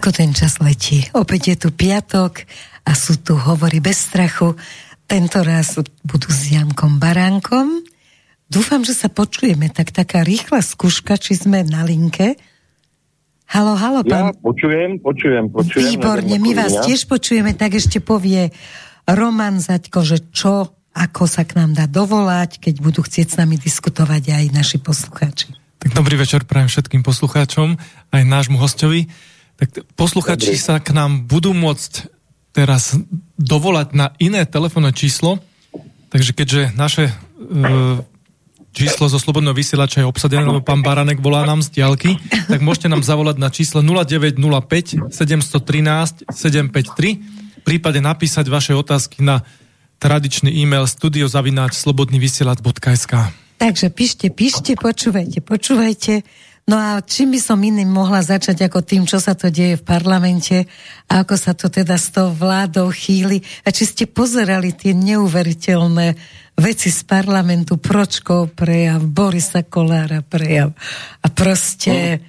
Ako ten čas letí. Opäť je tu piatok a sú tu hovory bez strachu. Tento raz budú s Jankom Baránkom. Dúfam, že sa počujeme. Tak taká rýchla skúška, či sme na linke. Halo, halo, pán. Ja počujem, počujem, počujem. Výborne, my vás ja. tiež počujeme, tak ešte povie Roman Zaďko, že čo, ako sa k nám dá dovolať, keď budú chcieť s nami diskutovať aj naši poslucháči. Tak dobrý večer prajem všetkým poslucháčom, aj nášmu hostovi. Tak posluchači Dobre. sa k nám budú môcť teraz dovolať na iné telefónne číslo, takže keďže naše e, číslo zo Slobodného vysielača je obsadené, lebo pán Baranek volá nám z diálky, tak môžete nám zavolať na číslo 0905 713 753, prípade napísať vaše otázky na tradičný e-mail studiozavináč slobodnyvysielač.sk Takže píšte, píšte, počúvajte, počúvajte. No a čím by som iným mohla začať ako tým, čo sa to deje v parlamente a ako sa to teda s tou vládou chýli a či ste pozerali tie neuveriteľné veci z parlamentu, Pročkov prejav, Borisa Kolára prejav a proste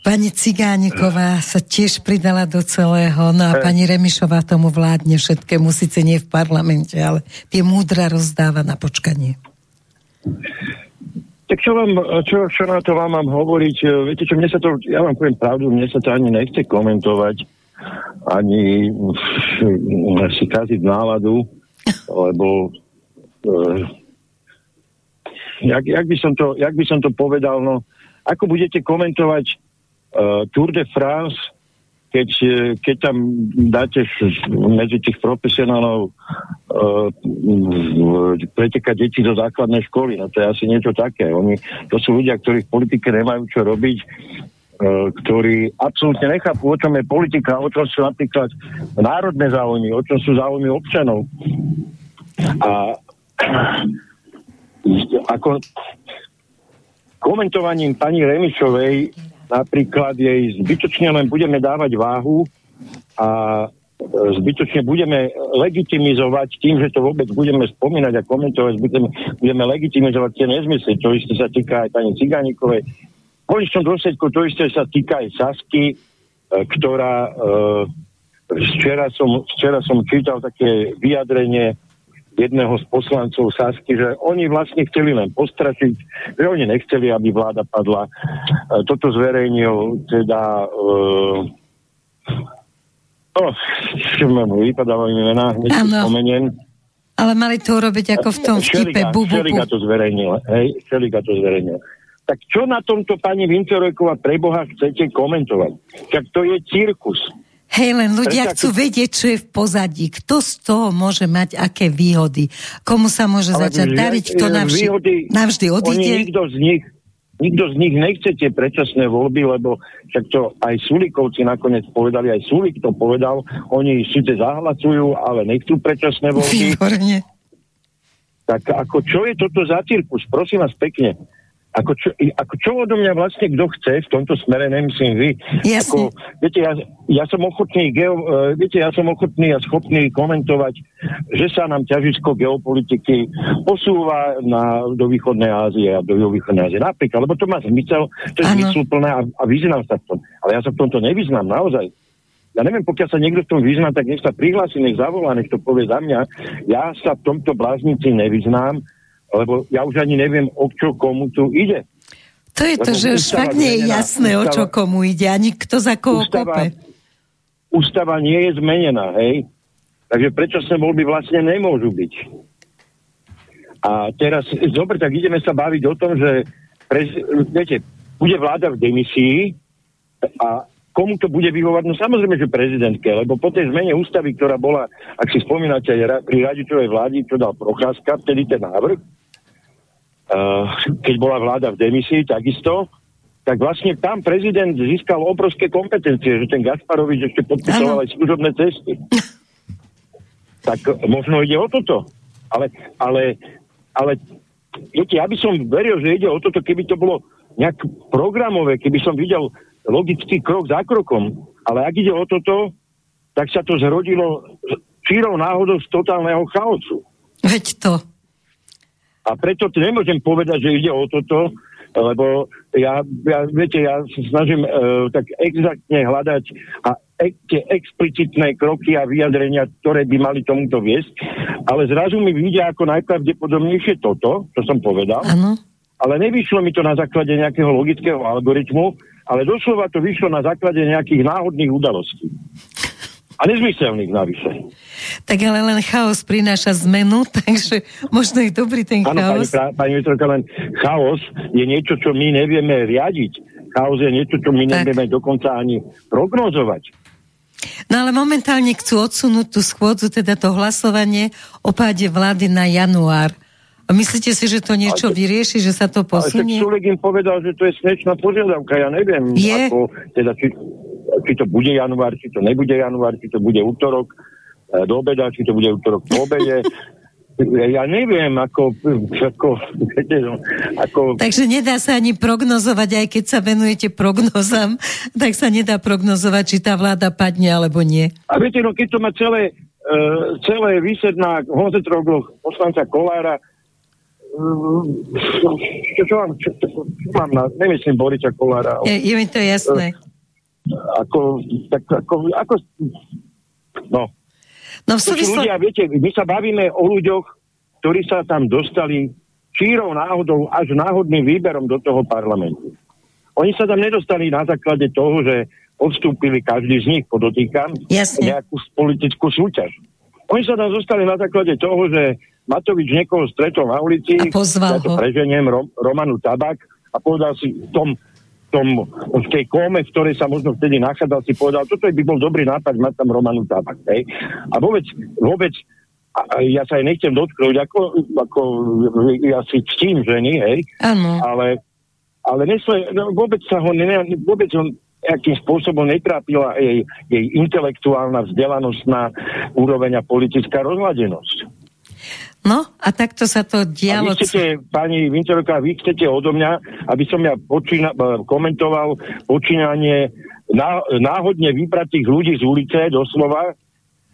pani Cigániková sa tiež pridala do celého, no a pani Remišová tomu vládne všetkému, síce nie v parlamente, ale tie múdra rozdáva na počkanie. Tak čo, vám, čo, čo na to vám mám hovoriť? Viete čo, mne sa to, ja vám poviem pravdu, mne sa to ani nechce komentovať, ani si kaziť náladu, lebo uh, jak, jak, by som to, jak by som to povedal, no, ako budete komentovať uh, Tour de France, keď, e, keď tam dáte medzi tých profesionálov uh, pretekať deti do základnej školy, no to je asi niečo také. Oni, to sú ľudia, ktorí v politike nemajú čo robiť, uh, ktorí absolútne nechápu, o čom je politika, o čom sú napríklad národné záujmy, o čom sú záujmy občanov. A ako komentovaním pani Remišovej napríklad jej zbytočne len budeme dávať váhu a e, zbytočne budeme legitimizovať tým, že to vôbec budeme spomínať a komentovať, budeme, budeme legitimizovať tie nezmysly. To isté sa týka aj pani Cigánikovej. V konečnom dôsledku to isté sa týka aj Sasky, e, ktorá e, včera, som, včera som čítal také vyjadrenie jedného z poslancov Sasky, že oni vlastne chceli len postračiť, že oni nechceli, aby vláda padla. E, toto zverejnil teda uh, no, vypadávajú mená, hneď spomeniem. Ale mali to urobiť ako v tom vtipe bubu. Šeliga to zverejnil, hej, Šeliga to zverejnil. Tak čo na tomto pani Vincerojková preboha chcete komentovať? Tak to je cirkus. Hej, len ľudia chcú vedieť, čo je v pozadí. Kto z toho môže mať aké výhody? Komu sa môže Ale začať dariť? Kto navždy, výhody, navždy odíde? Nikto z nich Nikto z nich nechce tie predčasné voľby, lebo však to aj Sulikovci nakoniec povedali, aj Sulik to povedal, oni síce zahlacujú, ale nechcú predčasné voľby. Výborne. Tak ako čo je toto za cirkus? Prosím vás pekne ako čo, ako čo odo mňa vlastne kto chce, v tomto smere nemyslím vy. Ako, viete, ja, ja som ochotný geo, uh, viete, ja som ochotný a schopný komentovať, že sa nám ťažisko geopolitiky posúva na, do východnej Ázie a do východnej Ázie. Napríklad, lebo to má zmysel, to je zmysluplné a, a vyznám sa v tom. Ale ja sa v tomto nevyznám naozaj. Ja neviem, pokiaľ sa niekto v tom vyzná, tak nech sa prihlási, nech zavolá, nech to povie za mňa. Ja sa v tomto bláznici nevyznám lebo ja už ani neviem, o čo komu tu ide. To je lebo to, že už fakt nie je jasné, ústava, o čo komu ide, ani kto za koho ústava, kope. Ústava nie je zmenená, hej? Takže prečo sa voľby vlastne nemôžu byť? A teraz, dobre, tak ideme sa baviť o tom, že prez, viete, bude vláda v demisii a komu to bude vyhovať? No samozrejme, že prezidentke, lebo po tej zmene ústavy, ktorá bola, ak si spomínate, pri radičovej vládi, čo dal Procházka, vtedy ten návrh, keď bola vláda v demisii, takisto, tak vlastne tam prezident získal obrovské kompetencie, že ten Gasparovič ešte podpisoval aj služobné cesty. tak možno ide o toto. Ale, ale, ale viete, ja by som veril, že ide o toto, keby to bolo nejak programové, keby som videl logický krok za krokom. Ale ak ide o toto, tak sa to zrodilo čírou náhodou z totálneho chaosu. Veď to. A preto nemôžem povedať, že ide o toto, lebo ja, ja viete, ja sa snažím uh, tak exaktne hľadať a e- tie explicitné kroky a vyjadrenia, ktoré by mali tomuto viesť, ale zrazu mi vidia ako najpravdepodobnejšie toto, čo som povedal. Áno. Ale nevyšlo mi to na základe nejakého logického algoritmu, ale doslova to vyšlo na základe nejakých náhodných udalostí. A nezmyselných navyše. Tak ale len chaos prináša zmenu, takže možno je dobrý ten Áno, chaos. pani, pani Vitorka, len chaos je niečo, čo my nevieme riadiť. Chaos je niečo, čo my Tak. nevieme dokonca ani prognozovať. No ale momentálne chcú odsunúť tú schôdzu, teda to hlasovanie o páde vlády na január. A myslíte si, že to niečo Ale- vyrieši, že sa to Ale však posunie? Sulek im povedal, že to je snečná požiadavka. Ja neviem, Je? ako, teda, či, či to bude január, či to nebude január, či to bude útorok e, do obeda, či to bude útorok po obede. Ja neviem, ako, ako, no, ako Takže nedá sa ani prognozovať, aj keď sa venujete prognozám, tak sa nedá prognozovať, či tá vláda padne alebo nie. A viete, no keď to má celé, uh, celé vysieť na hozetrogloch poslanca Kolára, uh, čo, čo, mám, čo, čo, mám na, nemyslím Boriča Kolára, Je, je mi to jasné. Ako, tak, ako, ako, no. No v To sú súvislosti... ľudia, viete, my sa bavíme o ľuďoch, ktorí sa tam dostali čírou náhodou až náhodným výberom do toho parlamentu. Oni sa tam nedostali na základe toho, že odstúpili každý z nich, podotýkam, Jasne. nejakú politickú súťaž. Oni sa tam zostali na základe toho, že Matovič niekoho stretol na ulici, A pozval ja to ho. preženiem, Rom, Romanu Tabak a povedal si v tom, tom, v tej kóme, v ktorej sa možno vtedy nachádzal, si povedal, toto by bol dobrý nápad mať tam Romanu Tabak. Hej? A vôbec, vôbec a, ja sa aj nechcem dotknúť, ako, ako ja si ctím ženy, hej, Áno. ale, ale nesle, no, vôbec sa ho, ne, vôbec ho nejakým spôsobom netrápila jej, jej intelektuálna vzdelanosť úroveň a politická rozladenosť. No a takto sa to A dialo. vy chcete, pani Vinterovka, vy chcete odo mňa, aby som ja počína, eh, komentoval počínanie ná, náhodne vypratých ľudí z ulice, doslova,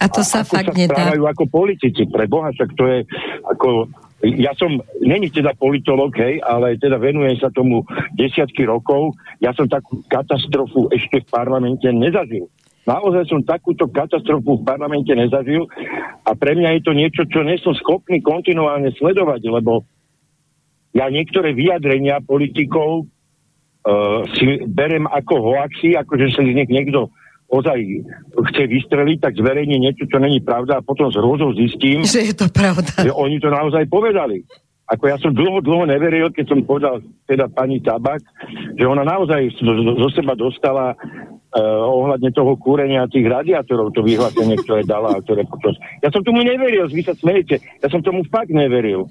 A to sa ako fakt sa nedá. ako politici. Pre Boha, však to je ako... Ja som, není teda politolog, hej, ale teda venujem sa tomu desiatky rokov. Ja som takú katastrofu ešte v parlamente nezažil. Naozaj som takúto katastrofu v parlamente nezažil a pre mňa je to niečo, čo nie som schopný kontinuálne sledovať, lebo ja niektoré vyjadrenia politikov uh, si berem ako hoaxy, ako že sa z nich niekto ozaj chce vystreliť, tak zverejní niečo, čo není pravda a potom s hrôzou zistím, Že je to pravda. že oni to naozaj povedali. Ako ja som dlho, dlho neveril, keď som povedal teda pani Tabak, že ona naozaj zo, zo seba dostala uh, ohľadne toho kúrenia tých radiátorov, to vyhlásenie, ktoré dala a ktoré potom... Ja som tomu neveril, vy sa smejete, ja som tomu fakt neveril.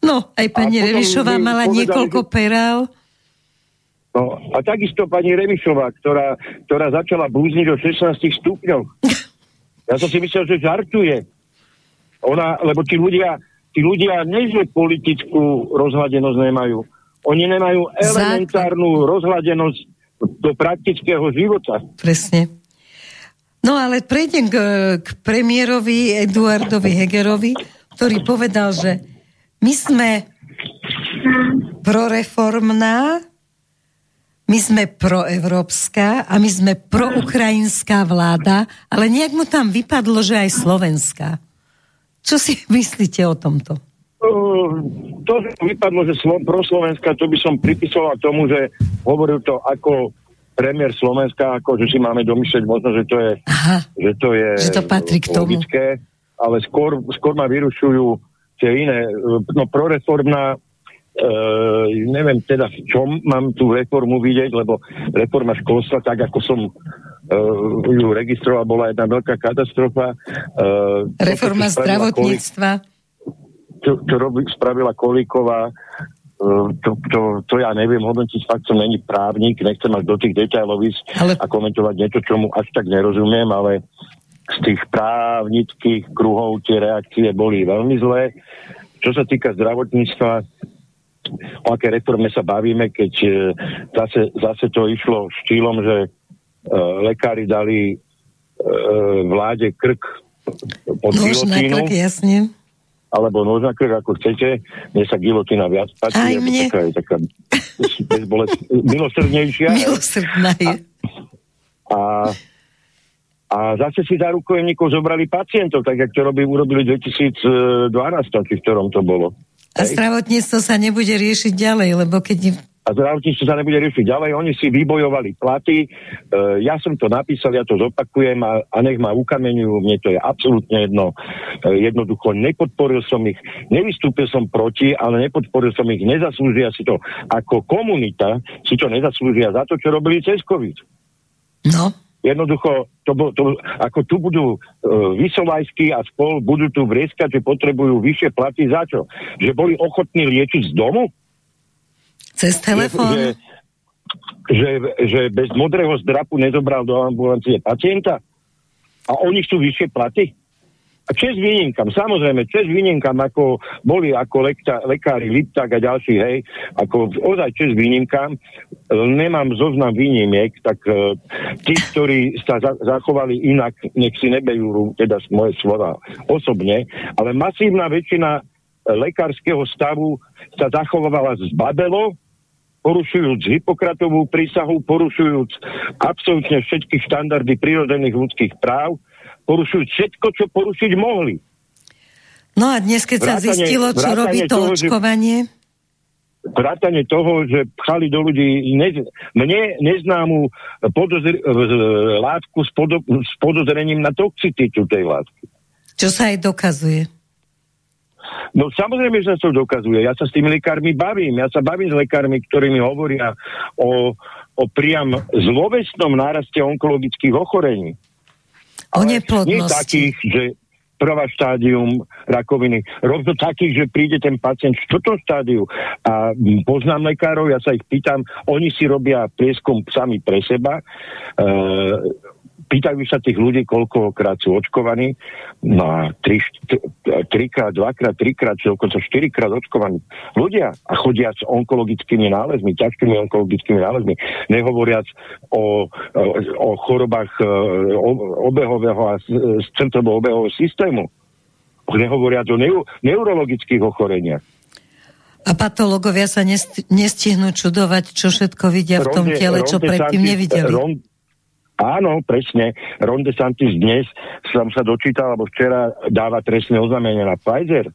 No, aj pani mi mala povedali, niekoľko že- perál. No, a takisto pani Remišová, ktorá, ktorá začala blúzniť o 16 stupňoch. Ja som si myslel, že žartuje. Ona, lebo tí ľudia, tí ľudia nie, že politickú rozhladenosť nemajú. Oni nemajú elementárnu rozhladenosť do praktického života. Presne. No ale prejdem k, k premiérovi Eduardovi Hegerovi, ktorý povedal, že my sme proreformná, my sme proevropská a my sme proukrajinská vláda, ale nejak mu tam vypadlo, že aj slovenská. Čo si myslíte o tomto? Uh, to, že vypadlo, že Slo- pro Slovenska, to by som pripisoval tomu, že hovoril to ako premiér Slovenska, ako že si máme domyslieť možno, že to je, Aha, že to je Že to patrí k tomu. logické, ale skôr, skôr ma vyrušujú tie iné. No proreformná Uh, neviem teda v čom mám tú reformu vidieť, lebo reforma školstva, tak ako som ju registroval, bola jedna veľká katastrofa. Uh, reforma zdravotníctva. čo, čo robí, spravila Kolíková, uh, to, to, to ja neviem hodnotiť, fakt som není právnik, nechcem až do tých detailov ísť Ale- a komentovať niečo, čomu až tak nerozumiem, ale z tých právnických kruhov tie reakcie boli veľmi zlé. Čo sa týka zdravotníctva, o aké reforme sa bavíme, keď zase, zase to išlo štýlom, že lekári dali e, vláde krk pod Nôž na krk, jasne. alebo nož na krk, ako chcete. Mne sa gilotina viac páči. Aj mne. Taká, taká bezbolest, milosrdnejšia. Milosrdná je. A, a zase si za rukojemníkov zobrali pacientov, tak jak to robili, urobili v 2012, či v ktorom to bolo. A zdravotníctvo sa nebude riešiť ďalej, lebo keď a zdravotníctvo sa nebude riešiť ďalej. Oni si vybojovali platy, e, ja som to napísal, ja to zopakujem a, a nech ma ukameňujú, mne to je absolútne jedno. E, jednoducho nepodporil som ich, nevystúpil som proti, ale nepodporil som ich, nezaslúžia si to. Ako komunita si to nezaslúžia za to, čo robili cez COVID. No. Jednoducho, to, to, ako tu budú e, Vysolajský a spol, budú tu vrieskať, že potrebujú vyššie platy za čo? Že boli ochotní liečiť z domu? Cez telefón? Že, že, že bez modrého zdrapu nezobral do ambulancie pacienta? A oni chcú vyššie platy? A čes výnimkám, samozrejme, čes výnimkám, ako boli ako lekta, lekári Liptak a ďalší, hej, ako ozaj čes výnimkám, nemám zoznam výnimiek, tak uh, tí, ktorí sa za, zachovali inak, nech si nebejú teda moje slova osobne, ale masívna väčšina lekárskeho stavu sa zachovala zbabelo, porušujúc Hippokratovú prísahu, porušujúc absolútne všetky štandardy prírodzených ľudských práv, porušujúc všetko, čo porušiť mohli. No a dnes, keď vrátane, sa zistilo, čo robí to toho, očkovanie? Že, vrátane toho, že pchali do ľudí ne, mne neznámu podozr, látku s, podo, s podozrením na toxicitu tej látky. Čo sa aj dokazuje? No samozrejme, že sa to dokazuje. Ja sa s tými lekármi bavím. Ja sa bavím s lekármi, ktorí mi hovoria o, o priam zlovesnom náraste onkologických ochorení. O neplodnosti. Nie takých, že prvá štádium rakoviny. Rovno takých, že príde ten pacient v čtvrtom štádiu a poznám lekárov, ja sa ich pýtam, oni si robia prieskum sami pre seba, e, pýtajú sa tých ľudí, koľkokrát sú očkovaní, no a tri, trikrát, dvakrát, trikrát, či dokonca štyrikrát očkovaní ľudia a chodia s onkologickými nálezmi, ťažkými onkologickými nálezmi, nehovoriac o, o chorobách e, obehového a srdcovo-obehového systému, nehovoriac o neu, neurologických ochoreniach. A patológovia sa nestihnú čudovať, čo všetko vidia v tom tele, čo predtým nevideli. Ronde, Áno, presne. Ron DeSantis dnes som sa dočítal, alebo včera dáva trestné oznámenie na Pfizer.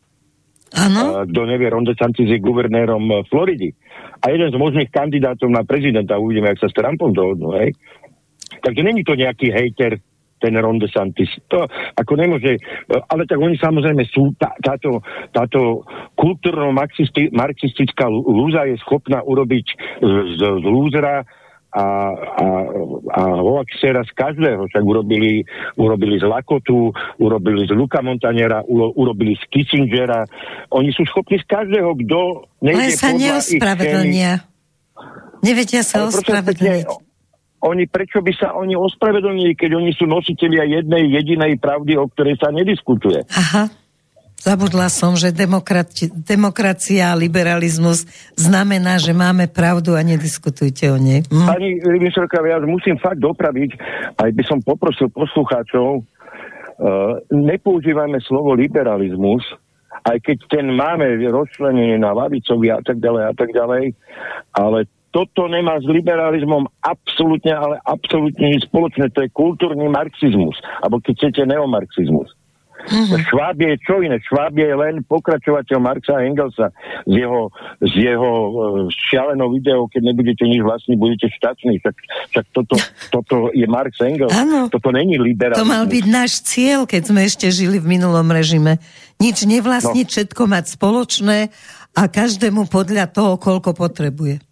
Áno. Kto nevie, Ron DeSantis je guvernérom e, Floridy. A jeden z možných kandidátov na prezidenta, uvidíme, ak sa s Trumpom dohodnú, hej. Takže není to nejaký hejter, ten Ron DeSantis. To ako nemôže, e, ale tak oni samozrejme sú, tá, táto, táto kultúrno-marxistická lúza je schopná urobiť z, z lúzra a, a, a hoaxera z každého, však urobili, urobili z Lakotu, urobili z Luka Montanera, urobili z Kissingera. Oni sú schopní z každého, kto nejde sa neospravedlnia. Nevedia sa ospravedlniť. Oni, prečo by sa oni ospravedlnili, keď oni sú nositeľia jednej jedinej pravdy, o ktorej sa nediskutuje? Aha. Zabudla som, že demokrati- demokracia a liberalizmus znamená, že máme pravdu a nediskutujte o nej. Hm? Pani Rybinšorka, ja musím fakt dopraviť, aj by som poprosil poslucháčov, uh, nepoužívajme slovo liberalizmus, aj keď ten máme rozčlenený na lavicovi a tak ďalej a tak ďalej, ale toto nemá s liberalizmom absolútne, ale absolútne nič spoločné. To je kultúrny marxizmus, alebo keď chcete neomarxizmus. Mm-hmm. Šváb je čo iné? Šváb je len pokračovateľ Marxa a Engelsa z jeho, z jeho uh, šialenou videou, keď nebudete nič vlastní, budete štační. Však, však toto, toto je Marx Engels. Ano. Toto není liberálne. To mal byť náš cieľ, keď sme ešte žili v minulom režime. Nič nevlastniť, no. všetko mať spoločné a každému podľa toho, koľko potrebuje.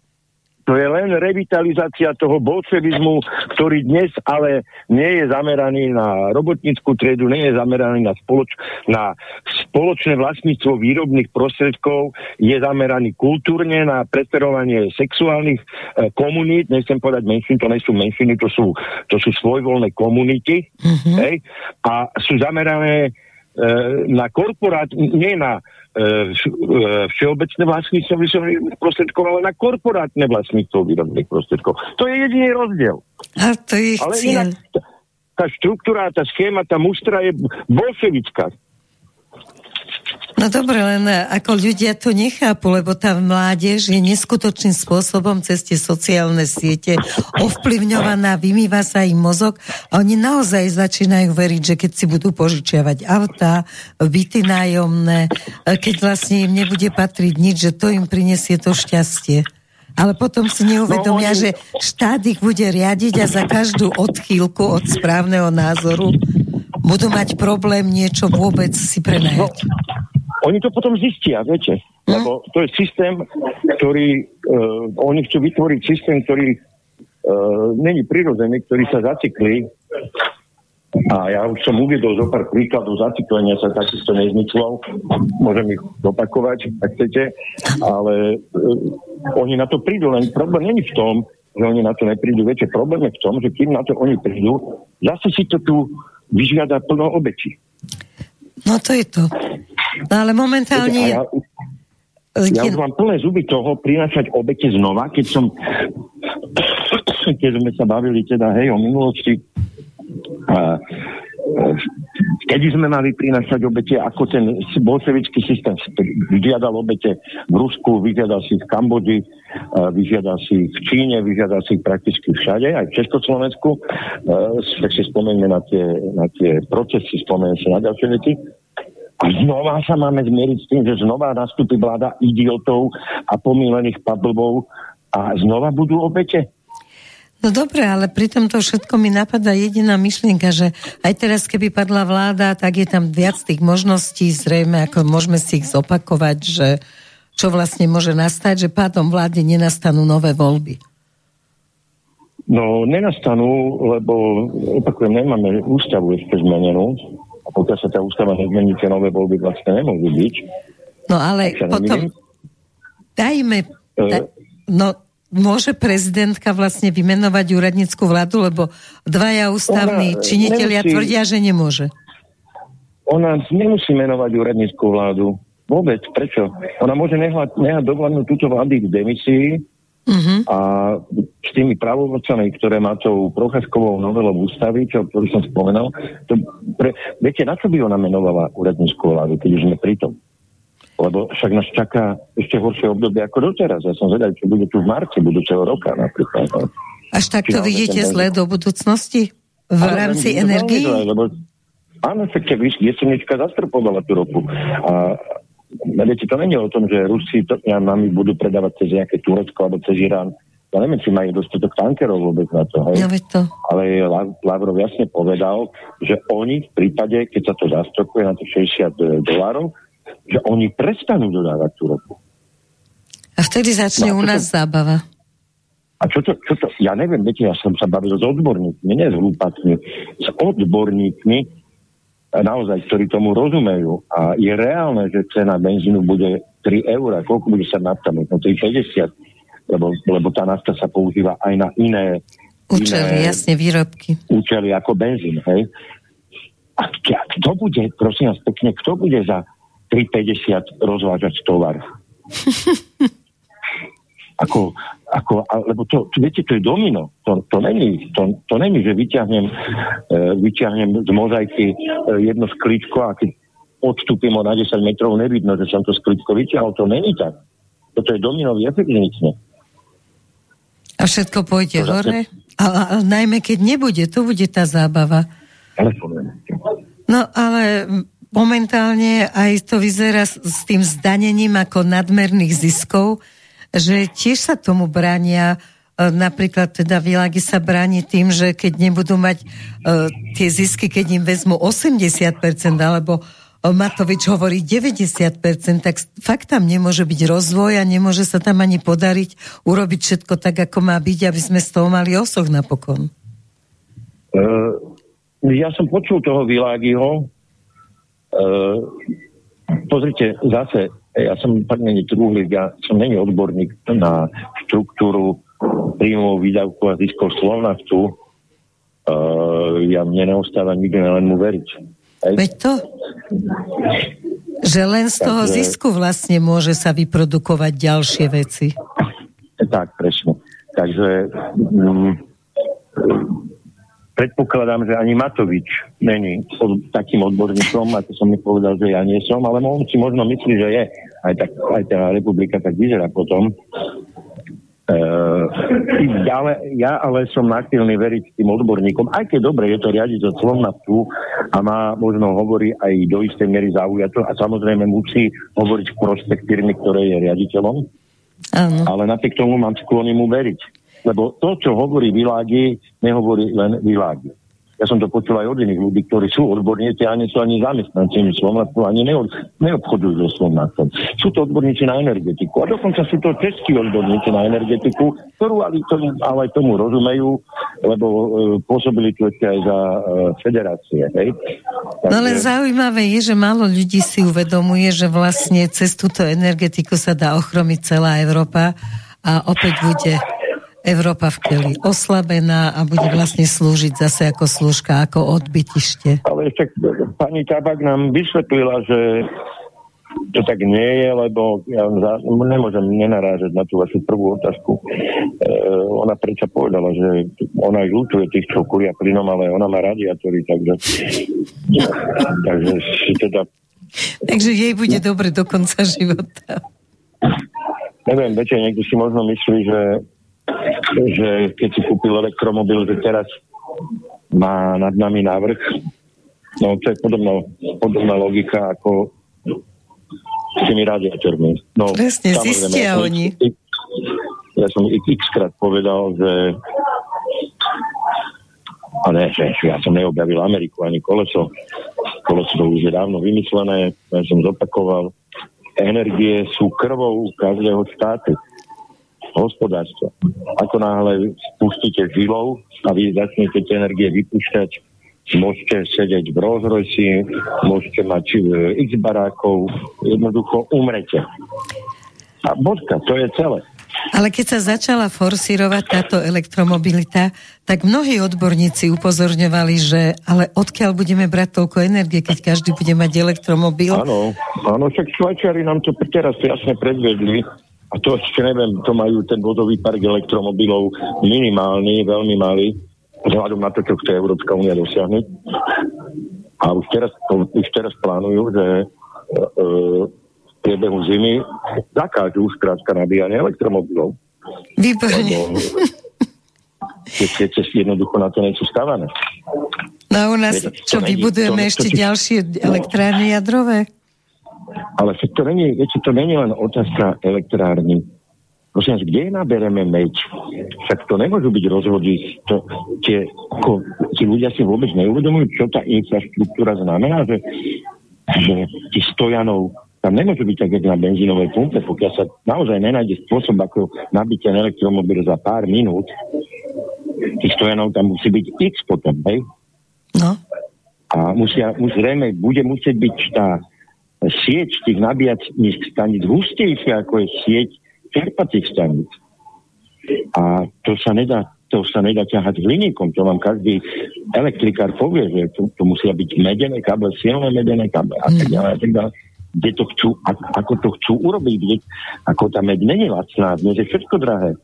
To je len revitalizácia toho bolševizmu, ktorý dnes ale nie je zameraný na robotníckú triedu, nie je zameraný na, spoloč, na spoločné vlastníctvo výrobných prostredkov, je zameraný kultúrne na preferovanie sexuálnych e, komunít, nechcem povedať menšin, to nie sú menšiny, to sú, to sú svojvoľné komunity, mm-hmm. hej, a sú zamerané na korporát, nie na E, e, všeobecné vlastníctvo výrobných prostriedkov, ale na korporátne vlastníctvo výrobných prostriedkov. To je jediný rozdiel. A to je ale cieľ. Inak, tá, tá štruktúra, tá schéma, tá mustra je bolševická. No dobre, len ako ľudia to nechápu, lebo tá mládež je neskutočným spôsobom cez tie sociálne siete ovplyvňovaná, vymýva sa im mozog a oni naozaj začínajú veriť, že keď si budú požičiavať auta, byty nájomné, keď vlastne im nebude patriť nič, že to im prinesie to šťastie. Ale potom si neuvedomia, no, oni... že štát ich bude riadiť a za každú odchýlku od správneho názoru budú mať problém niečo vôbec si prenajať. No, oni to potom zistia, viete. Hm? Lebo to je systém, ktorý, uh, oni chcú vytvoriť systém, ktorý uh, není prirodzený, ktorý sa zacikli. A ja už som uviedol zo pár príkladov zaciklenia sa takisto nezmyslov. Môžem ich opakovať, ak chcete. Ale uh, oni na to prídu, len problém není v tom, že oni na to neprídu. Viete, problém je v tom, že kým na to oni prídu, zase si to tu vyžiada plno obeti. No to je to. No ale momentálne... Ja, ja už mám plné zuby toho prinášať obete znova, keď som keď sme sa bavili teda hej o minulosti a, kedy sme mali prinášať obete, ako ten bolševický systém vyžiadal obete v Rusku, vyžiadal si v Kambodži, vyžiadal si v Číne, vyžiadal si prakticky všade, aj v Československu. Tak si spomeňme na tie, na tie procesy, spomeňme si na ďalšie veci. A znova sa máme zmieriť s tým, že znova nastúpi vláda idiotov a pomílených padlbov a znova budú obete. No dobre, ale pri tomto všetko mi napadá jediná myšlienka, že aj teraz, keby padla vláda, tak je tam viac tých možností, zrejme, ako môžeme si ich zopakovať, že čo vlastne môže nastať, že pádom vlády nenastanú nové voľby. No, nenastanú, lebo, opakujem, nemáme ústavu ešte zmenenú, a pokiaľ sa tá ústava nezmení, tie nové voľby vlastne nemôžu byť. No ale potom, dajme, da, no môže prezidentka vlastne vymenovať úradnickú vládu, lebo dvaja ústavní ona činitelia nemusí, tvrdia, že nemôže. Ona nemusí menovať úradnickú vládu. Vôbec. Prečo? Ona môže nehať, nehať dovládnuť túto vlády v demisii uh-huh. a s tými pravomocami, ktoré má tou procházkovou novelou ústavy, čo, ktorú som spomenal, to pre, viete, na čo by ona menovala úradnickú vládu, keď už sme pri tom? Lebo však nás čaká ešte horšie obdobie ako doteraz. Ja som zvedal, čo bude tu v marci budúceho roka napríklad. No. Až takto vidíte zle do budúcnosti? V ale, rámci energii? Áno, však jesenička zastrpovala tú ropu. A viete, to není o tom, že Rusi to, ja, nami budú predávať cez nejaké Turecko alebo cez Irán. Ja neviem, či majú dostatok tankerov vôbec na to. Hej? Ja to. Ale Lavrov jasne povedal, že oni v prípade, keď sa to zastrokuje na tých 60 dolárov, že oni prestanú dodávať tú ropu. A vtedy začne no, u nás to, zábava. A čo to, čo to, ja neviem, viete, ja som sa bavil s odborníkmi, nie s hlúpakmi, s odborníkmi, naozaj, ktorí tomu rozumejú. A je reálne, že cena benzínu bude 3 eur, koľko bude sa nafta, možno 3,50, lebo, lebo tá nafta sa používa aj na iné Účely, jasne, výrobky. Účely ako benzín, hej. A kto bude, prosím vás pekne, kto bude za 3,50 rozvážať tovar. ako, ako, lebo to, viete, to je domino. To, to, není, to, to není, že vyťahnem, e, vyťahnem z mozaiky e, jedno sklíčko a keď odstúpim o na 10 metrov, nevidno, že som to sklíčko vyťahol. To není tak. Toto je dominový efekt A všetko pôjde to hore? Zase... Ale, ale najmä keď nebude, to bude tá zábava. No ale momentálne aj to vyzerá s, tým zdanením ako nadmerných ziskov, že tiež sa tomu bránia e, napríklad teda Világi sa bráni tým, že keď nebudú mať uh, tie zisky, keď im vezmu 80% alebo Matovič hovorí 90%, tak fakt tam nemôže byť rozvoj a nemôže sa tam ani podariť urobiť všetko tak, ako má byť, aby sme z toho mali osoch napokon. Uh, ja som počul toho Világiho, pozrite, zase, ja som tak není truhlík, ja som není odborník na štruktúru príjmov, výdavku a ziskov Slovnaftu. Uh, ja mne neostáva nikdy len mu veriť. Hej? Veď to? Že len z toho Takže... zisku vlastne môže sa vyprodukovať ďalšie veci. Tak, presne. Takže mm, predpokladám, že ani Matovič není od, takým odborníkom, ako som mi povedal, že ja nie som, ale on si možno myslí, že je. Aj, tak, aj tá republika tak vyzerá potom. Uh, ale, ja ale som naktilný veriť tým odborníkom, aj keď dobre je to riadiť zo Slovnaftu a má možno hovorí aj do istej miery zaujato a samozrejme musí hovoriť v prospech firmy, ktoré je riaditeľom. Ano. Ale napriek tomu mám sklony mu veriť. Lebo to, čo hovorí Világi, nehovorí len Világi. Ja som to počul aj od iných ľudí, ktorí sú odborníci a nie sú ani zamestnancami Slovnaftru, ani neod, neobchodujú so Slovnaftrom. Sú to odborníci na energetiku. A dokonca sú to českí odborníci na energetiku, ktorú ale, tomu, ale aj tomu rozumejú, lebo e, pôsobili tu ešte aj za e, federácie. Hej? Takže... No ale zaujímavé je, že málo ľudí si uvedomuje, že vlastne cez túto energetiku sa dá ochromiť celá Európa a opäť bude Európa v keli oslabená a bude vlastne slúžiť zase ako služka, ako odbytište. Ale však pani Tabak nám vysvetlila, že to tak nie je, lebo ja nemôžem nenarážať na tú vašu prvú otázku. E, ona prečo povedala, že ona aj ľutuje tých, čo kuria plynom, ale ona má radiátory, takže takže si teda Takže jej bude dobre do konca života. Neviem, viete, niekto si možno myslí, že že keď si kúpil elektromobil, že teraz má nad nami návrh. No to je podobná, podobná logika ako s tými radiátormi. No, Presne, zistia ja oni. X, ja som x krát povedal, že a ne, že ja som neobjavil Ameriku ani koleso. Koleso to už je dávno vymyslené, ja som zopakoval. Energie sú krvou každého štátu hospodárstva. Ako náhle spustíte žilov a vy začnete tie energie vypúšťať, môžete sedieť v Rolls Royce, môžete mať e, x barákov, jednoducho umrete. A bodka, to je celé. Ale keď sa začala forsírovať táto elektromobilita, tak mnohí odborníci upozorňovali, že ale odkiaľ budeme brať toľko energie, keď každý bude mať elektromobil? Áno, áno, však Švajčiari nám to teraz jasne predvedli, a to ešte neviem, to majú ten vodový park elektromobilov minimálny, veľmi malý, vzhľadom na to, čo chce Európska únia dosiahnuť. A už teraz, už teraz plánujú, že e, e v priebehu zimy zakážu skrátka nabíjanie elektromobilov. Výborne. Keď ste jednoducho na to niečo stávané. No u nás, čo vybudujeme ešte ďalšie elektrárne jadrové? Ale to není, viete, to není len otázka elektrárny. Prosím kde nabereme meď? Však to nemôžu byť rozvody. To, tie, ako, tí ľudia si vôbec neuvedomujú, čo tá infraštruktúra znamená, že, že tí stojanov tam nemôžu byť tak, na benzínovej pumpe, pokiaľ sa naozaj nenájde spôsob, ako nabiť ten elektromobil za pár minút. Tých stojanov tam musí byť x potom, hej? No. A musia, zrejme bude musieť byť tá sieť tých nabíjacích staníc hustejšia ako je sieť čerpacích staníc. A to sa nedá to sa nedá ťahať hliníkom, to vám každý elektrikár povie, že to, to musia byť medené káble, silné medené káble a tak ďalej a tak ďalej. Kde to chcú, ako to chcú urobiť, kde, ako tá meď není lacná, dnes je všetko drahé.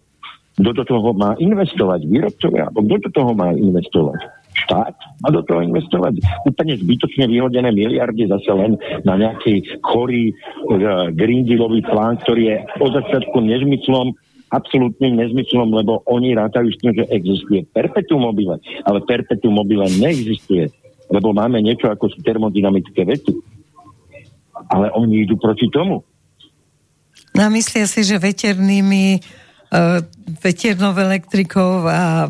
Kto do toho má investovať? Výrobcovia? Alebo kto do toho má investovať? Štát má do toho investovať úplne zbytočne vyhodené miliardy zase len na nejaký chorý uh, Green Dealový plán, ktorý je od začiatku nezmyslom, absolútnym nezmyslom, lebo oni rátajú s tým, že existuje perpetuum mobile, ale perpetuum mobile neexistuje, lebo máme niečo ako sú termodynamické veci. Ale oni idú proti tomu. No myslia si, že veternými veternou elektrikou a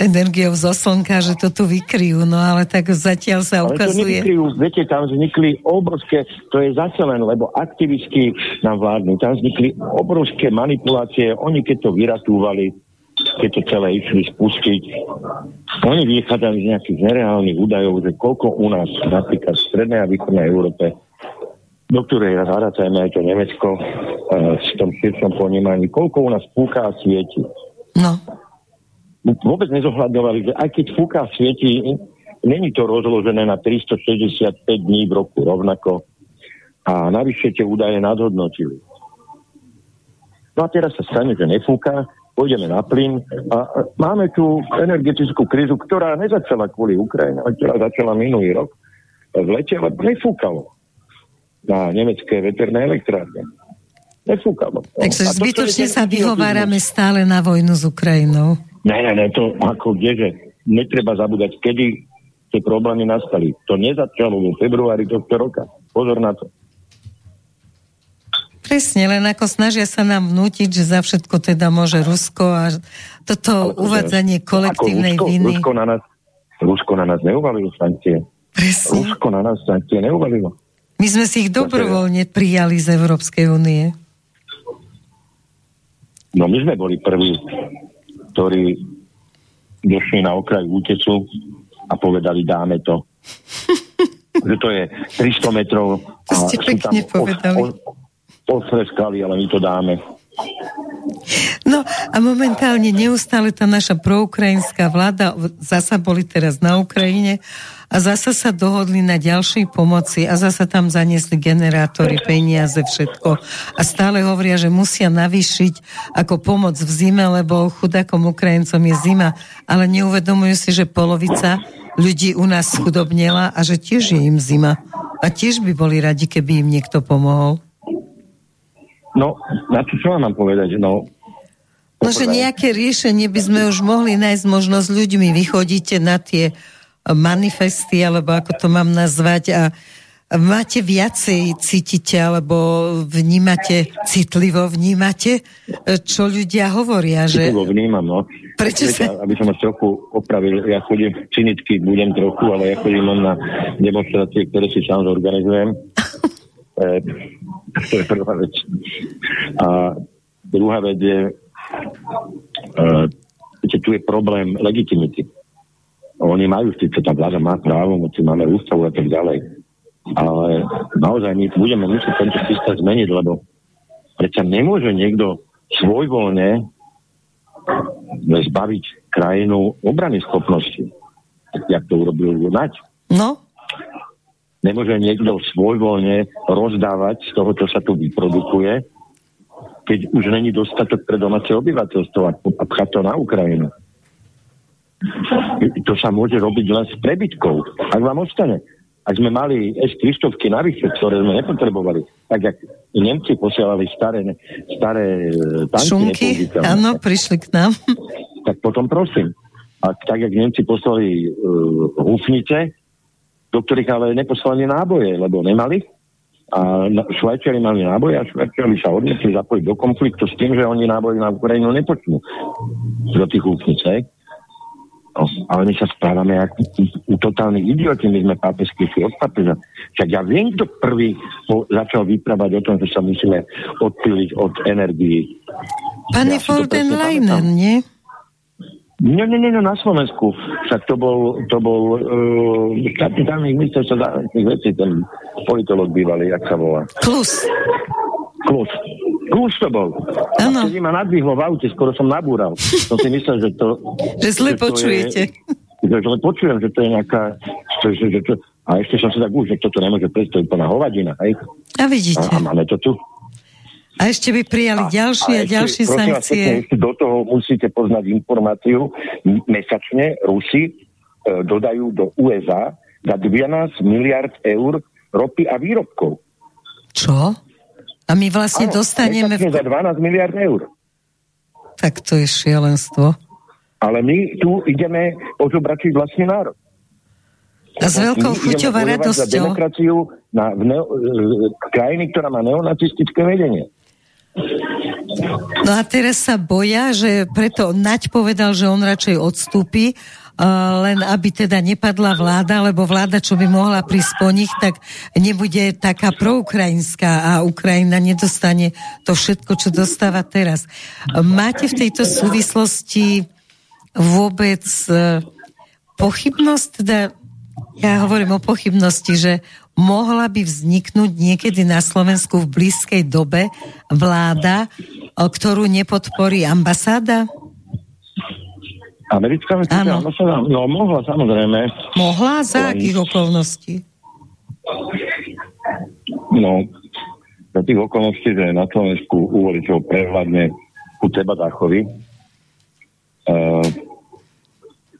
energiou zo slnka, že to tu vykryjú, no ale tak zatiaľ sa ukazuje... Ale to nevykryjú, viete, tam vznikli obrovské, to je zase len, lebo aktivisti nám vládnu, tam vznikli obrovské manipulácie, oni keď to vyratúvali, keď to celé išli spustiť, oni vychádzali z nejakých nereálnych údajov, že koľko u nás napríklad v Strednej a Východnej Európe do ktorej zaratajme aj to Nemecko v tom širšom ponímaní, koľko u nás fúka a svieti. No. Vôbec nezohľadňovali, že aj keď fúka a svieti, není to rozložené na 365 dní v roku rovnako a navyše tie údaje nadhodnotili. No a teraz sa stane, že nefúka, pôjdeme na plyn a máme tu energetickú krízu, ktorá nezačala kvôli Ukrajine, ale ktorá začala minulý rok v lete, ale nefúkalo na nemecké veterné elektrárne. Nefúkalo. Takže zbytočne sa vyhovárame stále na vojnu s Ukrajinou. Ne, ne, ne, to ako kdeže. Netreba zabúdať, kedy tie problémy nastali. To nezačalo vo februári tohto roka. Pozor na to. Presne, len ako snažia sa nám vnútiť, že za všetko teda môže Rusko a toto Ale uvádzanie kolektívnej Rusko, viny. Rusko na, nás, Rusko na nás neuvalilo sankcie. Presne. Rusko na nás sankcie neuvalilo. My sme si ich dobrovoľne prijali z Európskej únie. No my sme boli prví, ktorí došli na okraj útecu a povedali, dáme to. že to je 300 metrov. To ste pekne povedali. Odfreskali, ale my to dáme. No a momentálne neustále tá naša proukrajinská vláda, zasa boli teraz na Ukrajine a zasa sa dohodli na ďalšej pomoci a zasa tam zaniesli generátory, peniaze, všetko. A stále hovoria, že musia navýšiť ako pomoc v zime, lebo chudákom Ukrajincom je zima, ale neuvedomujú si, že polovica ľudí u nás chudobnela a že tiež je im zima. A tiež by boli radi, keby im niekto pomohol. No, na to čo mám povedať? No, no že nejaké riešenie by sme už mohli nájsť možno s ľuďmi. Vychodíte na tie manifesty, alebo ako to mám nazvať a máte viacej, cítite, alebo vnímate, citlivo vnímate, čo ľudia hovoria, že... Citlivo vnímam, no. Prečo sa... Aby som vás trochu opravil, ja chodím, cynicky budem trochu, ale ja chodím na demonstrácie, ktoré si sám zorganizujem. E, to je prvá vec. A druhá vec je, uh, tu je problém legitimity. Oni majú síce, tá vláda má právo, moci máme ústavu a tak ďalej. Ale naozaj my budeme musieť tento systém zmeniť, lebo predsa nemôže niekto svojvoľne zbaviť krajinu obrany schopnosti, jak to urobil Nať. No, Nemôže niekto svojvoľne rozdávať z toho, čo sa tu vyprodukuje, keď už není dostatok pre domáce obyvateľstvo a pchať to na Ukrajinu. To sa môže robiť len s prebytkou. Ak vám ostane. Ak sme mali S-300 navyše, ktoré sme nepotrebovali, tak ak Nemci posielali staré, staré e, tanky Šunky, áno, prišli k nám. Tak potom prosím. A tak, jak Nemci poslali uh, húfnice, do ktorých ale neposlali náboje, lebo nemali. A Švajčiari mali náboje a Švajčiari sa odnesli zapojiť do konfliktu s tým, že oni náboje na Ukrajinu nepočnú do tých úpnic, No, ale my sa správame ako u totálnych idioti, my sme pápežskí od pápeža. Však ja viem, kto prvý začal vyprávať o tom, že sa musíme odpiliť od energii. Pane ja Leinen, nie? Nie, nie, nie, na Slovensku. Však to bol, to bol uh, štátny tajomník ministerstva zahraničných vecí, ten politolog bývalý, jak sa volá. Klus. Klus. Klus to bol. Áno. Keď ma nadvihlo v aute, skoro som nabúral. Som si myslel, že to... že zle počujete. Je, že zle počujem, že to je nejaká... Že, že, že to, a ešte som si tak už, že toto nemôže predstaviť plná hovadina, hej? A vidíte. A, a máme to tu. A ešte by prijali a, ďalšie a, a ďalšie ešte, sankcie. Vás, ešte do toho musíte poznať informáciu. Mesačne Rusi e, dodajú do USA za 12 miliard eur ropy a výrobkov. Čo? A my vlastne Áno, dostaneme... V... za 12 miliard eur. Tak to je šialenstvo. Ale my tu ideme ožobračiť vlastný národ. A s veľkou chuťou a radosťou. za demokraciu na, v neo, e, krajiny, ktorá má neonacistické vedenie. No a teraz sa boja, že preto Naď povedal, že on radšej odstúpi, Uh, len aby teda nepadla vláda, lebo vláda, čo by mohla prísť po nich, tak nebude taká proukrajinská a Ukrajina nedostane to všetko, čo dostáva teraz. Máte v tejto súvislosti vôbec uh, pochybnosť, teda ja hovorím o pochybnosti, že mohla by vzniknúť niekedy na Slovensku v blízkej dobe vláda, ktorú nepodporí ambasáda? Americká ambasáda? No mohla, samozrejme. Mohla? Za akých okolností? No, za tých okolností, že na Slovensku uvoličov prehľadne ku Tebadachovi, uh,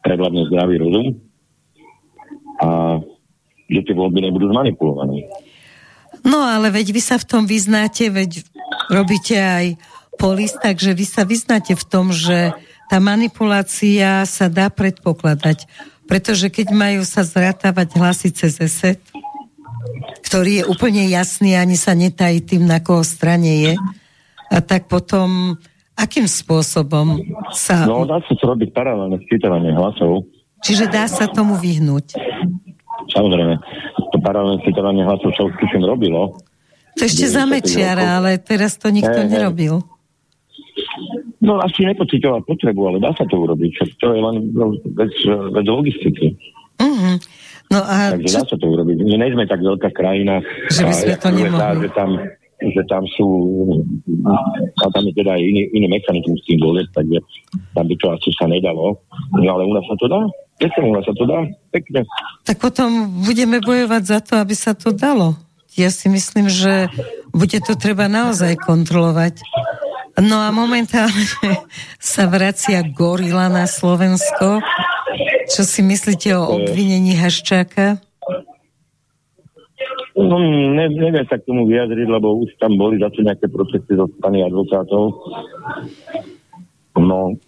prevládne zdravý rozum a že tie voľby nebudú zmanipulované. No ale veď vy sa v tom vyznáte, veď robíte aj polis, takže vy sa vyznáte v tom, že tá manipulácia sa dá predpokladať. Pretože keď majú sa zratávať hlasy cez ESET, ktorý je úplne jasný, ani sa netají tým, na koho strane je, a tak potom akým spôsobom sa... No dá sa to robiť paralelné sčítavanie hlasov. Čiže dá sa tomu vyhnúť. Samozrejme, to paralelné sčítavanie hlasov sa už robilo. To ešte za Mečiara, ale teraz to nikto hey, nerobil. No asi nepocitoval potrebu, ale dá sa to urobiť. To je len vec, vec logistiky. Uh-huh. No a Takže čo... dá sa to urobiť. My nejsme tak veľká krajina. Že by sme to nemohli. Že tam, že tam sú a tam je teda iný, iný mechanizmus tým volieb, takže tam by to asi sa nedalo. No ale u nás sa to dá. Pekne, u nás sa to dá. Pekne. Tak potom budeme bojovať za to, aby sa to dalo. Ja si myslím, že bude to treba naozaj kontrolovať. No a momentálne sa vracia gorila na Slovensko. Čo si myslíte o obvinení Haščáka? No, ne, neviem sa k tomu vyjadriť, lebo už tam boli zase nejaké procesy zo strany advokátov. No,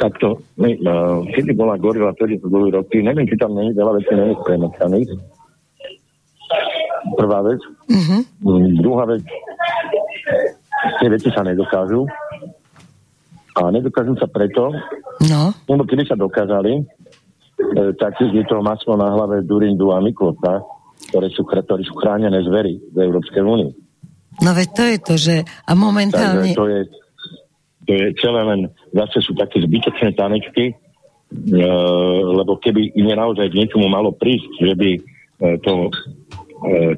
takto, ne, uh, kedy bola gorila, ktorý to boli roky, neviem, či tam není veľa vecí není. Prvá vec. Uh-huh. Druhá vec, tie veci sa nedokážu. A nedokážu sa preto, no. lebo keby sa dokázali, e, tak je to maslo na hlave Durindu a Miklota, ktoré sú, ktoré sú chránené zvery v Európskej únii. No veď to je to, že a momentálne... Takže to je, to je celé len, zase sú také zbytočné tanečky, e, lebo keby im naozaj k niečomu malo prísť, že by e, to, e,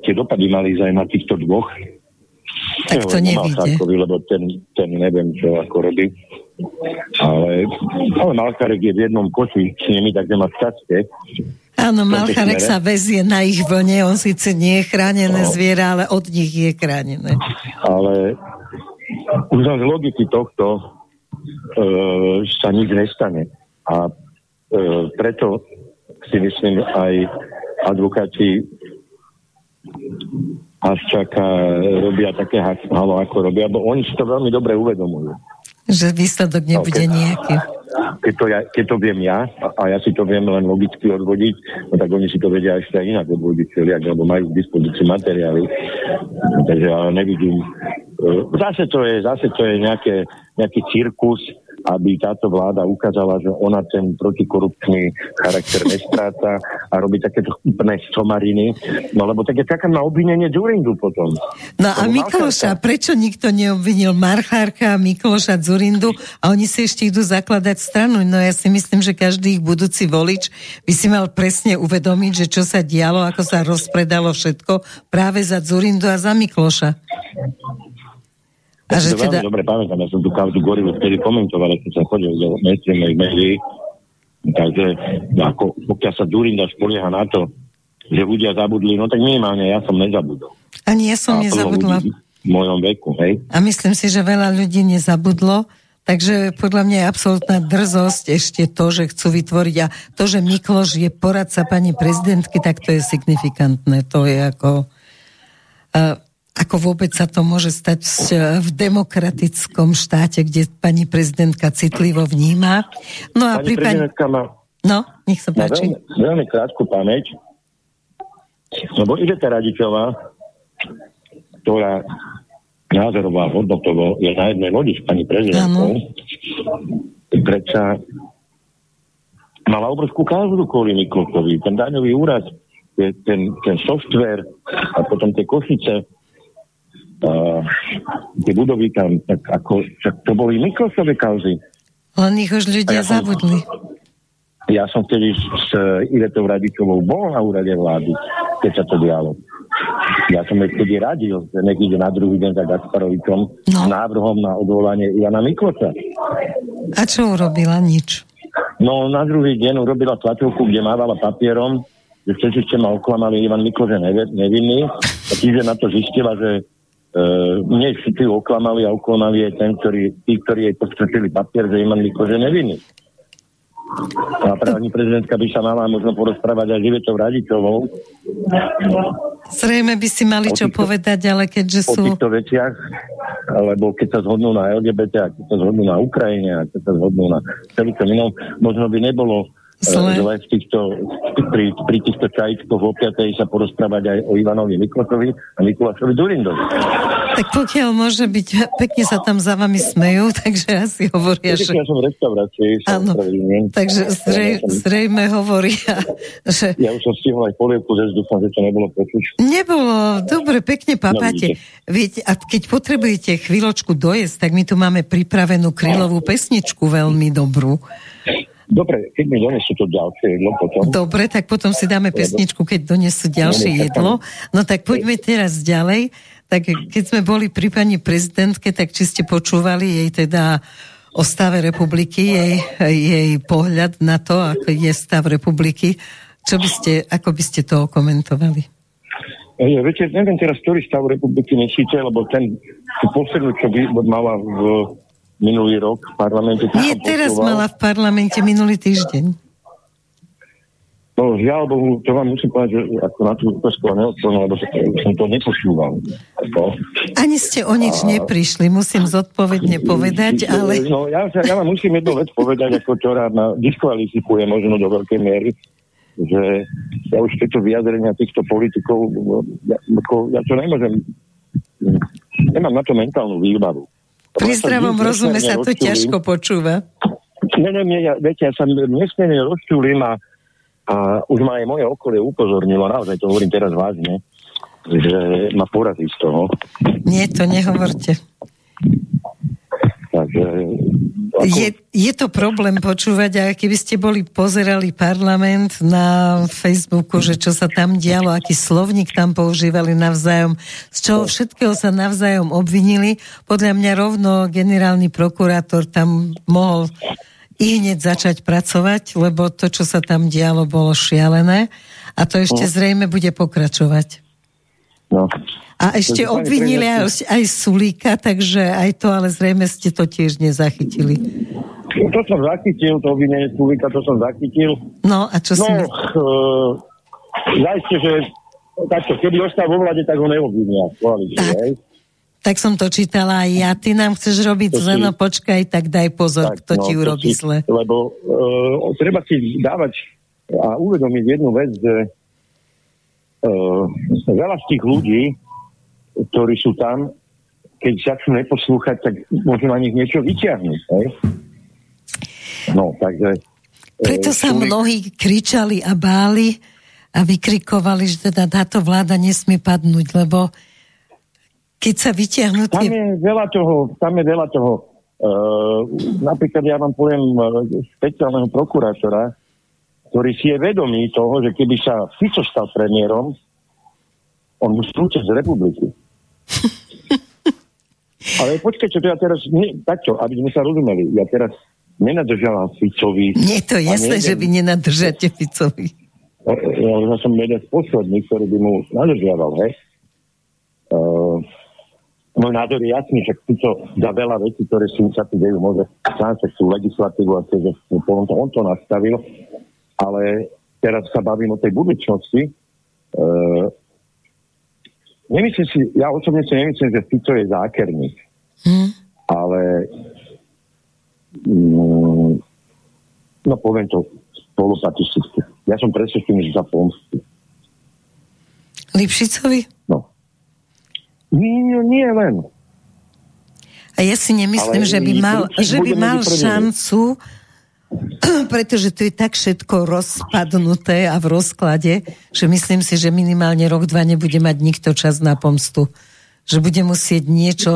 tie dopady mali aj na týchto dvoch tak to nevíde. lebo ten, ten neviem, čo ako robí. Ale, ale Malcharek je v jednom koši s nimi, takže má šťastie. Áno, Malcharek sa vezie na ich vlne, on síce nie je chránené no. zviera, ale od nich je chránené. Ale už z logiky tohto e, sa nič nestane. A e, preto si myslím aj advokáti Haščáka robia také halo, ako robia, bo oni si to veľmi dobre uvedomujú. Že výsledok nebude no, keď, nejaký. Keď to, ja, keď to viem ja, a, a ja si to viem len logicky odvodiť, no tak oni si to vedia ešte aj inak odvodiť, lebo majú k dispozícii materiály. Takže ja nevidím. Zase to je, zase to je nejaké, nejaký cirkus, aby táto vláda ukázala, že ona ten protikorupčný charakter nestráca a robí takéto úplné somariny. No lebo tak je taká na obvinenie Zurindu potom. No a Mikloša, prečo nikto neobvinil Marchárka, Mikloša, Zurindu a oni si ešte idú zakladať stranu? No ja si myslím, že každý ich budúci volič by si mal presne uvedomiť, že čo sa dialo, ako sa rozpredalo všetko práve za Zurindu a za Mikloša. A že to teda... dobre pamätám, ja som tú kauzu Gorilu vtedy komentoval, keď som chodil do mainstreamových médií. Takže ako, pokiaľ sa Durinda spolieha na to, že ľudia zabudli, no tak minimálne ja som nezabudol. Ani ja som a nezabudla. V mojom veku, hej. A myslím si, že veľa ľudí nezabudlo, takže podľa mňa je absolútna drzosť ešte to, že chcú vytvoriť a to, že Mikloš je poradca pani prezidentky, tak to je signifikantné. To je ako... Uh, ako vôbec sa to môže stať v demokratickom štáte, kde pani prezidentka citlivo vníma. No a pani prezidentka má, no, nech sa páči. Veľmi, veľmi krátku pamäť, lebo ide tá Radičová, ktorá názorová hodnotovo je na jednej lodi s pani prezidentkou, predsa mala obrovskú kauzu kvôli Miklosovi. Ten daňový úrad, ten, ten software a potom tie košice, uh, tie budovy tam, tak ako, čak to boli Miklosové kauzy. Len ich už ľudia ja zabudli. Som, ja som vtedy s Ivetou Radičovou bol na úrade vlády, keď sa to dialo. Ja som vtedy radil, že nech ide na druhý deň za Gasparovičom no. návrhom na odvolanie Ivana Miklosa. A čo urobila? Nič. No na druhý deň urobila tlačovku, kde mávala papierom, že všetci ste ma oklamali, Ivan Mikloš je nevinný. A tým, že na to zistila, že Uh, mne všetci oklamali a oklamali aj ten, ktorý, tí, ktorí jej podstrčili papier, že Iman Mikoš je nevinný. A právni prezidentka by sa mala možno porozprávať aj Živetou Radičovou. Zrejme by si mali čo týchto, povedať, ale keďže sú... O týchto veciach, lebo keď sa zhodnú na LGBT, a keď sa zhodnú na Ukrajine, a keď sa zhodnú na celý inom, možno by nebolo Zle. Zle v týchto, pri, pri týchto čajičkoch o piatej sa porozprávať aj o Ivanovi Miklosovi a Mikulášovi Durindovi. Tak pokiaľ môže byť, pekne sa tam za vami smejú, takže asi hovoria, že... Ja som v restaurácii. Áno, takže zrej, zrejme hovoria, že... Ja už som stihol aj polievku, že dúfam, že to nebolo počuť. Nebolo, dobre, pekne papáte. No, Viete, a keď potrebujete chvíľočku dojesť, tak my tu máme pripravenú krylovú pesničku veľmi dobrú. Dobre, keď mi donesú to ďalšie jedlo potom. Dobre, tak potom si dáme pesničku, keď donesú ďalšie jedlo. No tak poďme teraz ďalej. Tak keď sme boli pri pani prezidentke, tak či ste počúvali jej teda o stave republiky, jej, jej pohľad na to, ako je stav republiky. Čo by ste, ako by ste to komentovali? Ja, viete, neviem teraz, ktorý stav republiky nesíte, lebo ten poslednú, čo by mala v minulý rok v parlamente. Nie, teraz počúval. mala v parlamente minulý týždeň. No, žiaľ Bohu, to vám musím povedať, že ako na tú otázku neodplnil, lebo som to nepočúval. Ani ste o nič no, neprišli, musím zodpovedne povedať, ale... No, ja, ja vám musím jednu vec povedať, ako ktorá ma diskvalifikuje možno do veľkej miery, že ja už tieto vyjadrenia týchto politikov, ja, ako, ja to nemôžem, nemám na to mentálnu výbavu. Pri zdravom rozume sa to ťažko počúva. Nie, nie, nie, ja, viete, ja sa nesmierne rozčulím a, a už ma aj moje okolie upozornilo, naozaj to hovorím teraz vážne, že ma porazí z toho. Nie, to nehovorte. Takže ako... Je, je to problém počúvať a keby ste boli pozerali parlament na Facebooku, že čo sa tam dialo, aký slovník tam používali navzájom, z čoho všetkého sa navzájom obvinili, podľa mňa rovno generálny prokurátor tam mohol i hneď začať pracovať, lebo to, čo sa tam dialo, bolo šialené a to ešte no. zrejme bude pokračovať. No. A ešte obvinili aj, aj Sulíka, takže aj to, ale zrejme ste to tiež nezachytili. To som zachytil, to obvinenie Sulíka, to som zachytil. No a čo no, si... No, uh, zajste, že takto, keby ostal vo vlade, tak ho neobvinia. Tak. Tak som to čítala aj ja. Ty nám chceš robiť to zle, si... no počkaj, tak daj pozor, tak, kto no, ti urobí si... zle. Lebo uh, treba si dávať a uvedomiť jednu vec, že veľa z tých ľudí, ktorí sú tam, keď začnú neposlúchať, tak môžu na nich niečo vyťahnuť. Hej? No, takže... Preto sa človek... mnohí kričali a báli a vykrikovali, že teda táto vláda nesmie padnúť, lebo keď sa vyťahnú tie... Tam je veľa toho, tam je veľa toho. Uh, napríklad ja vám poviem špeciálneho prokurátora, ktorý si je vedomý toho, že keby sa Fico stal premiérom, on musí učiť z republiky. Ale počkajte, to ja teraz, nie, takto, aby sme sa rozumeli, ja teraz nenadržávam Ficovi. Nie je to jasné, že vy nenadržate Ficovi. Ja, ja som jeden z posledných, ktorý by mu nadržiaval, hej. Uh, môj názor je jasný, že Fico za veľa vecí, ktoré sú sa tu dejú, môže sám sa tú legislatívu a že on to, on to nastavil, ale teraz sa bavím o tej budúcnosti. Uh, Nemyslím si, ja osobne si nemyslím, že Fico je zákerník. Hmm. Ale mm, no poviem to spolupatisticky. Ja som presvedčený, že za pomstu. Lipšicovi? No. Nie, nie len. A ja si nemyslím, Ale že by mal, že by mal šancu pretože to je tak všetko rozpadnuté a v rozklade, že myslím si, že minimálne rok, dva nebude mať nikto čas na pomstu. Že bude musieť niečo,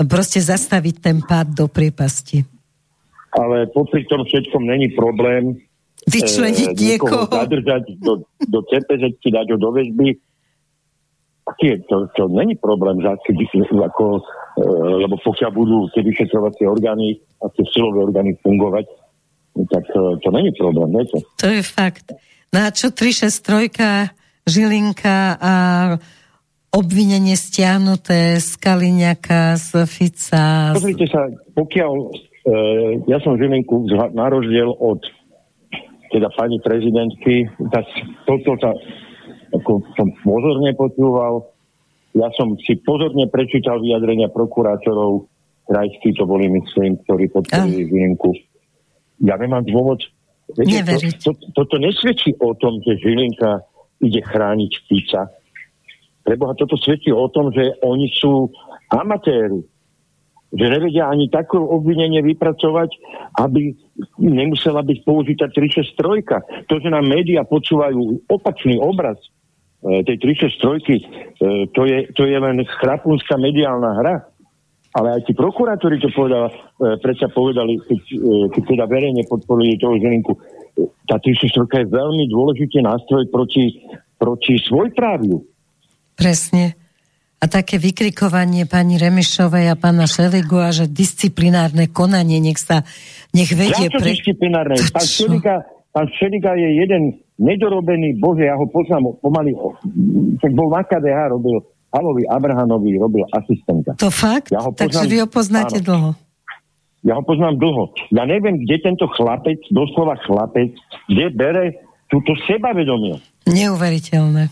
proste zastaviť ten pád do priepasti. Ale popri tom všetkom není problém vyčleniť e, niekoho. Zadržať do, do CPZ, dať ho do väzby. Nie, to, to není problém, že keď, ako, e, lebo pokiaľ budú tie vyšetrovacie orgány a tie silové orgány fungovať, tak to, není problém, viete. To je fakt. No a čo 363, Žilinka a obvinenie stiahnuté z Kaliňaka, z Fica. Pozrite sa, pokiaľ e, ja som Žilinku na rozdiel od teda pani prezidentky, tak toto sa, ako som pozorne počúval, ja som si pozorne prečítal vyjadrenia prokurátorov krajských, to boli myslím, ktorí podporili Žilinku. Ja nemám dôvod Viete, to, to, toto nesvedčí o tom, že Žilinka ide chrániť Fica. Preboha, toto svedčí o tom, že oni sú amatéri. Že nevedia ani také obvinenie vypracovať, aby nemusela byť použitá 363. To, že nám médiá počúvajú opačný obraz e, tej 363, e, to je, to je len chrapúnska mediálna hra ale aj tí prokurátori to povedala, e, predsa povedali, keď, e, keď teda verejne podporili toho Želinku, tá 363 je veľmi dôležitý nástroj proti, proti svojpráviu. Presne. A také vykrikovanie pani Remišovej a pána Šeligu a že disciplinárne konanie, nech sa, nech vedie... Ja pre... disciplinárne? Pán Šeliga, pán Šeliga je jeden nedorobený, bože, ja ho poznám pomaly, keď bol na KDH, robil Halovi Abrahanovi robil asistenta. To fakt? Ja ho poznám, Takže vy ho poznáte áno. dlho? Ja ho poznám dlho. Ja neviem, kde tento chlapec, doslova chlapec, kde bere túto sebavedomie. Neuveriteľné.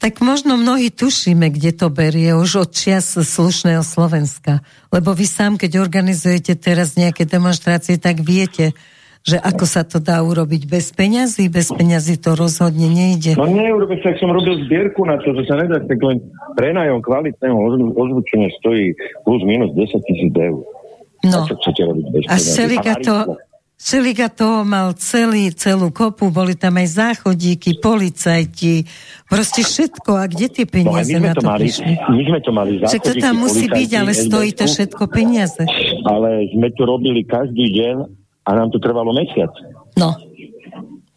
Tak možno mnohí tušíme, kde to berie už od čias slušného Slovenska. Lebo vy sám, keď organizujete teraz nejaké demonstrácie, tak viete, že ako sa to dá urobiť bez peňazí, bez peňazí to rozhodne nejde. No neurobiť, tak som robil zbierku na to, že sa nedá, tak len prenajom kvalitného ozvučenia stojí plus minus 10 tisíc eur. No. A čo chcete robiť bez a Šeliga to, Šeliga toho mal celý, celú kopu, boli tam aj záchodíky, policajti, proste všetko. A kde tie peniaze no, na to, mali, prišli? My sme to mali záchodíky, to tam musí byť, ale stojí to všetko peniaze. Ale sme to robili každý deň a nám to trvalo mesiac. No.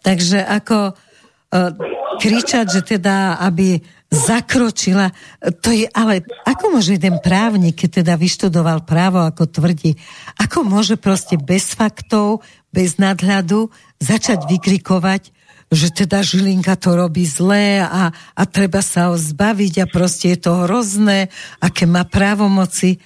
Takže ako uh, kričať, že teda, aby zakročila, to je, ale ako môže jeden právnik, keď teda vyštudoval právo, ako tvrdí, ako môže proste bez faktov, bez nadhľadu začať vykrikovať, že teda Žilinka to robí zlé a, a treba sa ho zbaviť a proste je to hrozné, aké má právomoci.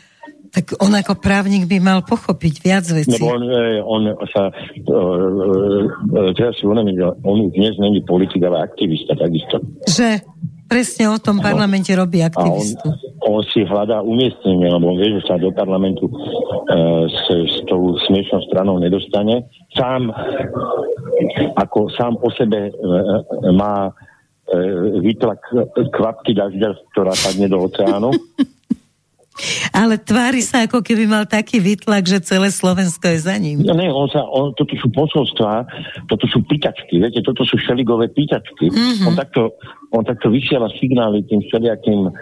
Tak on ako právnik by mal pochopiť viac vecí. Lebo on, e, on sa, uh, teraz si uvedomím, že on už dnes není politik, ale aktivista takisto. Že presne o tom parlamente robí aktivistu. On, on si hľadá umiestnenie, lebo on vie, že sa do parlamentu uh, s, s tou smiešnou stranou nedostane. Sám, ako sám o sebe uh, má uh, výtlak kvapky dažďa, ktorá padne do oceánu. Ale tvári sa, ako keby mal taký výtlak, že celé Slovensko je za ním. No nie, on sa, on, toto sú posolstvá, toto sú pýtačky, viete, toto sú šeligové pýtačky. Mm-hmm. On, takto, on takto vysiela signály tým všelijakým uh,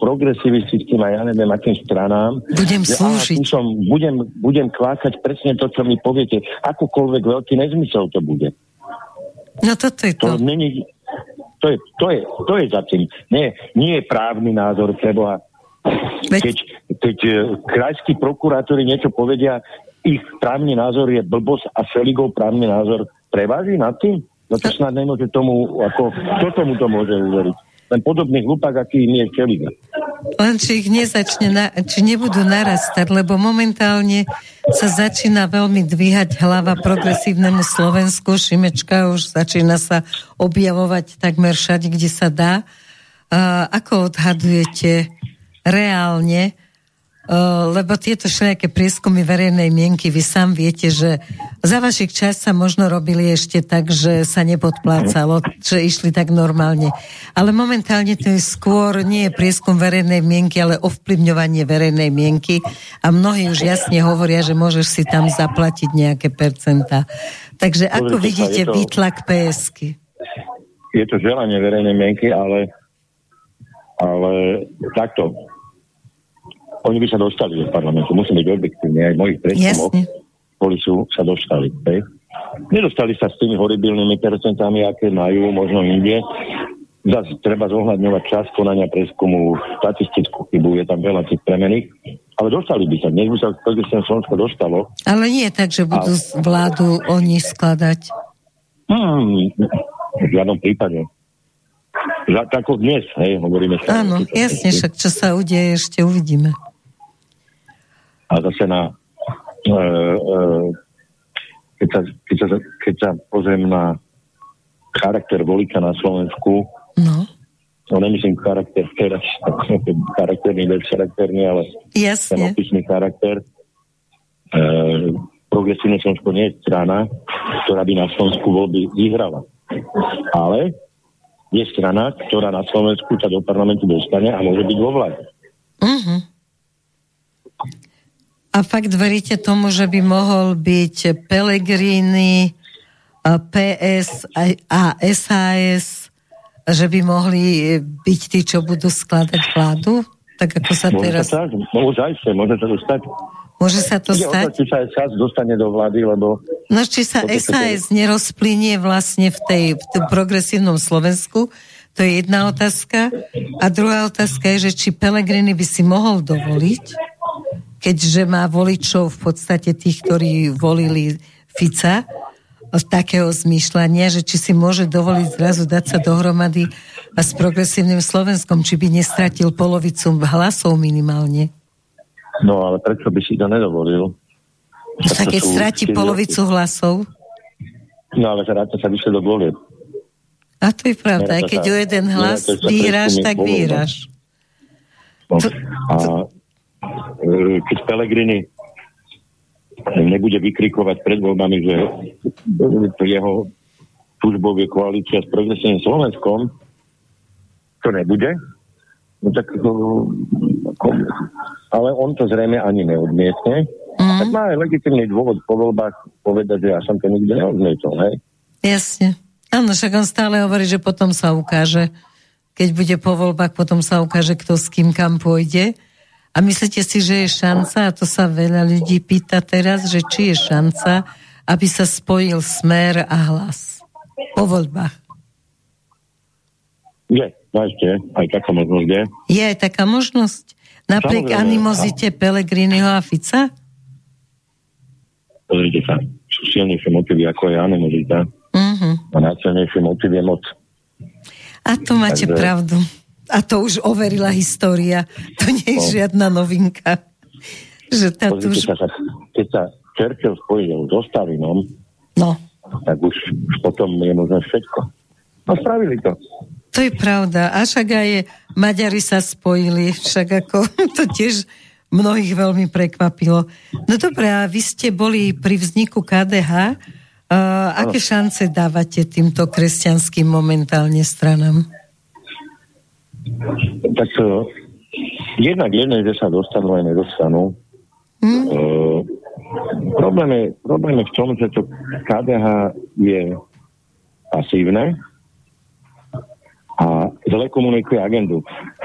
progresivistickým a ja neviem akým stranám. Budem že, slúžiť. Aha, som, budem, budem kvákať presne to, čo mi poviete. Akokoľvek veľký nezmysel to bude. No toto je to. To není, to je, to je, to je za tým. Nie, nie je právny názor preboha. Keď, keď e, krajskí prokurátori niečo povedia, ich právny názor je blbosť a Feligov právny názor preváži nad tým? No to snad nemôže tomu, ako, kto tomu to môže uveriť? Ten podobný hlupak, aký nie je Feliga. Len či ich nezačne, na, či nebudú narastať, lebo momentálne sa začína veľmi dvíhať hlava progresívnemu Slovensku. Šimečka už začína sa objavovať takmer všade, kde sa dá. A ako odhadujete reálne Uh, lebo tieto všelijaké prieskumy verejnej mienky, vy sám viete, že za vašich čas sa možno robili ešte tak, že sa nepodplácalo, že išli tak normálne. Ale momentálne to je skôr, nie je prieskum verejnej mienky, ale ovplyvňovanie verejnej mienky a mnohí už jasne hovoria, že môžeš si tam zaplatiť nejaké percenta. Takže ako Pozrite vidíte sa, to, výtlak PSky? Je to želanie verejnej mienky, ale, ale takto oni by sa dostali do parlamentu. Musím byť objektívne, aj mojich prieskumov boli sú, sa dostali. Hej. Nedostali sa s tými horibilnými percentami, aké majú možno inde. Zas treba zohľadňovať čas konania preskumu, statistickú chybu, je tam veľa tých premených, ale dostali by sa. Dnes by sa Progresívne Slovensko dostalo. Ale nie tak, že budú a... vládu oni skladať. Hmm, v žiadnom prípade. Za, tako dnes, hej, hovoríme. Áno, jasne, však čo sa udeje, ešte uvidíme. A zase na e, e, keď, sa, keď, sa, keď sa pozriem na charakter volika na Slovensku, no. no nemyslím charakter teraz, charakterný, charakterný, ale Jasne. ten opisný charakter. E, progresívne Slovensko nie je strana, ktorá by na Slovensku voľby vyhrala. Ale je strana, ktorá na Slovensku sa do parlamentu dostane a môže byť vo vláde. Uh-huh. A fakt veríte tomu, že by mohol byť Pelegrini, PS a SAS, že by mohli byť tí, čo budú skladať vládu? Tak ako sa môže teraz... Sa, môže môže sa to stať. Môže sa to Ide stať? či sa SAS dostane do vlády, lebo... No, či sa SAS nerozplynie vlastne v tej v tom progresívnom Slovensku, to je jedna otázka. A druhá otázka je, že či Pelegrini by si mohol dovoliť, keďže má voličov v podstate tých, ktorí volili Fica, z takého zmýšľania, že či si môže dovoliť zrazu dať sa dohromady a s progresívnym Slovenskom, či by nestratil polovicu hlasov minimálne. No ale prečo by si to nedovolil? No, tak keď stratí polovicu hlasov? No ale zráta sa výsledok volieb. A to je pravda, aj keď o jeden hlas vyhráš, tak vyhráš. No, a keď Pelegrini nebude vykrikovať pred voľbami, že jeho túžbou je koalícia s progresívnym Slovenskom, to nebude, no tak to, ale on to zrejme ani neodmietne, mm. tak má aj legitimný dôvod po voľbách povedať, že ja som to nikdy neodmietol, hej? Jasne. Áno, však on stále hovorí, že potom sa ukáže, keď bude po voľbách, potom sa ukáže, kto s kým kam pôjde. A myslíte si, že je šanca, a to sa veľa ľudí pýta teraz, že či je šanca, aby sa spojil smer a hlas po voľbách? Je, ešte, aj taká možnosť je. Je aj taká možnosť? Napriek Samozrejme, animozite a... Pelegriniho a Fica? Pozrite sa, sú silnejšie motivy ako je animozita. Uh-huh. A najsilnejšie motiv je moc. A to máte Takže... pravdu. A to už overila história. To nie je no. žiadna novinka. Že tá tuž... sa, keď sa Churchill spojil so Stalinom, no. tak už, už potom je možno všetko. No spravili to. To je pravda. A však aj Maďari sa spojili, však ako to tiež mnohých veľmi prekvapilo. No dobré, a vy ste boli pri vzniku KDH. Uh, aké šance dávate týmto kresťanským momentálne stranám? Tak uh, jednak jedné, že sa dostanú aj nedostanú. Hmm? Uh, problém, je, problém je v tom, že to KDH je pasívne a zle komunikuje agendu.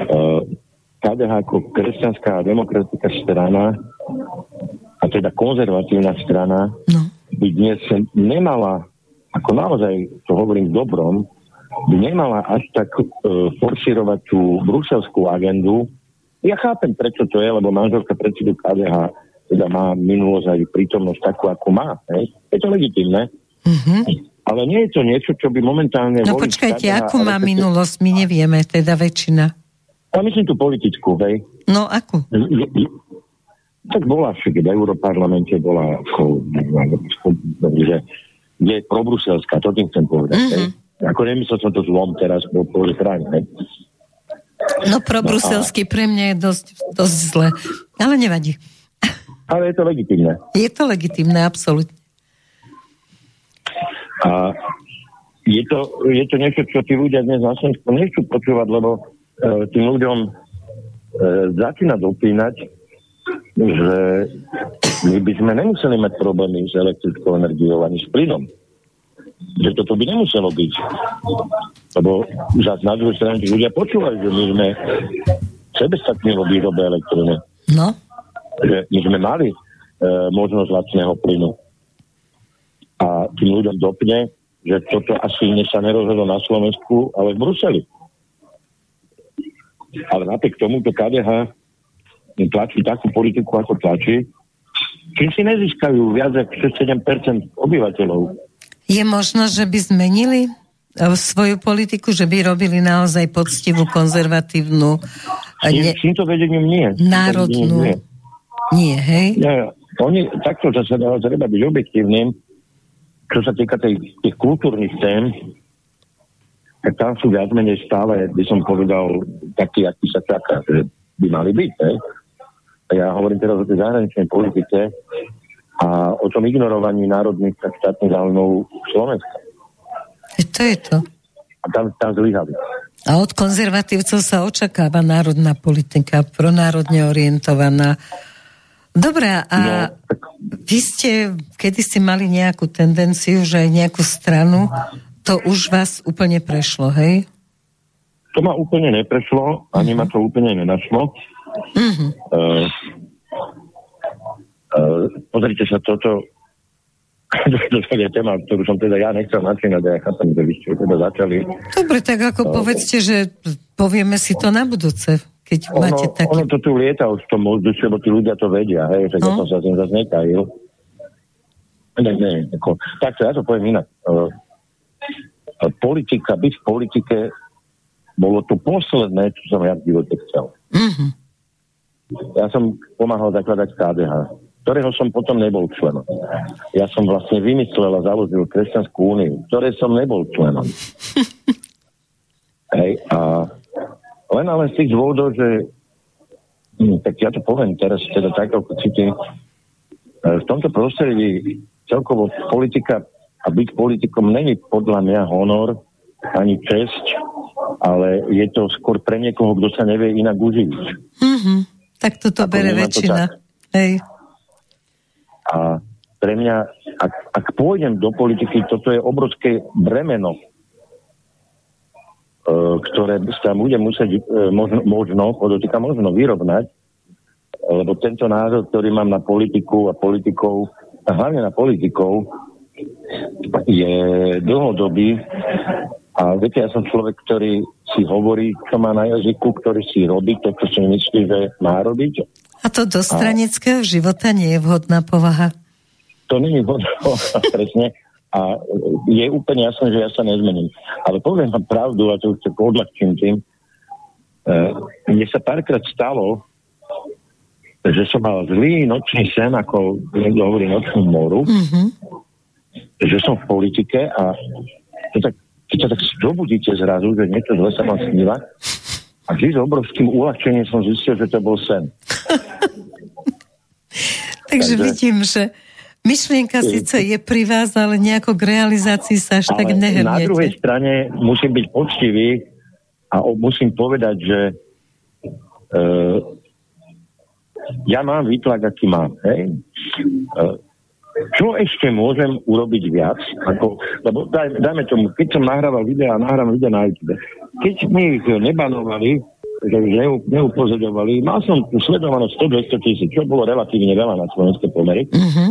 Uh, KDH ako kresťanská demokratická strana a teda konzervatívna strana no. by dnes nemala, ako naozaj to hovorím dobrom, by nemala až tak uh, forsírovať tú bruselskú agendu. Ja chápem, prečo to je, lebo manželka predsedu KDH teda má minulosť aj prítomnosť takú, ako má. Hej? Je to legitimné. Mm-hmm. Ale nie je to niečo, čo by momentálne... No počkajte, KDH, akú má minulosť, my nevieme, teda väčšina. Ja myslím tú politickú, hej. No, akú? Tak bola však, v Európarlamente bola ako, že je probruselská, to tým chcem povedať. Mm-hmm. Ako nemyslel som to zlom teraz po, po strane. No pro no bruselský a... pre mňa je dosť, dosť zle. Ale nevadí. Ale je to legitimné. Je to legitimné, absolútne. A je to, je to niečo, čo tí ľudia dnes na Slovensku nechcú počúvať, lebo e, tým ľuďom e, začína dopínať, že my by sme nemuseli mať problémy s elektrickou energiou ani s plynom že toto by nemuselo byť. Lebo zase na druhej strane tí ľudia počúvajú, že my sme sebestatní vo výrobe elektriny. No. Že my sme mali e, možnosť lacného plynu. A tým ľuďom dopne, že toto asi sa nerozhodlo na Slovensku, ale v Bruseli. Ale napriek tomu to KDH tlačí takú politiku, ako tlačí, čím si nezískajú viac ako 7% obyvateľov. Je možno, že by zmenili svoju politiku, že by robili naozaj poctivú, konzervatívnu... Ne, s týmto vedením nie. Národnú... Nie. nie, hej? Nie, oni, takto zase treba byť objektívnym, čo sa týka tej, tých kultúrnych tém, tak tam sú viac menej stále, by som povedal, takí, akí sa čaká, že by mali byť. Hej? Ja hovorím teraz o tej zahraničnej politike a o tom ignorovaní národných tak štátnych záujmov Slovenska. To je to. A tam, tam zlyhali. A od konzervatívcov sa očakáva národná politika, pronárodne orientovaná. Dobre, a no, tak... vy ste kedy si mali nejakú tendenciu, že aj nejakú stranu, to už vás úplne prešlo, hej? To ma úplne neprešlo, ani uh-huh. ma to úplne nenašlo. Uh-huh. Uh, uh, pozrite sa, toto to je téma, ktorú som teda ja nechcel načínať a ja chápem, že vy ste teda začali. Dobre, tak ako uh, povedzte, že povieme si to na budúce, keď ono, máte taký... Ono to tu lieta už v tom mozduši, lebo tí ľudia to vedia, hej, že no. som sa tým zase netajil. Ne, ne, ako, takto, ja to poviem inak. Uh, politika, byť v politike bolo to posledné, čo som ja v živote chcel. Mm-hmm. Ja som pomáhal zakladať KDH ktorého som potom nebol členom. Ja som vlastne vymyslel a založil Kresťanskú úniu, ktoré som nebol členom. Hej, a len ale z tých dôvodov, že hm, tak ja to poviem teraz teda tak, ako cítim, e, v tomto prostredí celkovo politika a byť politikom není podľa mňa honor ani česť, ale je to skôr pre niekoho, kto sa nevie inak uživiť. Mm-hmm. Tak toto bere väčšina. Hej. A pre mňa, ak, ak pôjdem do politiky, toto je obrovské bremeno, e, ktoré sa bude musieť e, možno, možno, podotýka možno vyrovnať, lebo tento názor, ktorý mám na politiku a politikov, a hlavne na politikov, je dlhodobý a viete, ja som človek, ktorý si hovorí, čo má na jazyku, ktorý si robí to, čo si myslí, že má robiť a to do stranického a... života nie je vhodná povaha? To nie je vhodná povaha, presne. A je úplne jasné, že ja sa nezmením. Ale poviem vám pravdu, a to už odľahčím tým, uh, mne sa párkrát stalo, že som mal zlý nočný sen, ako niekto hovorí nočnú moru, mm-hmm. že som v politike a to tak, keď sa tak zobudíte zrazu, že niečo zle sa vám sníva, a vždy s obrovským uľahčením som zistil, že to bol sen. Takže vidím, že myšlienka síce je pri vás, ale nejako k realizácii sa až tak nehrniete. Na druhej strane musím byť poctivý a musím povedať, že uh, ja mám výtlak, aký mám. Hej? Uh, čo ešte môžem urobiť viac? Ako, lebo daj, dajme tomu, keď som nahrával videa a nahrávam videa na YouTube, keď mi ich nebanovali, že neupozorňovali, mal som tu sledovanosť 100-200 tisíc, čo bolo relatívne veľa na slovenské pomery. Uh-huh.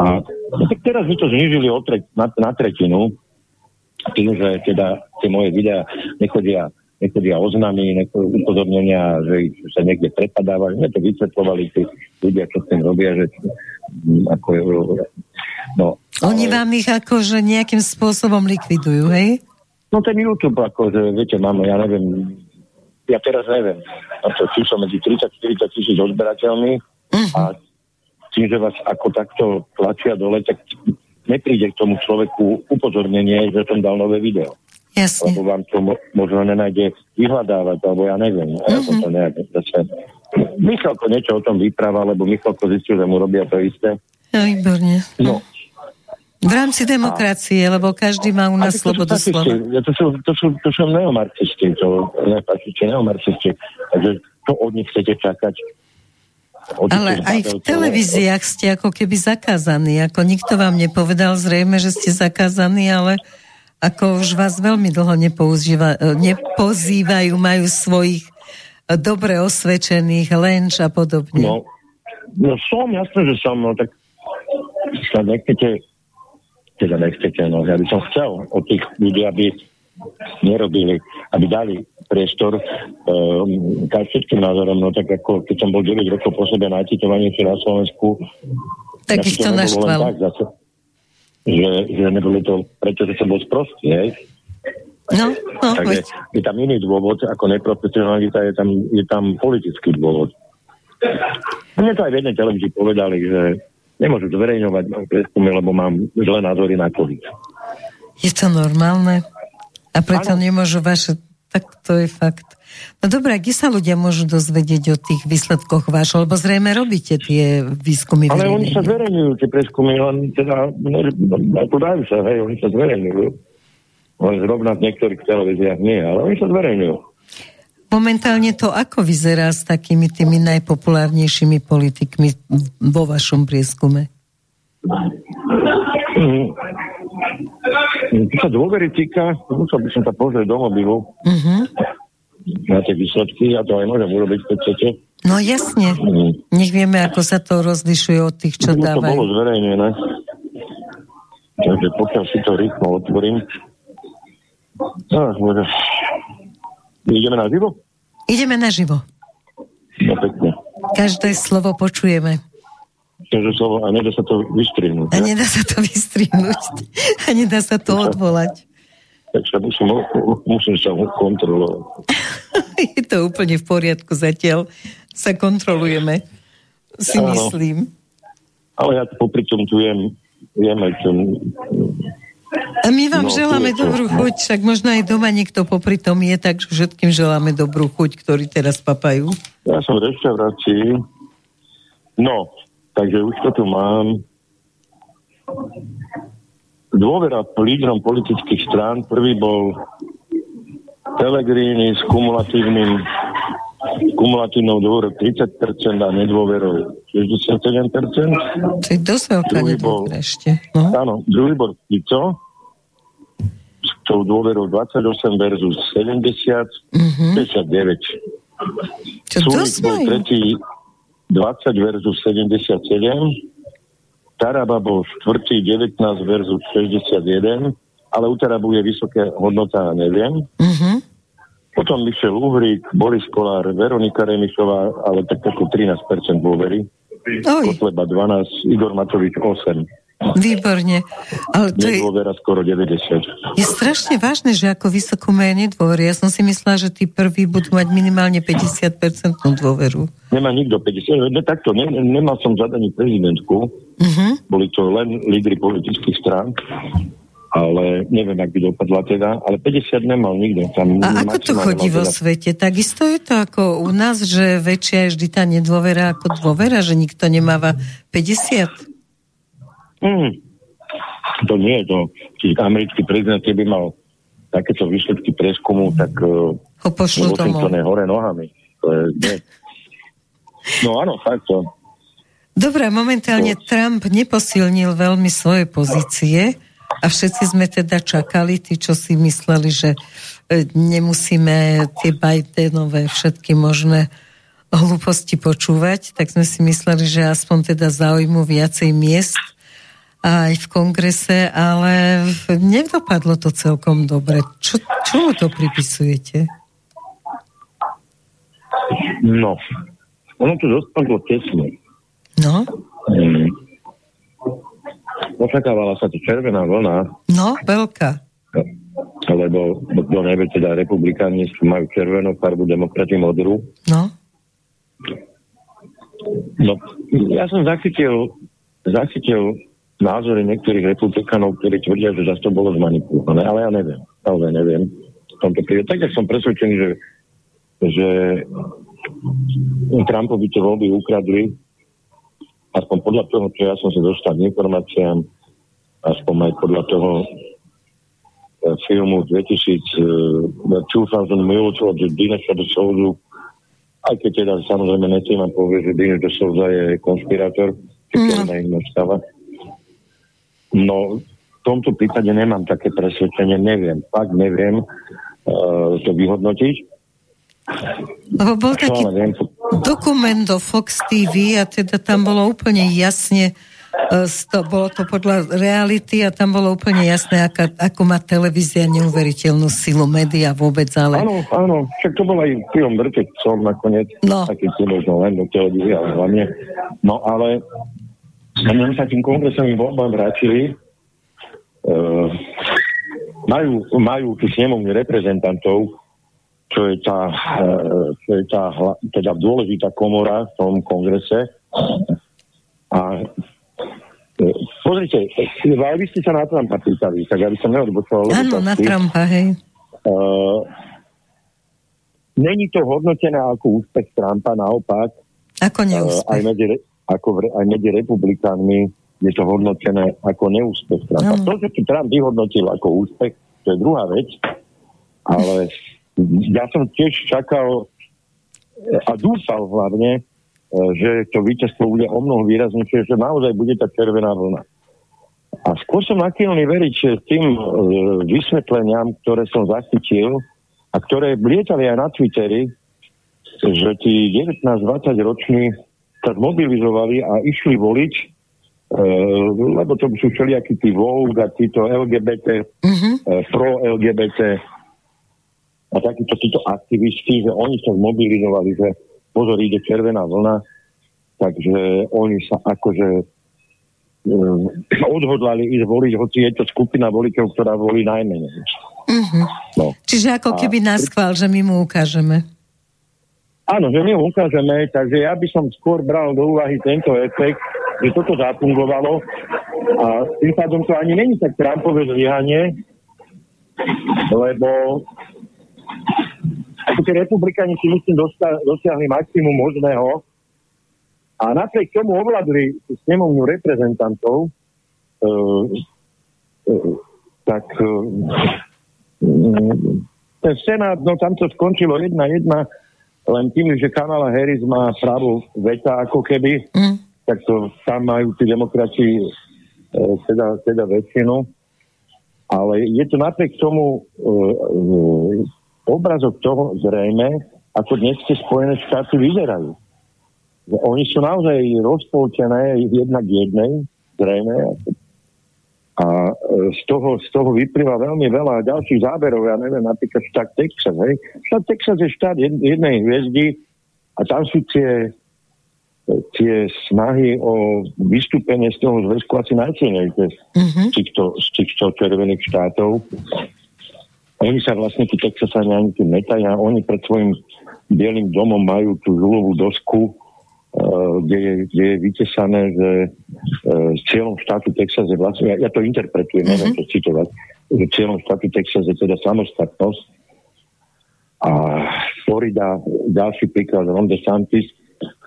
A no, tak teraz mi to znižili tre, na, na tretinu, tým, že teda tie moje videá nechodia nechodia oznámy, upozornenia, že ich sa niekde prepadávajú. Mne to vysvetlovali tí ľudia, čo s tým robia, že ako, no, Oni ale... vám ich akože nejakým spôsobom likvidujú, hej? No ten YouTube, akože, viete, mám, ja neviem, ja teraz neviem, na to číslo medzi 30-40 tisíc odberateľmi uh-huh. a tým, že vás ako takto tlačia dole, tak nepríde k tomu človeku upozornenie, že som dal nové video. Jasne. Lebo vám to mo- možno nenájde vyhľadávať, alebo ja neviem. Uh-huh. Ja som to nejak, zase... Michalko niečo o tom vypráva, lebo Michalko zistil, že mu robia to isté. No, výborne. No. V rámci demokracie, a... lebo každý má u nás slobodu slova. To sú, to, sú, to sú neomarxisti, to nefašisti, neomarxisti. Takže to od nich chcete čakať. Od Ale aj v televíziách ste ako keby zakázaní. Ako nikto vám nepovedal zrejme, že ste zakázaní, ale ako už vás veľmi dlho nepozývajú, majú svojich dobre osvedčených lenč a podobne. No, no som, jasné, že som, no tak sa nechcete, teda nechcete, no ja by som chcel od tých ľudí, aby nerobili, aby dali priestor um, všetkým názorom, no tak ako keď som bol 9 rokov po sebe na citovaní na Slovensku, tak ich to naštvalo. Tak, zase, že, že nebolo to, pretože som bol sprostý, hej. No, no, Takže je tam iný dôvod ako neprofesionalita, je tam, je tam politický dôvod. Mne to aj v jednej televízii povedali, že nemôžu zverejňovať prieskumy, lebo mám zlé názory na COVID. Je to normálne? A preto ano. nemôžu vaše... Tak to je fakt. No dobré, kde sa ľudia môžu dozvedieť o tých výsledkoch vášho? Lebo zrejme robíte tie výskumy. Ale oni sa zverejňujú, tie prieskumy, len teda, dajú sa, hej, oni sa zverejňujú. Len zrovna v niektorých televíziách nie, ale oni sa zverejňujú. Momentálne to ako vyzerá s takými tými najpopulárnejšími politikmi vo vašom prieskume? Mm. Čo sa dôvery týka, musel by som sa pozrieť do mobilu uh-huh. na tie výsledky, ja to aj môžem urobiť, keď chcete. No jasne. Mm. Nech vieme, ako sa to rozlišuje od tých, čo dávajú. To bolo zverejnené. Takže pokiaľ si to rýchlo otvorím, No. Ideme na živo? Ideme na živo. No pekne. Každé slovo počujeme. Každé slovo a nedá sa to vystrihnúť. A nedá sa to vystrihnúť. A nedá sa to odvolať. Tak sa musím, musím sa kontrolovať. Je to úplne v poriadku zatiaľ. Sa kontrolujeme. Si Áno. myslím. Ale ja popri tom tu jem, jem aj ten a my vám no, želáme dobrú chuť, však možno aj doma niekto popri tom je, tak všetkým želáme dobrú chuť, ktorí teraz papajú. Ja som v reštaurácii. No, takže už to tu mám. Dôvera lídrom politických strán. Prvý bol Pelegrini s kumulatívnym kumulatívnou dôverou 30% a nedôverou 67%. To je dosť veľká nedôvera ešte. No. Áno, druhý bol Fico s tou dôverou 28 versus 70, mm-hmm. 59. Sulik bol tretí 20 versus 77, Taraba bol štvrtý 19 versus 61, ale u Tarabu je vysoká hodnota, neviem. Mm-hmm. Potom vyšiel Uhrík, Boris Kolár, Veronika Remišová, ale tak ako 13% dôvery. Kotleba 12, Igor Matovič 8. Výborne. Ale to Nedôvera je... skoro 90. Je strašne vážne, že ako vysokú majú nedôveru. Ja som si myslela, že tí prví budú mať minimálne 50% dôveru. Nemá nikto 50. Ne, takto, ne, nemal som zadaní prezidentku. Uh-huh. Boli to len lídry politických strán ale neviem, ak by dopadla teda, ale 50 nemal nikto. Tam a ako to chodí vo teda... svete? Takisto je to ako u nás, že väčšia je vždy tá nedôvera ako dôvera, že nikto nemáva 50? Mm. To nie je to. Čiže americký prezident, keby mal takéto výsledky preskumu, tak uh, ho pošlu je hore nohami. To je, nie. No áno, fakt to. Dobre, momentálne to... Trump neposilnil veľmi svoje pozície a všetci sme teda čakali, tí, čo si mysleli, že e, nemusíme tie Bidenové všetky možné hlúposti počúvať, tak sme si mysleli, že aspoň teda zaujímu viacej miest aj v kongrese, ale nedopadlo to celkom dobre. Čo, čomu to pripisujete? No, ono to dopadlo tesne. No? Hmm očakávala sa to červená vlna. No, veľká. Lebo, kto nevie, teda republikáni majú červenú farbu, demokrati modrú. No. No, ja som zachytil, zachytil názory niektorých republikánov, ktorí tvrdia, že zase to bolo zmanipulované, ale ja neviem. Naozaj neviem. V tomto prípade. Tak, som presvedčený, že, že Trumpovi to voľby ukradli, aspoň podľa toho, čo ja som sa dostal k informáciám, aspoň aj podľa toho e, filmu 2000, uh, 2000 Mules od Dineša do Souzu, aj keď teda samozrejme vám povie, že Dineš do Souza je konspirátor, keď mm. iná stava. No, v tomto prípade nemám také presvedčenie, neviem, fakt neviem uh, to vyhodnotiť. Lebo bol taký dokument do Fox TV a teda tam bolo úplne jasne e, to, bolo to podľa reality a tam bolo úplne jasné, aká, ako má televízia neuveriteľnú silu média vôbec, ale... Áno, áno, však to bol aj film som nakoniec, no. taký film možno len do televízie, ale hlavne. No ale mňa sa tým kongresom voľbám vrátili majú, majú tu snemovne reprezentantov, čo je tá, čo je tá teda dôležitá komora v tom kongrese. A pozrite, aj vy ste sa na Trumpa pýtali, tak aby som neodbočoval. Áno, na Trumpa, hej. Uh, Není to hodnotené ako úspech Trumpa, naopak. Ako neúspech. Uh, aj, medzi, ako v, aj medzi republikánmi je to hodnotené ako neúspech Trumpa. No. To, že tu Trump vyhodnotil ako úspech, to je druhá vec, ale ja som tiež čakal a dúfal hlavne, že to víťazstvo bude o mnoho výraznejšie, že naozaj bude tá červená vlna. A skôr som nakýlný veriť, že tým e, vysvetleniam, ktoré som zachytil, a ktoré lietali aj na Twitteri, že tí 19-20 roční sa zmobilizovali a išli voliť, e, lebo to sú všelijakí tí Vogue a títo LGBT, e, pro-LGBT a takíto títo aktivisti, že oni sa zmobilizovali, že pozor, ide červená vlna, takže oni sa akože e, odhodlali ísť voliť, hoci je to skupina voličov, ktorá volí najmenej. Uh-huh. No. Čiže ako keby a... nás chval, že my mu ukážeme. Áno, že my mu ukážeme, takže ja by som skôr bral do úvahy tento efekt, že toto zafungovalo a tým pádom to ani není tak Trumpové zlyhanie, lebo ako tie republikáni si myslím dosiahli maximum možného a napriek tomu ovládli snemovňu reprezentantov, e, e, tak e, Mm, ten Senát, no tam to skončilo jedna jedna, len tým, že Kamala Harris má právo veta ako keby, mm. tak to tam majú tí demokrati e, teda, teda väčšinu. Ale je to napriek tomu e, e, obrazok toho zrejme, ako dnes tie Spojené štáty vyzerajú. Že oni sú naozaj rozpoltené jedna k jednej, zrejme, a e, z toho, z toho vyplýva veľmi veľa ďalších záberov, ja neviem, napríklad štát Texas, hej. Štát Texas je štát jednej hviezdy a tam sú tie, tie snahy o vystúpenie z toho zväzku asi najsilnejšie mm-hmm. z, týchto, z týchto červených štátov. Oni sa vlastne, tí Texasani ani tým netaja, oni pred svojim bielým domom majú tú žulovú dosku, Eh, kde je, kde je vytesané, že uh, cieľom štátu Texas je vlastne, ja, ja to interpretujem, mm-hmm. neviem to citovať, že cieľom štátu Texas je teda samostatnosť a Florida, ďalší príklad, Ron DeSantis,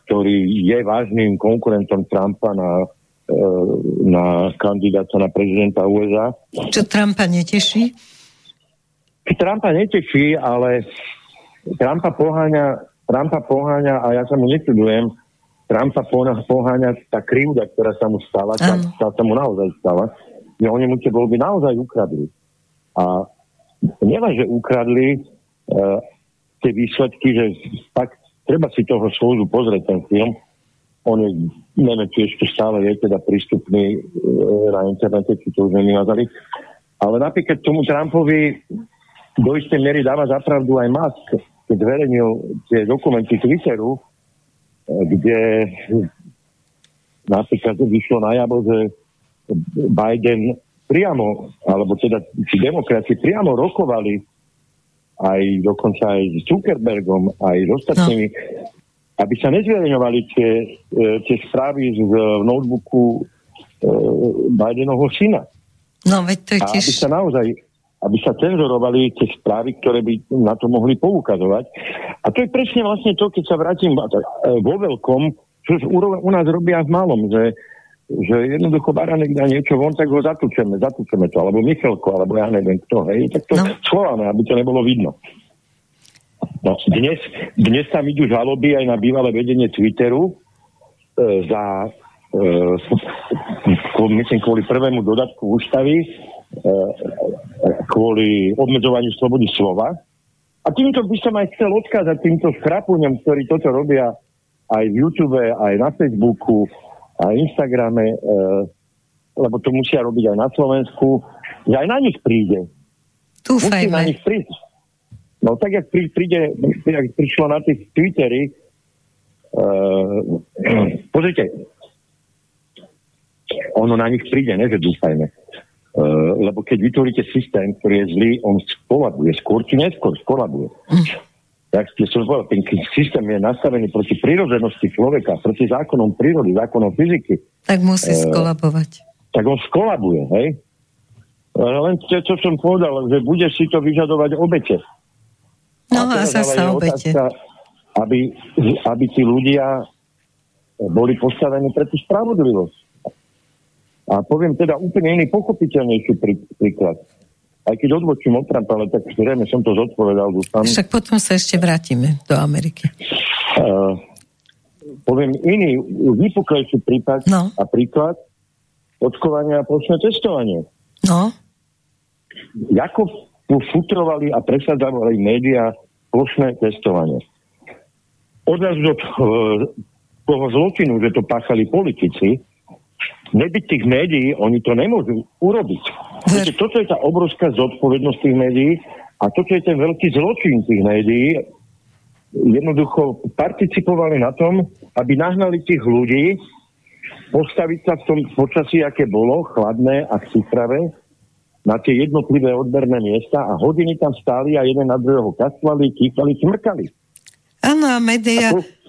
ktorý je vážnym konkurentom Trumpa na, uh, na kandidáta na prezidenta USA. Čo Trumpa neteší? Trumpa neteší, ale Trumpa poháňa, Trumpa poháňa a ja sa mu nečudujem, Trumpa poháňa tá krivda, ktorá sa mu stala, tá, tá sa mu naozaj stala, že oni mu tie voľby naozaj ukradli. A nielen, že ukradli uh, tie výsledky, že tak treba si toho slúzu pozrieť ten film, on je, neviem, či ešte stále je teda prístupný uh, na internete, či to už nevymazali, ale napríklad tomu Trumpovi do istej miery dáva zapravdu aj Musk, keď zverejnil tie dokumenty Twitteru, kde napríklad vyšlo najavo, že Biden priamo, alebo teda či demokrati priamo rokovali aj dokonca aj s Zuckerbergom, aj s ostatnými, no. aby sa nezverejňovali tie, e, tie správy z notebooku e, Bidenovho syna. No, veď to je tiež... A aby sa naozaj aby sa cenzorovali tie správy, ktoré by na to mohli poukazovať. A to je presne vlastne to, keď sa vrátim e, vo veľkom, čo u nás robia v malom, že, že jednoducho Baranek dá niečo von, tak ho zatúčeme, zatúčeme to, alebo Michalko, alebo ja neviem kto, hej, tak to no. schováme, aby to nebolo vidno. No, dnes, dnes tam idú žaloby aj na bývalé vedenie Twitteru e, za myslím kvôli prvému dodatku ústavy, E, kvôli obmedzovaniu slobody slova. A týmto by som aj chcel odkázať týmto škrapúňom, ktorí toto robia aj v YouTube, aj na Facebooku, aj Instagrame, e, lebo to musia robiť aj na Slovensku, že aj na nich príde. Musí na nich prísť. No tak, jak príde, jak prišlo na tých Twittery, uh, pozrite, ono na nich príde, ne, že dúfajme. E, lebo keď vytvoríte systém, ktorý je zlý, on skolabuje. Skôr či neskôr skolabuje. Mm. Tak ste som povedal, ten systém je nastavený proti prírodzenosti človeka, proti zákonom prírody, zákonom fyziky. Tak musí uh, skolabovať. Tak on skolabuje, hej? Len to, čo som povedal, že bude si to vyžadovať obete. No a, a zase obete. Otázka, aby, aby tí ľudia boli postavení pre tú spravodlivosť. A poviem teda úplne iný, pochopiteľnejší prí, príklad. Aj keď odbočím od Trumpa, ale tak zrejme som to zodpovedal, dúfam. Však potom sa ešte vrátime do Ameriky. Uh, poviem iný, vypuklejší prípad no. a príklad očkovania a plošné testovanie. No. Ako futrovali a presadzovali médiá plošné testovanie. Od nás do toho zločinu, že to páchali politici, nebyť tých médií, oni to nemôžu urobiť. Viete, toto je tá obrovská zodpovednosť tých médií a toto je ten veľký zločin tých médií. Jednoducho participovali na tom, aby nahnali tých ľudí, postaviť sa v tom počasí, aké bolo, chladné a chytravé, na tie jednotlivé odberné miesta a hodiny tam stáli a jeden na druhého kastvali, kýkali, smrkali. Áno, a média... Ako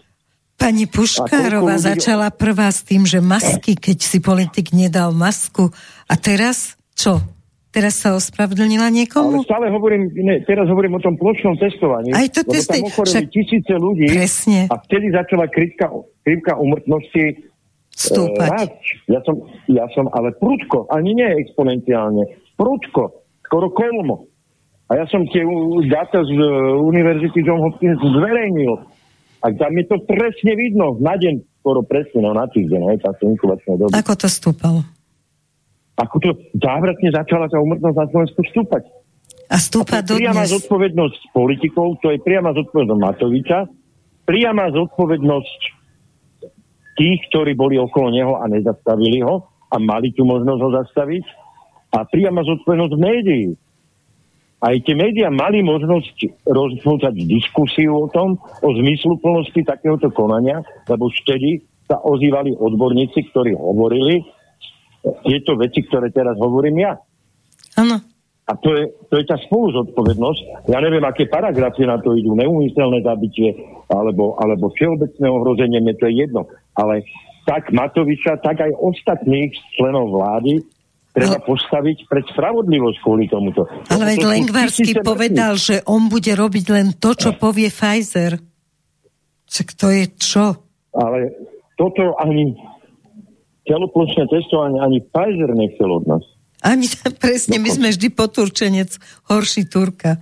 Pani Puškárova začala prvá s tým, že masky, keď si politik nedal masku. A teraz čo? Teraz sa ospravedlnila niekomu? Ale stále hovorím, ne, teraz hovorím o tom plošnom testovaní. Aj to teste... tam však... tisíce ľudí Presne. a vtedy začala krivka, krivka umrtnosti stúpať. E, ja, som, ja som ale prudko, ani nie exponenciálne, prudko, skoro kolmo. A ja som tie dáta z uh, Univerzity John Hopkins zverejnil a tam je to presne vidno, na deň, skoro presne, no na týždeň, hej, tá inkubačná doba. Ako to stúpalo? Ako to závratne začala tá umrtnosť na Slovensku stúpať. A stúpa do priama zodpovednosť politikov, to je priama zodpovednosť Matoviča, priama zodpovednosť tých, ktorí boli okolo neho a nezastavili ho a mali tu možnosť ho zastaviť a priama zodpovednosť médií aj tie médiá mali možnosť rozhodnúť diskusiu o tom, o zmyslu plnosti takéhoto konania, lebo vtedy sa ozývali odborníci, ktorí hovorili tieto veci, ktoré teraz hovorím ja. Áno. A to je, to je tá spolu zodpovednosť. Ja neviem, aké paragrafy na to idú, neumyselné zabitie, alebo, alebo všeobecné ohrozenie, mne to je jedno. Ale tak Matoviča, tak aj ostatných členov vlády treba no. postaviť pred spravodlivosť kvôli tomuto. Ale veď Lengvarsky povedal, že on bude robiť len to, čo povie Pfizer. Čak to je čo? Ale toto ani celoplošné testovanie ani Pfizer nechcel od nás. Ani presne, my sme vždy poturčenec, horší Turka.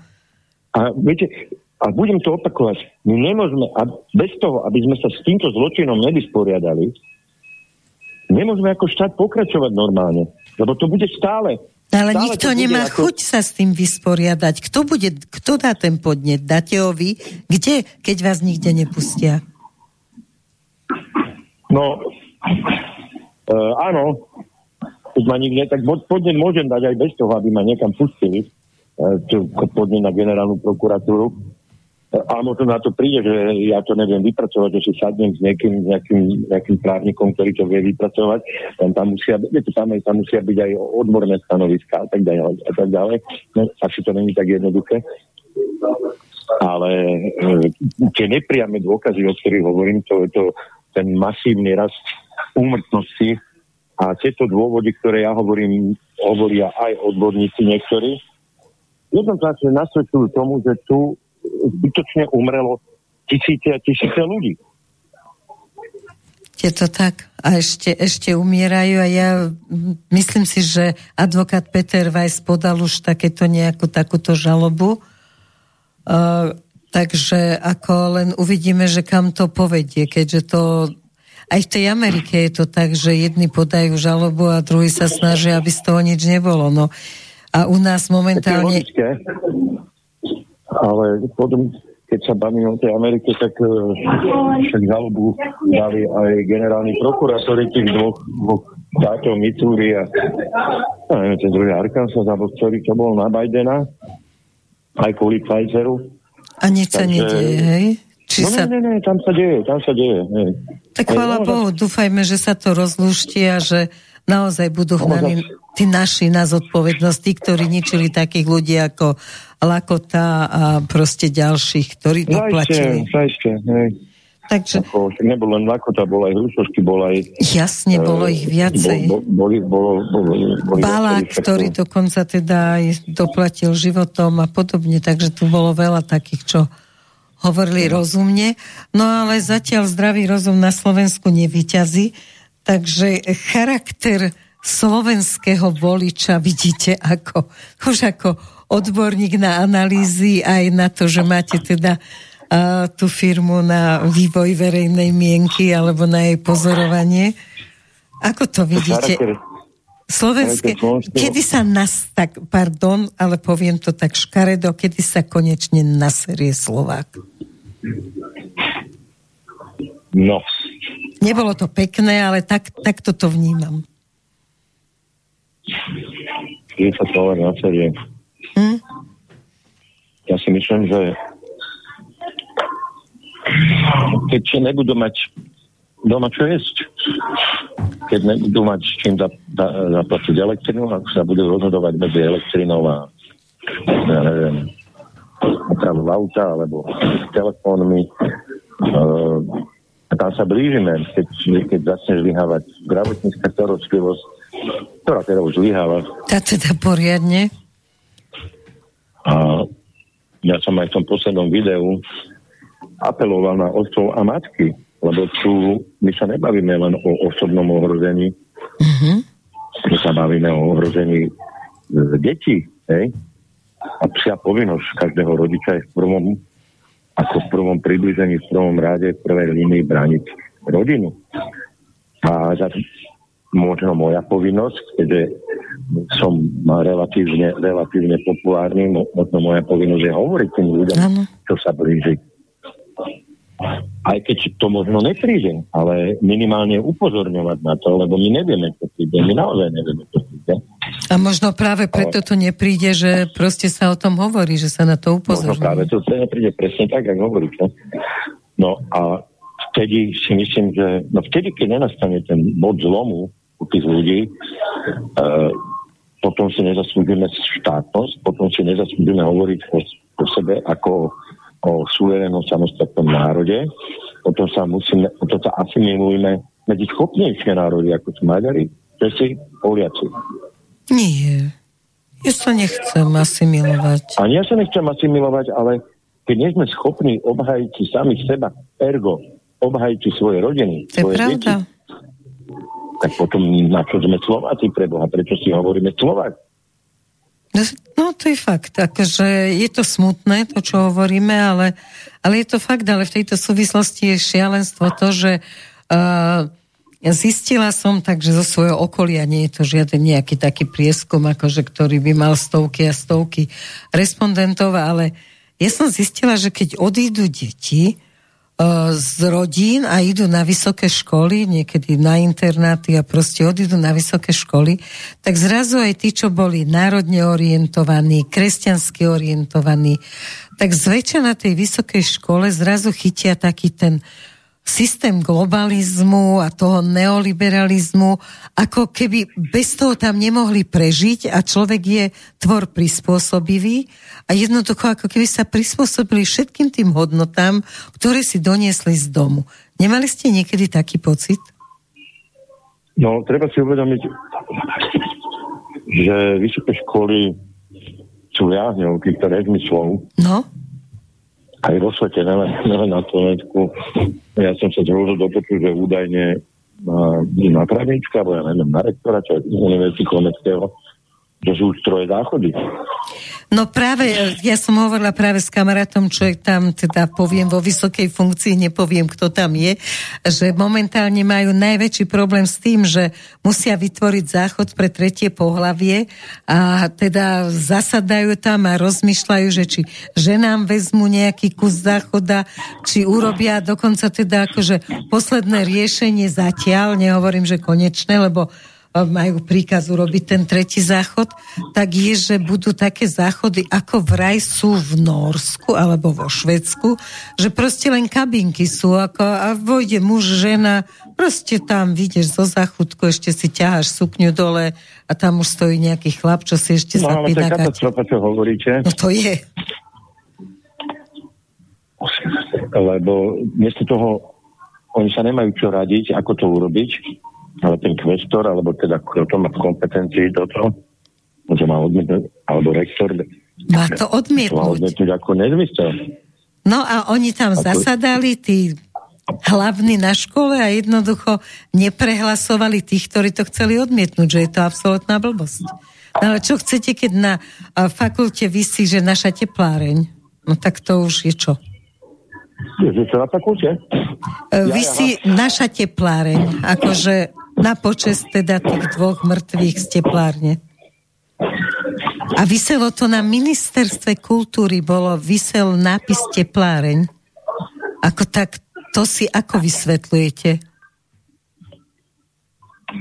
A viete, a budem to opakovať, my nemôžeme, a bez toho, aby sme sa s týmto zločinom nevysporiadali, nemôžeme ako štát pokračovať normálne. Lebo to bude stále. Ale stále nikto nemá ako... chuť sa s tým vysporiadať. Kto, bude, kto dá ten podnet? Dáte ho vy? Kde, keď vás nikde nepustia? No, uh, áno. Keď ma nikde, tak podnet môžem dať aj bez toho, aby ma niekam pustili. Uh, podnet na generálnu prokuratúru a možno na to príde, že ja to neviem vypracovať, že si sadnem s niekým, nejakým, nejakým právnikom, ktorý to vie vypracovať. Tam, tam, musia, viete, tam, tam musia byť aj odborné stanoviská a tak ďalej. A tak ďalej. No, asi to není tak jednoduché. Ale e, tie nepriame dôkazy, o ktorých hovorím, to je to, ten masívny rast úmrtnosti a tieto dôvody, ktoré ja hovorím, hovoria aj odborníci niektorí, jednoznačne nasvedčujú tomu, že tu zbytočne umrelo tisíce a tisíce ľudí. Je to tak. A ešte, ešte umierajú a ja myslím si, že advokát Peter Weiss podal už takéto nejakú takúto žalobu. Uh, takže ako len uvidíme, že kam to povedie, keďže to aj v tej Amerike je to tak, že jedni podajú žalobu a druhí sa snažia, aby z toho nič nebolo. No. A u nás momentálne ale potom, keď sa bavíme o tej Amerike, tak uh, však žalobu dali aj generálni prokurátori tých dvoch, dvoch štátov Missouri a, neviem, ten druhý Arkansas, alebo ktorý to bol na Bidena, aj kvôli Pfizeru. A nič sa nedieje, hej? Či no sa... ne, ne, ne, tam sa deje, tam sa deje. Ne. Tak chvála no, Bohu, dúfajme, že sa to rozlúšti a že naozaj budú hnaní tí naši na zodpovednosť, tí, ktorí ničili takých ľudí ako Lakota a proste ďalších, ktorí doplatili. Zajste, hej. Takže... Ako, nebol len Lakota, bol aj Hrušovský, bol aj... Jasne, bolo ich viacej. Bol, boli, bolo, bolo, boli Balák, ktorý dokonca teda aj doplatil životom a podobne, takže tu bolo veľa takých, čo hovorili no. rozumne. No ale zatiaľ zdravý rozum na Slovensku nevyťazí, takže charakter slovenského voliča vidíte ako, už ako odborník na analýzy aj na to, že máte teda a, tú firmu na vývoj verejnej mienky alebo na jej pozorovanie. Ako to vidíte? Slovenské, kedy sa nás, tak, pardon, ale poviem to tak škaredo, kedy sa konečne naserie Slovák? No. Nebolo to pekné, ale tak, tak toto vnímam. Kedy sa Slovák naserie? Hm? Ja si myslím, že keď nebudú mať doma čo jesť, keď nebudú mať čím zaplatiť elektrinu, ak sa budú rozhodovať medzi elektrinou a ja neviem, opravu auta alebo telefónmi, uh, tam sa blížime, keď, keď začne zlyhávať zdravotnícka starostlivosť, ktorá teda už zlyháva. Tá teda poriadne. A ja som aj v tom poslednom videu apeloval na otcov a matky, lebo tu my sa nebavíme len o osobnom ohrození, mm-hmm. my sa bavíme o ohrození detí, hej? A psia povinnosť každého rodiča je v prvom, ako v prvom približení, v prvom rade, v prvej línii brániť rodinu. A za, možno moja povinnosť, keďže som relatívne, relatívne populárny, možno moja povinnosť je hovoriť tým ľuďom, čo sa blíži aj keď to možno nepríde, ale minimálne upozorňovať na to, lebo my nevieme, čo príde. My naozaj nevieme, čo príde. A možno práve preto to nepríde, že proste sa o tom hovorí, že sa na to upozorňuje. Možno práve to nepríde presne tak, ako hovoríte. No a vtedy si myslím, že no vtedy, keď nenastane ten bod zlomu u tých ľudí, uh, potom si nezaslúžime štátnosť, potom si nezaslúžime hovoriť o, o sebe ako o suverénnom samostatnom národe, potom sa musíme, potom sa asimilujeme medzi schopnejšie národy, ako sú Maďari, Česi, Poliaci. Nie. Ja sa nechcem asimilovať. Ani ja sa nechcem asimilovať, ale keď nie sme schopní obhajiť si sami seba, ergo, obhajiť si svoje rodiny, to svoje pravda. deti, tak potom na čo sme Slováci pre Boha? Prečo si hovoríme Slovák? No, no to je fakt, akože je to smutné, to čo hovoríme, ale, ale je to fakt, ale v tejto súvislosti je šialenstvo to, že uh, zistila som takže zo svojho okolia, nie je to žiaden nejaký taký prieskum, akože, ktorý by mal stovky a stovky respondentov, ale ja som zistila, že keď odídu deti, z rodín a idú na vysoké školy, niekedy na internáty a proste odídu na vysoké školy, tak zrazu aj tí, čo boli národne orientovaní, kresťansky orientovaní, tak zväčša na tej vysokej škole zrazu chytia taký ten systém globalizmu a toho neoliberalizmu, ako keby bez toho tam nemohli prežiť a človek je tvor prispôsobivý a jednoducho ako keby sa prispôsobili všetkým tým hodnotám, ktoré si doniesli z domu. Nemali ste niekedy taký pocit? No, treba si uvedomiť, že vysoké školy sú viazňou týchto rezmyslov. No aj vo svete, nelen, nelen na Slovensku. Ja som sa zhrozil do poču, že údajne na, na právnička, alebo ja neviem, na rektora, čo je Univerzity Komeckého, že sú troje záchody. No práve, ja som hovorila práve s kamarátom, čo je tam, teda poviem vo vysokej funkcii, nepoviem, kto tam je, že momentálne majú najväčší problém s tým, že musia vytvoriť záchod pre tretie pohlavie a teda zasadajú tam a rozmýšľajú, že či ženám vezmu nejaký kus záchoda, či urobia dokonca teda akože posledné riešenie zatiaľ, nehovorím, že konečné, lebo majú príkaz urobiť ten tretí záchod, tak je, že budú také záchody, ako vraj sú v Norsku alebo vo Švedsku, že proste len kabinky sú ako, a vojde muž, žena, proste tam vidíš zo záchodku, ešte si ťaháš sukňu dole a tam už stojí nejaký chlap, čo si ešte no, zapí na katastrofa, čo hovoríte. No to je. Lebo miesto toho oni sa nemajú čo radiť, ako to urobiť, ale ten kvestor, alebo teda kto to má kompetencii toto, že má odmietnúť, alebo rektor, má to odmietnúť. Má odmietnúť ako nezmysel. No a oni tam ako... zasadali, tí hlavní na škole a jednoducho neprehlasovali tých, ktorí to chceli odmietnúť, že je to absolútna blbosť. No ale čo chcete, keď na fakulte vysí, že naša tepláreň? No tak to už je čo? Že čo na fakulte? E, vysí ja, naša tepláreň, akože na počest teda tých dvoch mŕtvych z teplárne. A vyselo to na ministerstve kultúry, bolo vysel nápis tepláreň. Ako tak, to si ako vysvetľujete?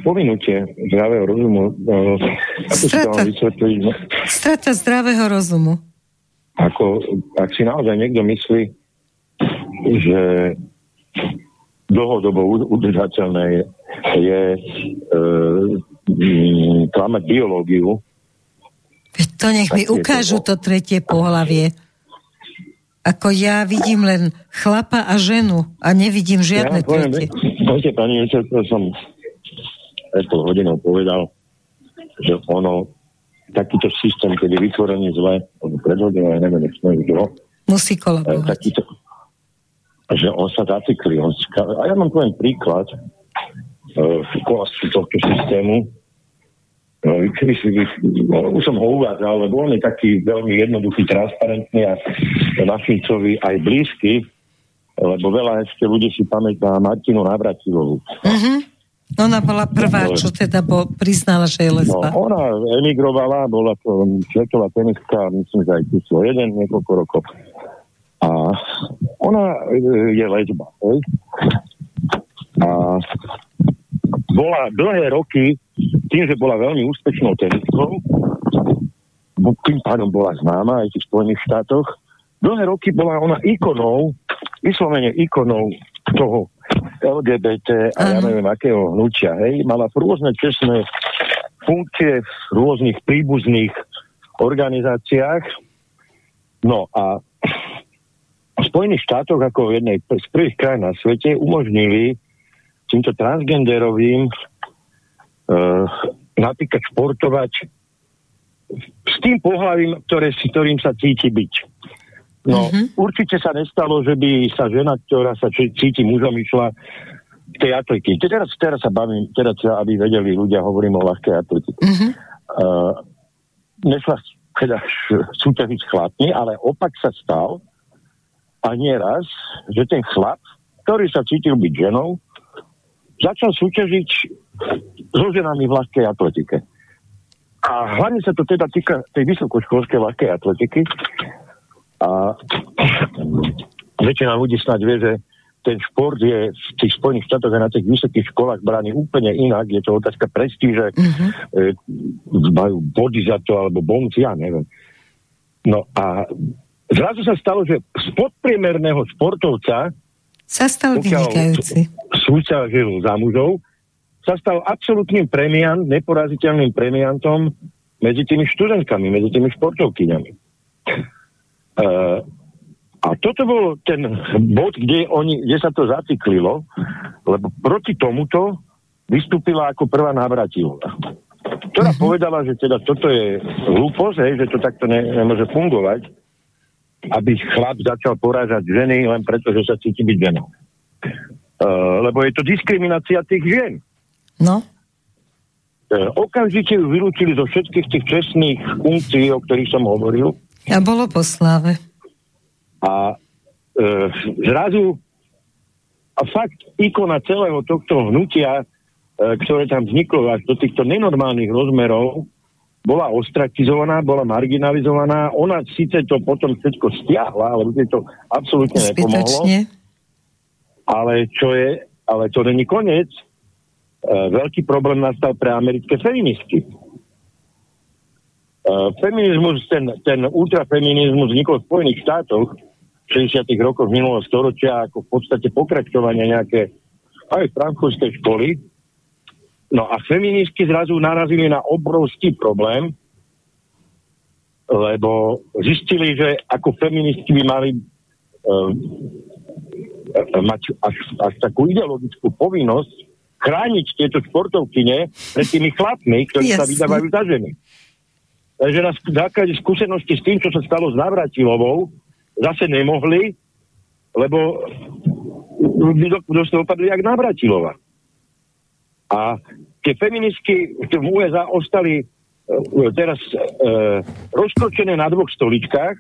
Povinutie zdravého rozumu. No, ako strata, no? strata zdravého rozumu. Ako, ak si naozaj niekto myslí, že dlhodobo udržateľné je, je e, klamať biológiu. Veď to nech mi ukážu to... tretie pohlavie. Ako ja vidím len chlapa a ženu a nevidím žiadne ja poviem, tretie. Poďte, pani to som pred pol hodinou povedal, že ono, takýto systém, keď je vytvorený zle, pred hodinou, ja neviem, čo, musí kolabovať. Takýto, že on sa zacikli. On, a ja mám poviem príklad uh, tohto systému. No, no, už som ho uvádzal, lebo on je taký veľmi jednoduchý, transparentný a Našincovi aj blízky, lebo veľa ešte ľudí si pamätá Martinu Navratilovú. Uh-huh. Ona bola prvá, čo teda bo, priznala, že je lesba. No, ona emigrovala, bola to svetová tenistka, myslím, že aj číslo jeden, niekoľko rokov. A ona e, je lesba. Hej? A bola dlhé roky, tým, že bola veľmi úspešnou tenistkou, tým pádom bola známa aj v Spojených štátoch, dlhé roky bola ona ikonou, vyslovene ikonou toho LGBT a ja neviem akého hnutia. Hej? Mala rôzne čestné funkcie v rôznych príbuzných organizáciách. No a v Spojených štátoch ako v jednej z prvých krajín na svete umožnili týmto transgenderovým uh, napríklad športovať s tým pohľavím, ktoré si, ktorým sa cíti byť. No, mm-hmm. určite sa nestalo, že by sa žena, ktorá sa cíti mužom, išla k tej atletiky. Teraz, teraz sa bavím, teraz aby vedeli ľudia, hovorím o ľahkej atletiky. Mm-hmm. Uh, nešla teda súťažiť s chlapmi, ale opak sa stal, a nieraz, že ten chlap, ktorý sa cítil byť ženou, začal súťažiť so ženami v ľahkej atletike. A hlavne sa to teda týka tej vysokoškolskej ľahkej atletiky. A väčšina ľudí snáď vie, že ten šport je v tých Spojených štátoch a na tých vysokých školách braný úplne inak. Je to otázka prestíže, mm-hmm. e, majú body za to, alebo bonci, ja neviem. No a Zrazu sa stalo, že z podpriemerného športovca sa stal vynikajúci. Súťažil za mužov, sa stal absolútnym premiant, neporaziteľným premiantom medzi tými študentkami, medzi tými športovkyňami. Uh, a toto bol ten bod, kde, oni, kde sa to zaciklilo, lebo proti tomuto vystúpila ako prvá návratilka. Ktorá uh-huh. povedala, že teda toto je hlúposť, hej, že to takto ne, nemôže fungovať aby chlap začal porážať ženy len preto, že sa cíti byť ženou. Uh, lebo je to diskriminácia tých žien. No. Uh, okamžite ju vylúčili zo všetkých tých čestných funkcií, o ktorých som hovoril. A bolo po sláve. A uh, zrazu a fakt ikona celého tohto hnutia, uh, ktoré tam vzniklo až do týchto nenormálnych rozmerov, bola ostrakizovaná, bola marginalizovaná. Ona síce to potom všetko stiahla, ale by to absolútne nepomohlo. Ale čo je, ale to není koniec. veľký problém nastal pre americké feministky. Uh, feminizmus, ten, ten ultrafeminizmus vznikol v Spojených štátoch v 60. rokoch minulého storočia ako v podstate pokračovanie nejaké aj frankfurtskej školy. No a feministky zrazu narazili na obrovský problém, lebo zistili, že ako feministky by mali uh, mať až, až takú ideologickú povinnosť chrániť tieto športovkyne pred tými chlapmi, ktorí Jasne. sa vydávajú za ženy. Takže na základe skúsenosti s tým, čo sa stalo s Navratilovou, zase nemohli, lebo by dopadli jak Navratilova. A tie feministky v USA ostali e, teraz e, rozkročené na dvoch stoličkách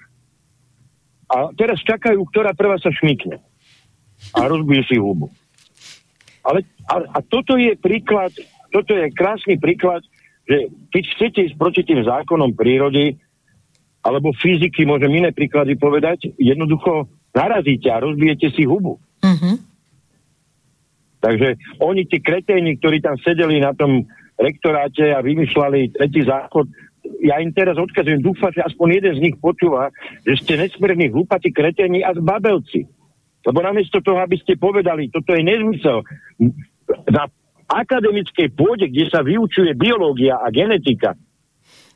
a teraz čakajú, ktorá prvá sa šmikne a rozbije si hubu. Ale a, a toto je príklad, toto je krásny príklad že keď chcete ísť proti tým zákonom prírody alebo fyziky, môžem iné príklady povedať, jednoducho narazíte a rozbijete si hubu. Uh-huh. Takže oni, tí kreténi, ktorí tam sedeli na tom rektoráte a vymýšľali tretí záchod, ja im teraz odkazujem, dúfam, že aspoň jeden z nich počúva, že ste nesmierni hlupatí kreténi a zbabelci. Lebo namiesto toho, aby ste povedali, toto je nezmysel, na akademickej pôde, kde sa vyučuje biológia a genetika,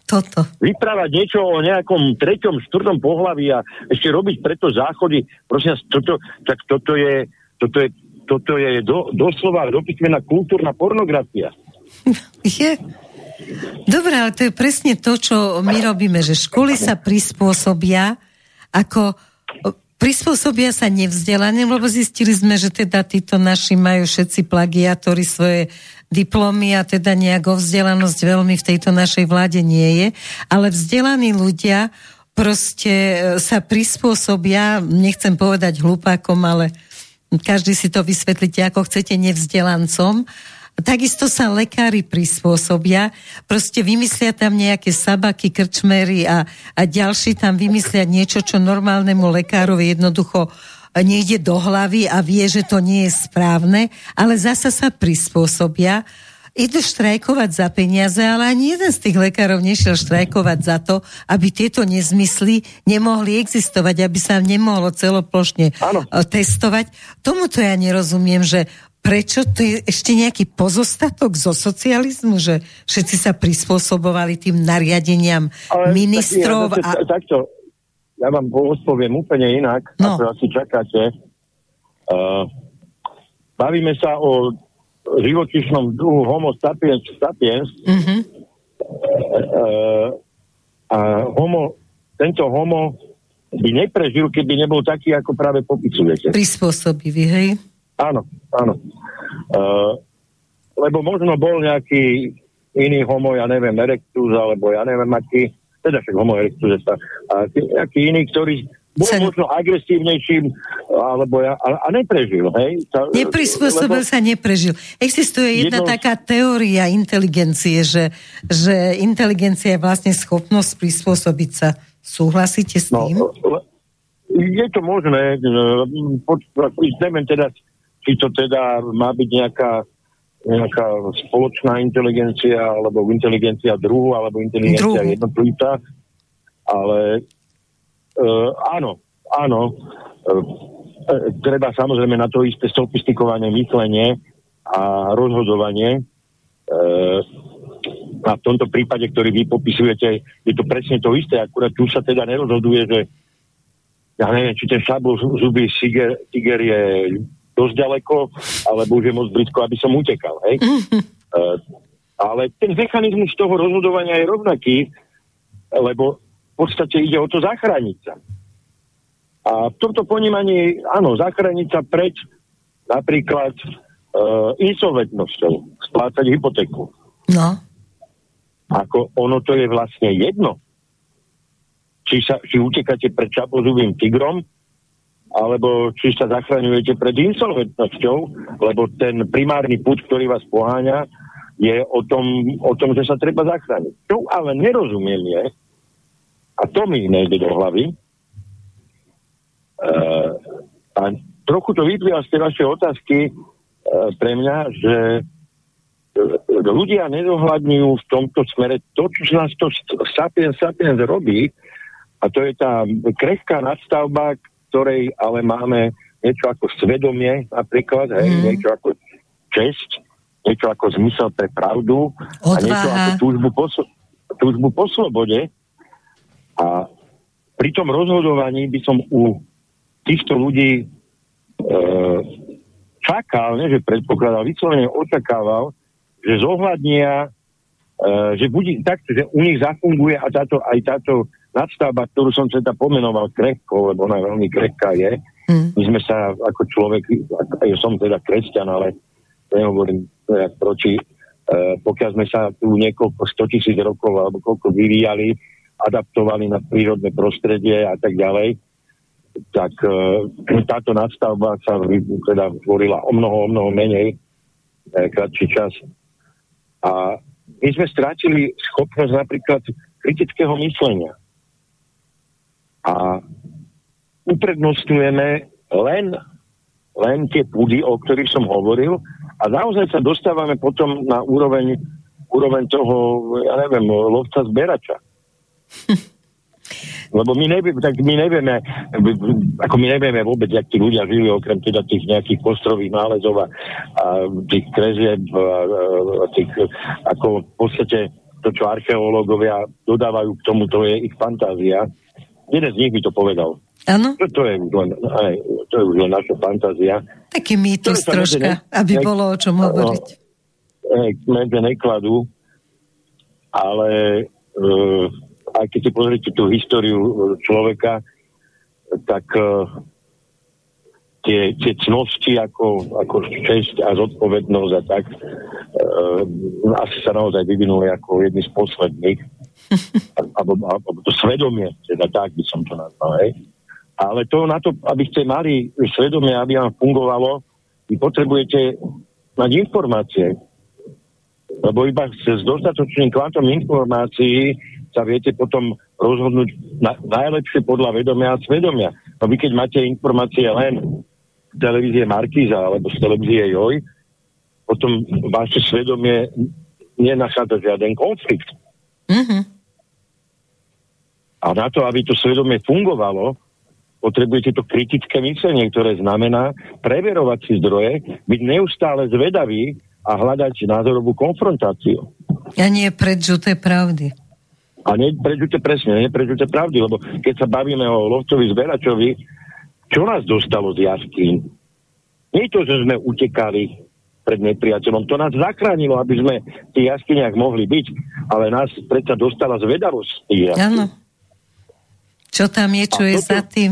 toto. Vyprávať niečo o nejakom treťom, štvrtom pohlaví a ešte robiť preto záchody, prosím vás, toto, tak toto je, toto je, toto je do, doslova dopísmená kultúrna pornografia. Je. Dobre, ale to je presne to, čo my robíme, že školy sa prispôsobia ako prispôsobia sa nevzdelaným, lebo zistili sme, že teda títo naši majú všetci plagiatori svoje diplomy a teda nejaká vzdelanosť veľmi v tejto našej vláde nie je, ale vzdelaní ľudia proste e, sa prispôsobia, nechcem povedať hlupákom, ale každý si to vysvetlíte, ako chcete, nevzdelancom. Takisto sa lekári prispôsobia, proste vymyslia tam nejaké sabaky, krčmery a, a ďalší tam vymyslia niečo, čo normálnemu lekárovi jednoducho nejde do hlavy a vie, že to nie je správne, ale zasa sa prispôsobia idú štrajkovať za peniaze, ale ani jeden z tých lekárov nešiel štrajkovať za to, aby tieto nezmysly nemohli existovať, aby sa nemohlo celoplošne ano. testovať. Tomuto ja nerozumiem, že prečo to je ešte nejaký pozostatok zo socializmu, že všetci sa prispôsobovali tým nariadeniam Ale ministrov? Tak, ja, a... Takto, ja vám odpoviem úplne inak, no. ako asi čakáte. Uh, bavíme sa o živočišnom druhu Homo sapiens sapiens uh-huh. uh, a homo, tento Homo by neprežil, keby nebol taký, ako práve popisujete. Prispôsobivý, hej? Áno, áno. Uh, lebo možno bol nejaký iný homo, ja neviem, erectus, alebo ja neviem, aký, teda však homo erectus, a nejaký iný, ktorý bol sa... možno agresívnejším, alebo ja, a, a neprežil, hej? Sa, Neprispôsobil lebo... sa, neprežil. Existuje jedna Jedno... taká teória inteligencie, že, že inteligencia je vlastne schopnosť prispôsobiť sa. Súhlasíte s no, tým? No, je to možné, neviem teda, či to teda má byť nejaká, nejaká spoločná inteligencia, alebo inteligencia druhu, alebo inteligencia druhu. jednotlivca. Ale uh, áno, áno, uh, treba samozrejme na to isté sofistikované myslenie a rozhodovanie. Uh, a v tomto prípade, ktorý vy popisujete, je to presne to isté, akurát tu sa teda nerozhoduje, že ja neviem, či ten šabul zuby tiger, tiger je dosť ďaleko, alebo už je moc blízko, aby som utekal. Hej? uh, ale ten mechanizmus toho rozhodovania je rovnaký, lebo v podstate ide o to zachrániť sa. A v tomto ponímaní, áno, zachrániť sa pred napríklad uh, insolventnosťou, splácať hypotéku. No. Ako ono to je vlastne jedno. Či, sa, či utekáte pred čapozubým tigrom, alebo či sa zachraňujete pred insolventnosťou, lebo ten primárny put, ktorý vás poháňa, je o tom, o tom, že sa treba zachrániť. Čo ale nerozumiem je, a to mi nejde do hlavy, uh, a trochu to vyplýva z tej vašej otázky uh, pre mňa, že ľudia nedohľadňujú v tomto smere to, čo nás to Sapiens Sapiens robí, a to je tá krehká nadstavba, ktorej ale máme niečo ako svedomie napríklad, hej, mm. niečo ako česť, niečo ako zmysel pre pravdu Odvaha. a niečo ako túžbu po, túžbu po slobode. A pri tom rozhodovaní by som u týchto ľudí e, čakal, ne, že predpokladal, vyslovene očakával, že zohľadnia, e, že bude takto, že u nich zafunguje a táto, aj táto nadstavba, ktorú som teda pomenoval krehko, lebo ona veľmi krehká je. Mm. My sme sa ako človek, ja som teda kresťan, ale nehovorím teda proti, e, pokiaľ sme sa tu niekoľko 100 tisíc rokov alebo koľko vyvíjali, adaptovali na prírodné prostredie a tak ďalej, tak e, táto nadstavba sa teda tvorila o mnoho, o mnoho menej, e, kratší čas. A my sme strátili schopnosť napríklad kritického myslenia. A uprednostňujeme len, len tie púdy, o ktorých som hovoril, a naozaj sa dostávame potom na úroveň, úroveň toho, ja neviem, lovca zberača. Lebo my nevieme, tak my nevieme, ako my nevieme vôbec, jak tí ľudia žili, okrem teda tých nejakých kostrových nálezov a, a tých krezieb a, a tých, ako v podstate to, čo archeológovia dodávajú k tomu, to je ich fantázia. Jeden z nich by to povedal. Áno. To, to, je už len, aj, to je už len naša fantázia. Taký mýtus troška, ne, aby ne, bolo o čom hovoriť. No, ne, nekladú, ale uh, aj keď si pozrite tú históriu e, človeka, tak uh, tie, tie cnosti ako, ako česť a zodpovednosť a tak uh, asi sa naozaj vyvinuli ako jedni z posledných. alebo, alebo to svedomie, teda tak by som to nazval, hej. Ale to na to, aby ste mali svedomie, aby vám fungovalo, vy potrebujete mať informácie. Lebo iba s dostatočným kvantom informácií sa viete potom rozhodnúť na, najlepšie podľa vedomia a svedomia. No vy keď máte informácie len z televízie Markíza alebo z televízie Joj, potom vaše svedomie nenachádza žiaden konflikt. Mm-hmm. A na to, aby to svedomie fungovalo, potrebujete to kritické myslenie, ktoré znamená preverovať si zdroje, byť neustále zvedavý a hľadať názorovú konfrontáciu. A nie predžuté pravdy. A neprežujte presne, neprežujte pravdy, lebo keď sa bavíme o lovcovi zberačovi, čo nás dostalo z jaskýň? Nie to, že sme utekali pred nepriateľom, to nás zachránilo, aby sme v tých jaskyniach mohli byť, ale nás predsa dostala zvedavosť Áno. Čo tam je, čo A je toto, za tým?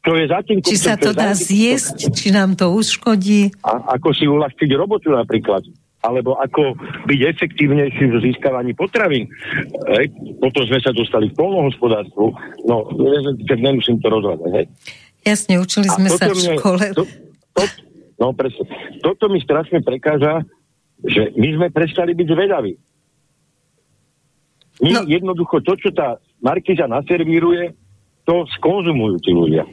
Čo je za tým? Či sa to dá zjesť, či nám to uškodí? A ako si uľahčiť robotu napríklad alebo ako byť efektívnejší v získavaní potravín. Hej. Potom sme sa dostali k polnohospodárstvu. No, tak nemusím to. Hej. Jasne, učili sme sa v škole. to, to, no presne. Toto mi strašne prekáža, že my sme prestali byť zvedaví. My no. jednoducho to, čo tá Markiza naservíruje, to skonzumujú tí ľudia.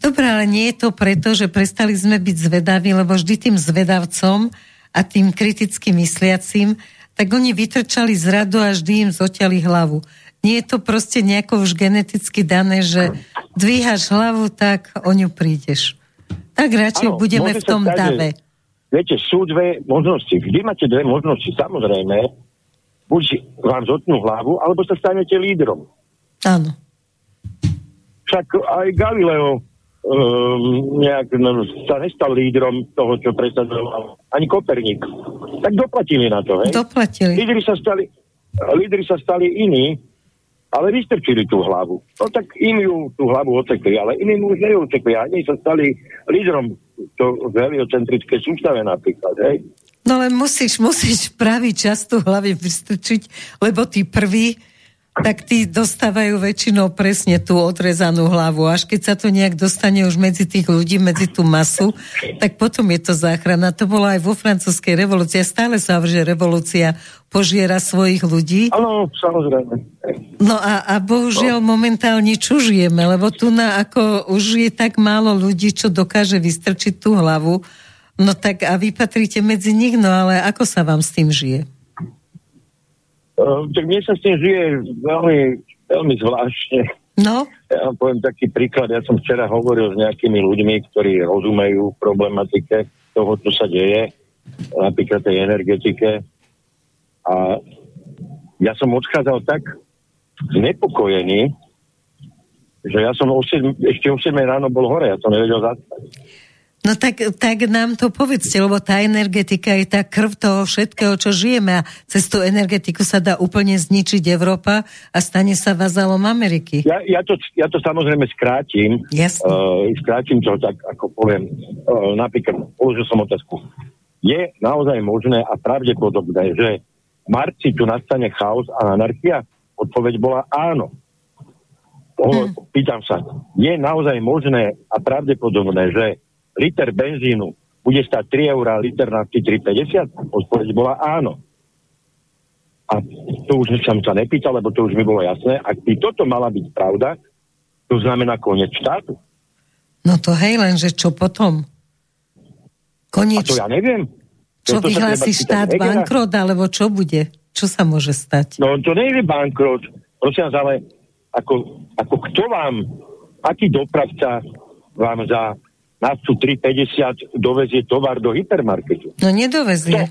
Dobre, ale nie je to preto, že prestali sme byť zvedaví, lebo vždy tým zvedavcom a tým kriticky mysliacim, tak oni vytrčali z radu a vždy im zoťali hlavu. Nie je to proste nejako už geneticky dané, že dvíhaš hlavu, tak o ňu prídeš. Tak radšej ano, budeme v tom stať, dave. Viete, sú dve možnosti. Vždy máte dve možnosti. Samozrejme, buď vám zotnú hlavu, alebo sa stanete lídrom. Áno. Však aj Galileo um, nejak no, sa nestal lídrom toho, čo presadzoval ani Koperník. Tak doplatili na to, hej? Doplatili. Lídry sa stali, lídry sa stali iní, ale vystrčili tú hlavu. No tak im ju tú hlavu otekli, ale iným už neotekli. A oni sa stali lídrom to heliocentrické sústave napríklad, hej? No ale musíš, musíš pravý čas tú hlavy vystrčiť, lebo tí prví tak tí dostávajú väčšinou presne tú odrezanú hlavu. Až keď sa to nejak dostane už medzi tých ľudí, medzi tú masu, tak potom je to záchrana. To bolo aj vo francúzskej revolúcii. Stále sa že revolúcia požiera svojich ľudí. Áno, samozrejme. No a, a bohužiaľ no. momentálne čo žijeme, lebo tu na ako už je tak málo ľudí, čo dokáže vystrčiť tú hlavu, No tak a vy patríte medzi nich, no ale ako sa vám s tým žije? Uh, tak mne sa s tým žije veľmi, veľmi zvláštne. No? Ja vám poviem taký príklad. Ja som včera hovoril s nejakými ľuďmi, ktorí rozumejú problematike toho, čo sa deje, napríklad tej energetike. A ja som odchádzal tak znepokojený, že ja som o 7, ešte o 7 ráno bol hore, ja som nevedel zastať. No tak, tak nám to povedzte, lebo tá energetika je tá krv toho všetkého, čo žijeme a cez tú energetiku sa dá úplne zničiť Európa a stane sa vazalom Ameriky. Ja, ja, to, ja to samozrejme skrátim. Jasne. Uh, skrátim to tak, ako poviem. Uh, napríklad, položil som otázku. Je naozaj možné a pravdepodobné, že v marci tu nastane chaos a anarchia? Odpoveď bola áno. Hmm. Pýtam sa, je naozaj možné a pravdepodobné, že liter benzínu bude stať 3 eur a liter nafty 3,50? Odpoveď bola áno. A to už som sa nepýtal, lebo to už mi bolo jasné. Ak by toto mala byť pravda, to znamená koniec štátu. No to hej, lenže čo potom? Koniec... A to ja neviem. Čo vyhlási štát bankrot, alebo čo bude? Čo sa môže stať? No to nie je bankrot. Prosím vás, ale ako, ako kto vám, aký dopravca vám za naftu 3,50 dovezie tovar do hypermarketu? No nedovezie.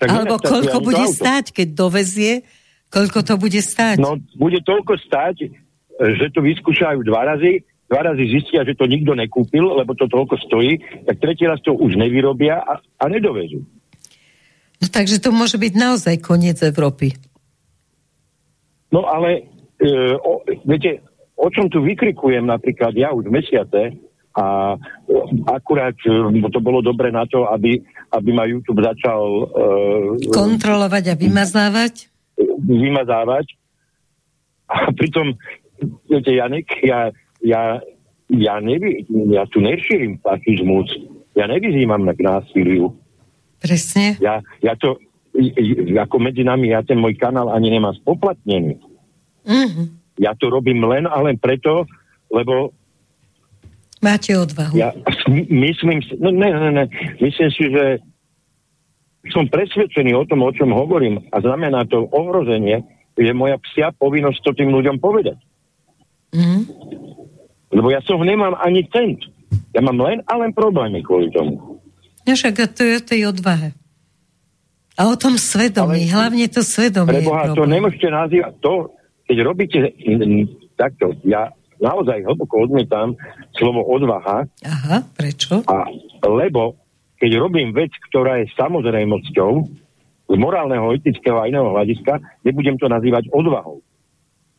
Tak Alebo koľko bude stáť, keď dovezie, koľko to bude stáť? No, bude toľko stáť, že to vyskúšajú dva razy, dva razy zistia, že to nikto nekúpil, lebo to toľko stojí, tak tretí raz to už nevyrobia a, a nedovezú. No takže to môže byť naozaj koniec Európy. No ale e, o, viete, o čom tu vykrikujem napríklad ja už mesiace a akurát e, to bolo dobre na to, aby, aby ma YouTube začal e, kontrolovať a vymazávať? Vymazávať. A pritom, viete, Janek, ja, ja, ja, nevy, ja tu nešírim fašizmus, ja nevyzývam na k násiliu. Presne. Ja, ja to, ako medzi nami, ja ten môj kanál ani nemám spoplatnený. Mm-hmm. Ja to robím len a len preto, lebo Máte odvahu. Ja myslím si, no ne, ne, ne, myslím si, že som presvedčený o tom, o čom hovorím a znamená to ohrozenie, je moja psia povinnosť to tým ľuďom povedať. Mm. Lebo ja som nemám ani cent. Ja mám len a len problémy kvôli tomu. Ja však to je o tej odvahe. A o tom svedomí, Ale, hlavne to svedomie. Preboha, to nemôžete nazývať to, keď robíte takto, ja naozaj hlboko odmietam slovo odvaha. Aha, prečo? A, lebo keď robím vec, ktorá je samozrejmosťou, z morálneho, etického a iného hľadiska, nebudem to nazývať odvahou.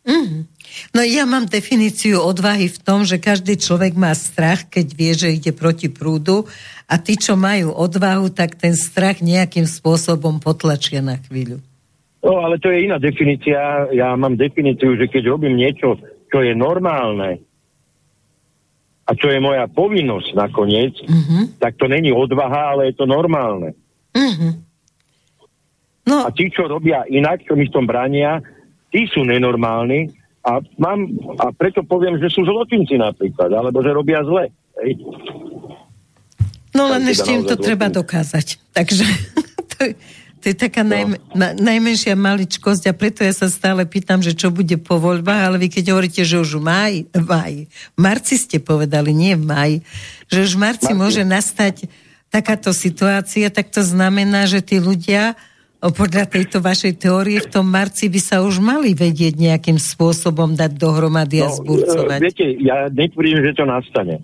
Mm. No ja mám definíciu odvahy v tom, že každý človek má strach, keď vie, že ide proti prúdu a tí, čo majú odvahu, tak ten strach nejakým spôsobom potlačia na chvíľu. No, ale to je iná definícia. Ja mám definíciu, že keď robím niečo, čo je normálne a čo je moja povinnosť nakoniec, mm-hmm. tak to není odvaha, ale je to normálne. Mm-hmm. No. A tí, čo robia inak, čo mi v tom brania, tí sú nenormálni a, mám, a preto poviem, že sú zločinci napríklad, alebo že robia zle. Hej. No len ešte im to treba dokázať. Takže to, to je taká no. najm, na, najmenšia maličkosť a preto ja sa stále pýtam, že čo bude po voľbách, ale vy keď hovoríte, že už v maj, maj, v marci ste povedali, nie v maj, že už v marci, marci môže nastať takáto situácia, tak to znamená, že tí ľudia podľa tejto vašej teórie v tom marci by sa už mali vedieť nejakým spôsobom dať dohromady a no, zburcovať. Viete, ja netvrdím, že to nastane.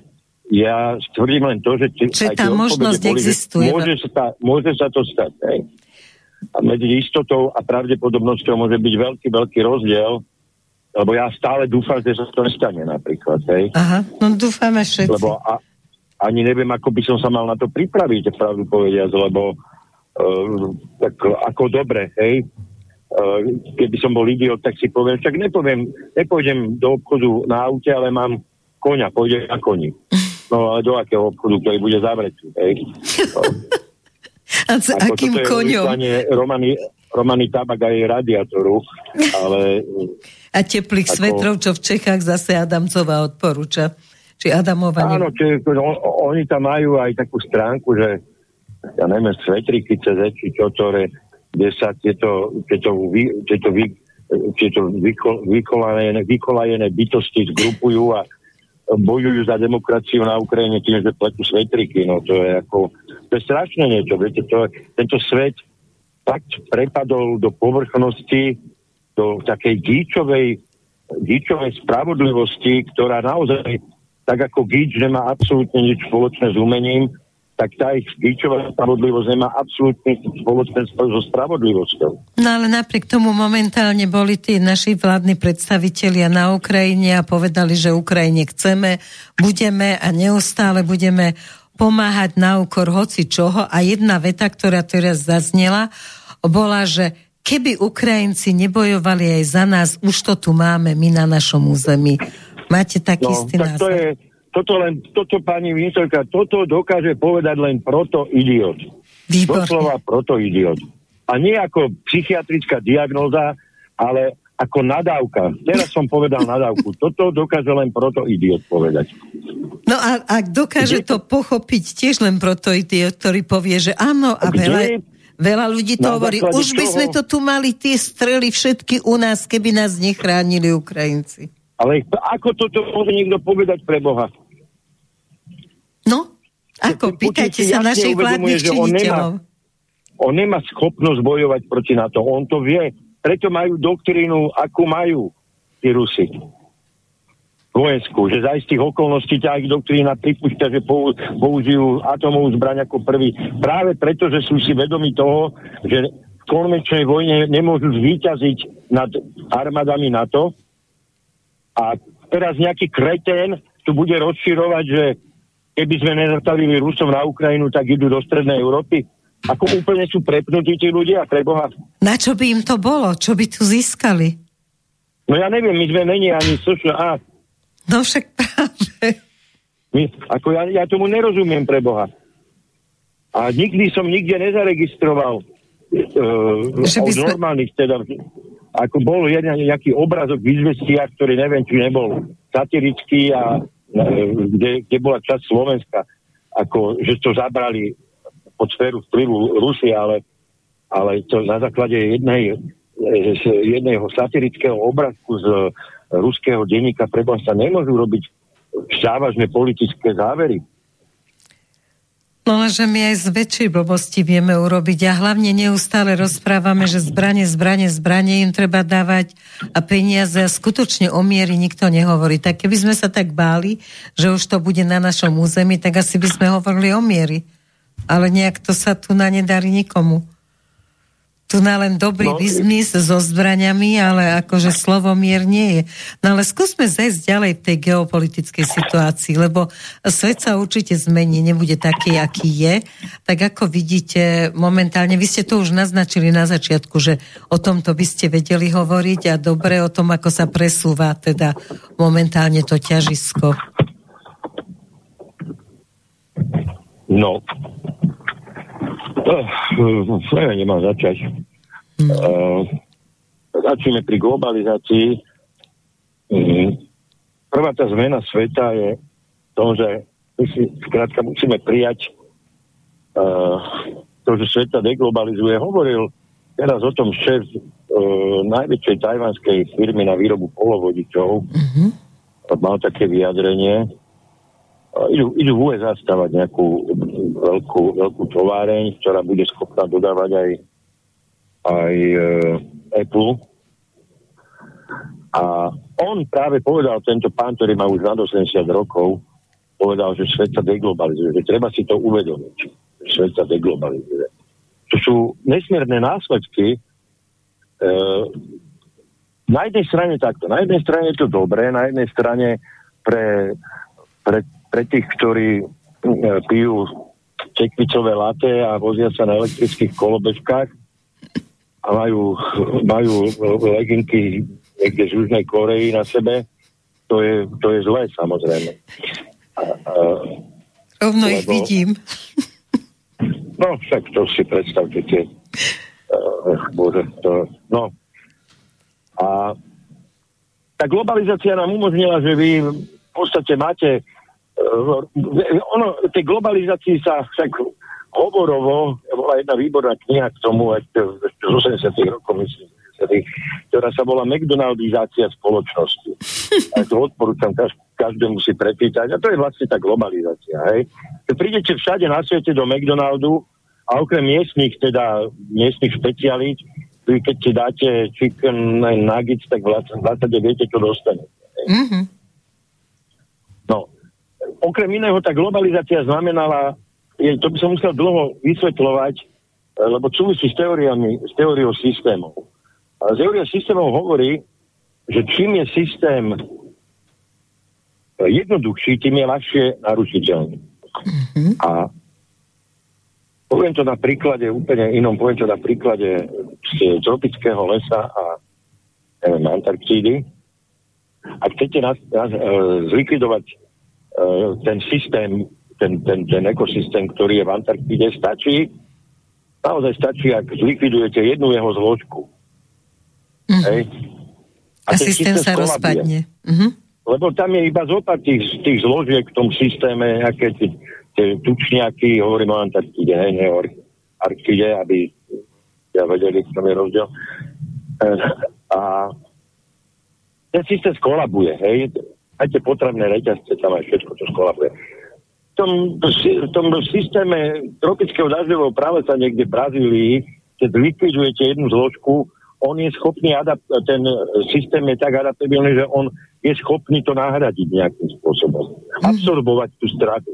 Ja tvrdím len to, že... Že tá možnosť boli, existuje. Môže sa, môže sa to stať. Hej? A medzi istotou a pravdepodobnosťou môže byť veľký, veľký rozdiel, lebo ja stále dúfam, že sa to nestane napríklad. Hej? Aha, no dúfame všetci. Lebo a, ani neviem, ako by som sa mal na to pripraviť, pravdu povediať, lebo uh, tak ako dobre, hej, uh, keby som bol idiot, tak si poviem, však nepoviem, nepôjdem do obchodu na aute, ale mám koňa, pôjdem na koni. No ale do akého obchodu, ktorý bude zavretý, hej. A s Ako akým koňom? Romany, Romany Tabak aj radiátoru, ale... A teplých ako... svetrov, čo v Čechách zase Adamcová odporúča. Či Adamova... Áno, či, on, oni tam majú aj takú stránku, že ja neviem, svetriky CZ, či čo, ktoré, kde sa tieto, tieto, vy, tieto, vy, tieto vyko, vykolajené, vykolajené bytosti zgrupujú a bojujú za demokraciu na Ukrajine tým, že pletú svetriky. No to je ako, to je strašné niečo. Viete, to, tento svet fakt prepadol do povrchnosti, do takej gíčovej, gíčovej spravodlivosti, ktorá naozaj, tak ako gíč nemá absolútne nič spoločné s umením, tak tá ich gíčová spravodlivosť nemá absolútne spoločné so spravodlivosťou. No ale napriek tomu momentálne boli tí naši vládni predstavitelia na Ukrajine a povedali, že Ukrajine chceme, budeme a neustále budeme pomáhať na úkor hoci čoho a jedna veta, ktorá teraz zaznela, bola, že keby Ukrajinci nebojovali aj za nás, už to tu máme my na našom území. Máte taký no, istý tak názor? To je, toto len, toto pani Vincelka, toto dokáže povedať len proto idiot. Výborné. Doslova proto idiot. A nie ako psychiatrická diagnóza, ale ako nadávka. Teraz som povedal nadávku. Toto dokáže len proto idiot povedať. No a ak dokáže Kde? to pochopiť tiež len proto idiot, ktorý povie, že áno a Kde? veľa, veľa ľudí to hovorí. Už by čoho? sme to tu mali tie strely všetky u nás, keby nás nechránili Ukrajinci. Ale ako toto môže niekto povedať pre Boha? No, ako? Pýtajte sa našich vládnych činiteľov. On nemá schopnosť bojovať proti NATO. On to vie. Preto majú doktrínu, akú majú tí Rusi. Vojenskú. Že za istých okolností ťa ich doktrína pripúšťa, že použijú atomovú zbraň ako prvý. Práve preto, že sú si vedomi toho, že v konvenčnej vojne nemôžu zvíťaziť nad armádami NATO. A teraz nejaký kretén tu bude rozširovať, že keby sme nezastavili Rusom na Ukrajinu, tak idú do Strednej Európy. Ako úplne sú prepnutí tí ľudia, preboha. Na čo by im to bolo? Čo by tu získali? No ja neviem, my sme není ani SŠA. No však práve. My, ako ja, ja tomu nerozumiem pre Boha. A nikdy som nikde nezaregistroval uh, od sme... normálnych teda ako bol jeden nejaký obrazok v izvestiach, ktorý neviem, či nebol satirický a kde, kde bola časť Slovenska, ako, že to zabrali pod sféru vplyvu Rusie, ale, ale to na základe jednej, jedného satirického obrazku z ruského denníka prebom sa nemôžu robiť závažné politické závery. No že my aj z väčšej blbosti vieme urobiť a hlavne neustále rozprávame, že zbranie, zbranie, zbranie im treba dávať a peniaze a skutočne o miery nikto nehovorí. Tak keby sme sa tak báli, že už to bude na našom území, tak asi by sme hovorili o miery. Ale nejak to sa tu na nedarí nikomu tu na len dobrý no, biznis so zbraňami, ale akože slovo mier nie je. No ale skúsme zajsť ďalej v tej geopolitickej situácii, lebo svet sa určite zmení, nebude taký, aký je. Tak ako vidíte momentálne, vy ste to už naznačili na začiatku, že o tomto by ste vedeli hovoriť a dobre o tom, ako sa presúva teda momentálne to ťažisko. No, Uh, ja nemám začať. Uh, začneme pri globalizácii. Uh, prvá tá zmena sveta je to, že my si skrátka musíme prijať uh, to, že sveta deglobalizuje. Hovoril teraz o tom šéf uh, najväčšej tajvanskej firmy na výrobu polovodičov. Uh-huh. Mal také vyjadrenie, idú, idú v USA stavať nejakú veľkú, veľkú továreň, ktorá bude schopná dodávať aj, aj e, Apple. A on práve povedal, tento pán, ktorý má už na 80 rokov, povedal, že svet sa deglobalizuje, že treba si to uvedomiť, že svet sa deglobalizuje. To sú nesmierne následky. E, na jednej strane takto, na jednej strane je to dobré, na jednej strane pre, pre pre tých, ktorí e, pijú tekvicové laté a vozia sa na elektrických kolobežkách a majú, majú leginky niekde z Južnej Koreji na sebe, to je, to je zlé samozrejme. A, a, Rovno lebo, ich vidím. No, však to si predstavte tie. Uh, bože, to, no. A tá globalizácia nám umožnila, že vy v podstate máte ono, tej globalizácii sa však hovorovo, bola jedna výborná kniha k tomu, z 80 rokov, myslím, ktorá sa volá McDonaldizácia spoločnosti. A to odporúčam každému si prečítať. A to je vlastne tá globalizácia. Hej. Keď prídete všade na svete do McDonaldu a okrem miestnych, teda miestnych špecialít, keď si dáte chicken nuggets, tak vlastne, vlastne viete, čo dostanete. Mm-hmm. Okrem iného, tá globalizácia znamenala, je, to by som musel dlho vysvetľovať, lebo súvisí s teóriami, s teóriou systémov. A teória systémov hovorí, že čím je systém jednoduchší, tým je ľahšie narušiteľný. Mm-hmm. A poviem to na príklade úplne inom, poviem to na príklade z tropického lesa a neviem, Antarktídy. Ak chcete nás, nás, e, zlikvidovať e, ten systém, ten, ten, ten ekosystém, ktorý je v Antarktíde, stačí, naozaj stačí, ak zlikvidujete jednu jeho zložku Mm. Hej? A, a systém, systém sa skolabuje. rozpadne. Mm-hmm. Lebo tam je iba zopad tých, tých zložiek v tom systéme, aké tie, tie tučniaky, hovorím o Antarktide, hej, nie o Arktide, aby ja vedeli, v tom je rozdiel. E, a ten systém skolabuje, hej. Máte potrebné reťazce, tam aj všetko, čo skolabuje. V tom, v tom systéme tropického dažďového sa niekde v Brazílii, keď likvidujete jednu zložku, on je schopný, adapt- ten systém je tak adaptabilný, že on je schopný to nahradiť nejakým spôsobom. Mhm. Absorbovať tú stratu.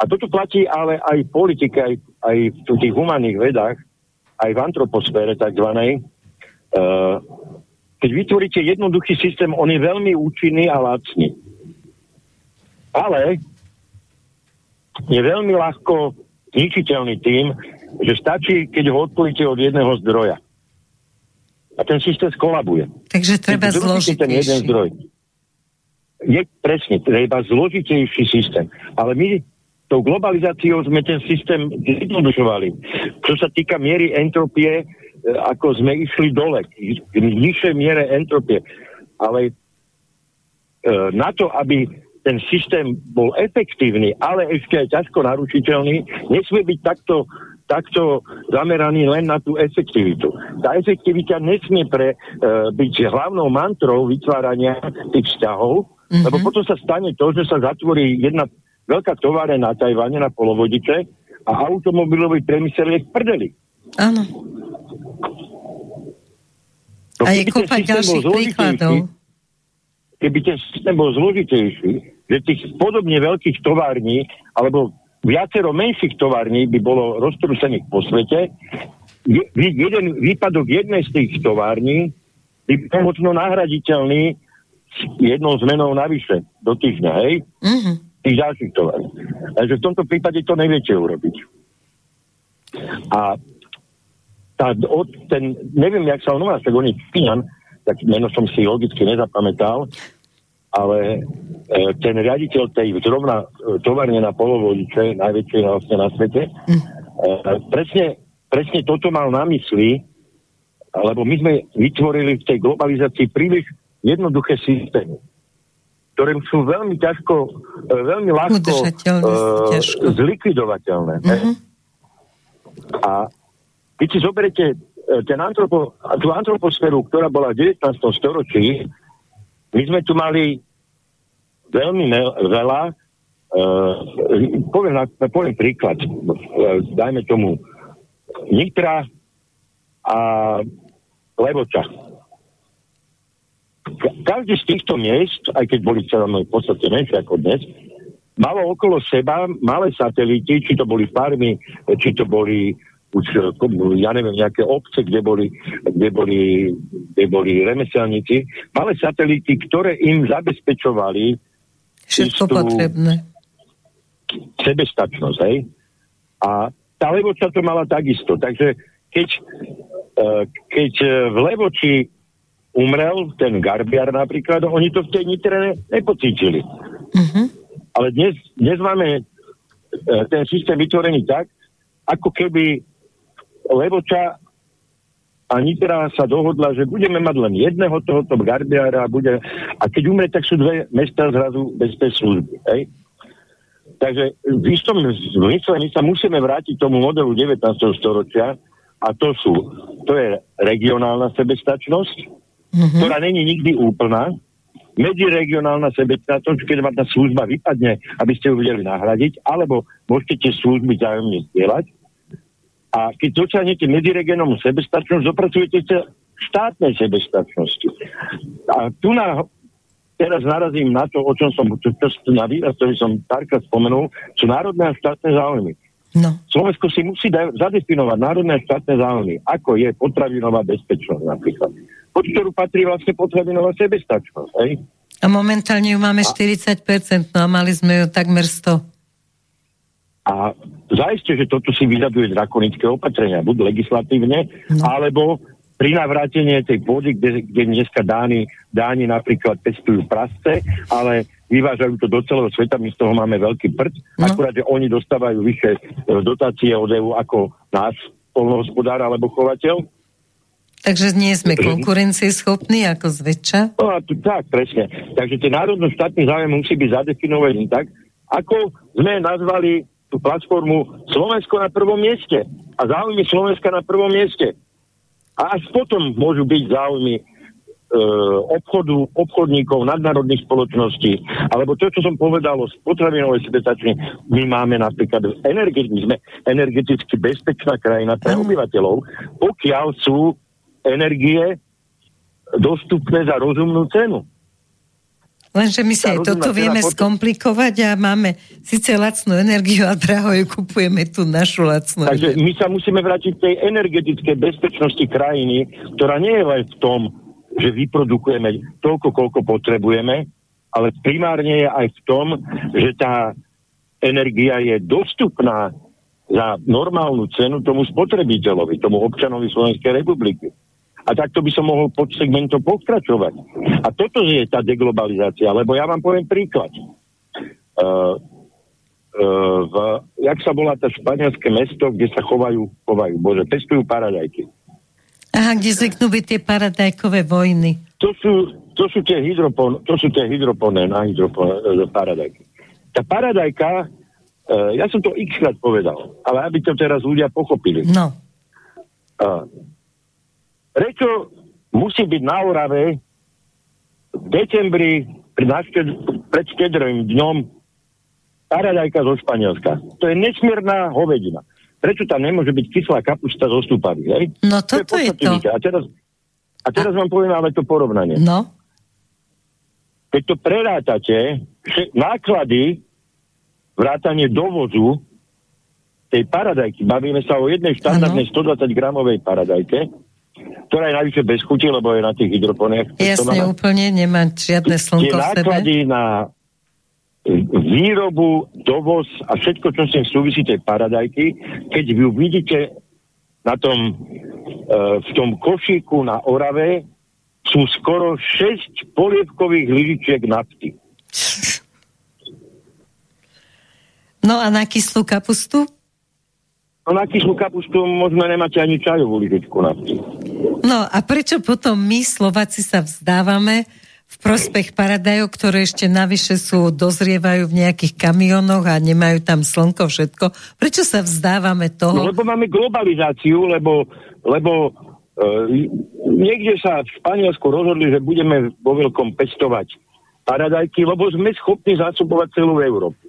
A toto platí ale aj v politike, aj, aj v tých humanných vedách, aj v antroposfére. Uh, keď vytvoríte jednoduchý systém, on je veľmi účinný a lacný. Ale je veľmi ľahko zničiteľný tým, že stačí, keď ho odpojíte od jedného zdroja a ten systém skolabuje. Takže treba zložiť. ten jeden zdroj. Je presne, treba zložitejší systém. Ale my tou globalizáciou sme ten systém zjednodušovali. Čo sa týka miery entropie, ako sme išli dole, k nižšej miere entropie. Ale e, na to, aby ten systém bol efektívny, ale ešte aj ťažko narušiteľný, nesmie byť takto takto zameraný len na tú efektivitu. Tá efektivita nesmie pre, e, byť hlavnou mantrou vytvárania tých vzťahov, mm-hmm. lebo potom sa stane to, že sa zatvorí jedna veľká továre na Tajvane, na polovodiče a automobilový priemysel je v prdeli. Áno. No, a je kopa ďalších príkladov. Keby ten systém bol zložitejší, že tých podobne veľkých tovární, alebo viacero menších tovární by bolo roztrúsených po svete. Jeden výpadok jednej z tých tovární by bol možno nahraditeľný jednou zmenou navyše do týždňa, hej? Mm-hmm. Tých ďalších tovární. Takže v tomto prípade to neviete urobiť. A tá, od, ten, neviem, jak sa on volá, tak on je Číňan, tak meno som si logicky nezapamätal, ale e, ten riaditeľ tej zrovna e, továrne na polovodiče, najväčšie vlastne na svete, mm. e, presne, presne toto mal na mysli, lebo my sme vytvorili v tej globalizácii príliš jednoduché systémy, ktoré sú veľmi ťažko, e, veľmi ľahko e, zlikvidovateľné. Mm-hmm. A keď si zoberete e, ten antropo, tú antroposféru, ktorá bola v 19. storočí, my sme tu mali veľmi veľa, uh, poviem, poviem príklad, uh, dajme tomu Nitra a Levoča. Každý z týchto miest, aj keď boli celé v podstate menšie ako dnes, malo okolo seba malé satelity, či to boli farmy, či to boli už, ja neviem, nejaké obce, kde boli, kde boli, kde boli remeselníci, malé satelity, ktoré im zabezpečovali Všetko potrebné. Sebestačnosť, hej? A tá Levoča to mala takisto. Takže keď, uh, keď v Levoči umrel ten Garbiar napríklad, oni to v tej Nitre nepocítili. Uh-huh. Ale dnes, dnes máme ten systém vytvorený tak, ako keby Levoča a Nitra sa dohodla, že budeme mať len jedného tohoto gardiára a, bude, a keď umre, tak sú dve mesta zrazu bez tej služby. Hej? Takže v istom zmysle my sa musíme vrátiť tomu modelu 19. storočia a to sú, to je regionálna sebestačnosť, mm-hmm. ktorá není nikdy úplná, medziregionálna sebestačnosť, keď vám tá služba vypadne, aby ste ju vedeli nahradiť, alebo môžete tie služby zájomne zdieľať. A keď dosiahnete medziregionálnu sebestačnosť, dopracujete sa štátnej sebestačnosti. A tu na, teraz narazím na to, o čom som, to, to, na výraz, ktorý som párkrát spomenul, sú národné a štátne záujmy. No. Slovensko si musí da- zadefinovať národné a štátne záujmy, ako je potravinová bezpečnosť napríklad pod ktorú patrí vlastne potravinová sebestačnosť. Hej? A momentálne ju máme 40%, no a mali sme ju takmer 100. A zaiste, že toto si vyžaduje drakonické opatrenia, buď legislatívne, no. alebo pri navrátenie tej pôdy, kde, kde dneska dáni, dáni napríklad pestujú prasce, ale vyvážajú to do celého sveta, my z toho máme veľký prd, no. akurát, že oni dostávajú vyššie e, dotácie od EU ako náš polnohospodár alebo chovateľ. Takže nie sme konkurencieschopní ako zväčša? No a tu, tak, presne. Takže tie národno-štátny záujem musí byť zadefinovaný tak, ako sme nazvali tú platformu Slovensko na prvom mieste a záujmy Slovenska na prvom mieste. A až potom môžu byť záujmy e, obchodu, obchodníkov, nadnárodných spoločností, alebo to, čo som povedal o potravinovej sebestačne, my máme napríklad energeticky, sme energeticky bezpečná krajina pre obyvateľov, pokiaľ sú energie dostupné za rozumnú cenu. Lenže my si aj toto vieme potom... skomplikovať a máme síce lacnú energiu a draho ju kupujeme tú našu lacnú Takže my sa musíme vrátiť tej energetickej bezpečnosti krajiny, ktorá nie je len v tom, že vyprodukujeme toľko, koľko potrebujeme, ale primárne je aj v tom, že tá energia je dostupná za normálnu cenu tomu spotrebiteľovi, tomu občanovi Slovenskej republiky. A takto by som mohol pod segmentom pokračovať. A toto je tá deglobalizácia, lebo ja vám poviem príklad. Uh, uh, v, jak sa volá tá španielské mesto, kde sa chovajú, chovajú, bože, pestujú paradajky. Aha, kde zvyknú byť tie paradajkové vojny. To sú, to sú tie hydropon, to sú tie hydroponé na hydropon, e, paradajky. Tá paradajka, uh, ja som to x krát povedal, ale aby to teraz ľudia pochopili. No. Uh, Prečo musí byť na Orave v decembri pred štedrým dňom paradajka zo Španielska? To je nesmierna hovedina. Prečo tam nemôže byť kyslá kapusta zo stúpavy? Hej? No toto to je, je to. A teraz, a teraz a... vám poviem ale to porovnanie. No. Keď to prerátate, náklady vrátanie dovozu tej paradajky, bavíme sa o jednej štandardnej 120 gramovej paradajke, ktorá je najvyššie bez chuti, lebo je na tých hydroponiach. Jasne, úplne, nemá žiadne slnko v sebe. na výrobu, dovoz a všetko, čo s tým súvisí tej paradajky, keď ju vidíte na tom, e, v tom košíku na Orave, sú skoro 6 polievkových lyžičiek nafty. No a na kyslú kapustu? No na kyslú kapustu možno nemáte ani čajovú lyžičku na No a prečo potom my, Slováci, sa vzdávame v prospech paradajov, ktoré ešte navyše sú, dozrievajú v nejakých kamionoch a nemajú tam slnko, všetko. Prečo sa vzdávame toho? No, lebo máme globalizáciu, lebo, lebo e, niekde sa v Španielsku rozhodli, že budeme vo veľkom pestovať paradajky, lebo sme schopní zásobovať celú Európu.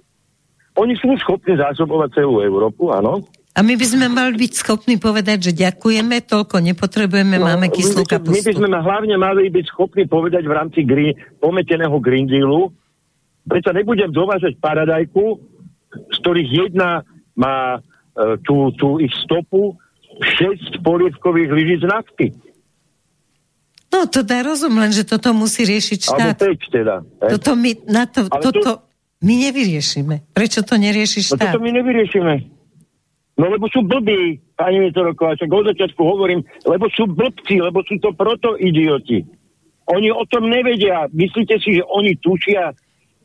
Oni sú schopní zásobovať celú Európu, áno, a my by sme mali byť schopní povedať, že ďakujeme, toľko nepotrebujeme, no, máme kyslú kapustu. My by sme hlavne mali byť schopní povedať v rámci green, pometeného Green Dealu, prečo nebudem dovážať paradajku, z ktorých jedna má e, tú, tú ich stopu 6 polievkových lyžic nafty. No, to dá rozum, len že toto musí riešiť štát. Alebo 5 teda. Toto my, na to, toto to... my nevyriešime. Prečo to nerieši štát? No toto my nevyriešime. No lebo sú blbí, pani Mitoroková, však od začiatku hovorím, lebo sú blbci, lebo sú to proto idioti. Oni o tom nevedia. Myslíte si, že oni tušia,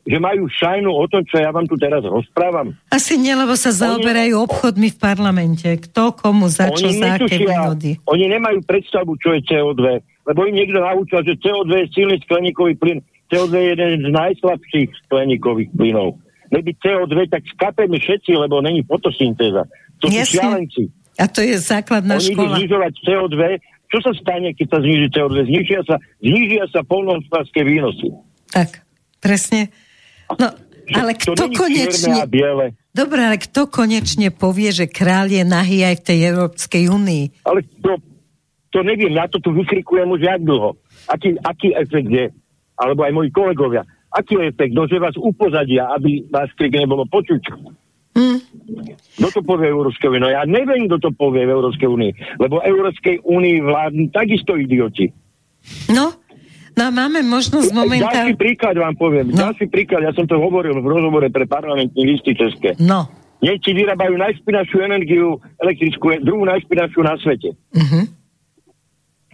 že majú šajnu o tom, čo ja vám tu teraz rozprávam? Asi nie, lebo sa zaoberajú obchodmi v parlamente. Kto komu za čo, za aké výhody. Oni nemajú predstavu, čo je CO2, lebo im niekto naučil, že CO2 je silný skleníkový plyn. CO2 je jeden z najslabších skleníkových plynov. Neby CO2, tak skapeme všetci, lebo není fotosyntéza. To Jasne. sú šialenci. A to je základná Oni škola. Oni znižovať CO2. Čo sa stane, keď sa zniží CO2? Znižia sa, znižia sa polnohospodárske výnosy. Tak, presne. No, ale kto to konečne... Dobre, ale kto konečne povie, že kráľ je nahý aj v tej Európskej únii? Ale to, to neviem, ja to tu vykrikujem už jak dlho. Aký, aký efekt je? Alebo aj moji kolegovia. Aký je efekt? No, že vás upozadia, aby vás krik nebolo počuť. Hmm. Kto to povie Európskej únii? No ja neviem, kto to povie v Európskej únii. Lebo Európskej únii vládnu takisto idioti. No, No máme možnosť momentálne... Ďalší príklad vám poviem. No. Ďalší príklad, ja som to hovoril v rozhovore pre parlamentní listy České. No. Nemci vyrábajú najšpinašiu energiu elektrickú, druhú najšpinašiu na svete. Uh-huh.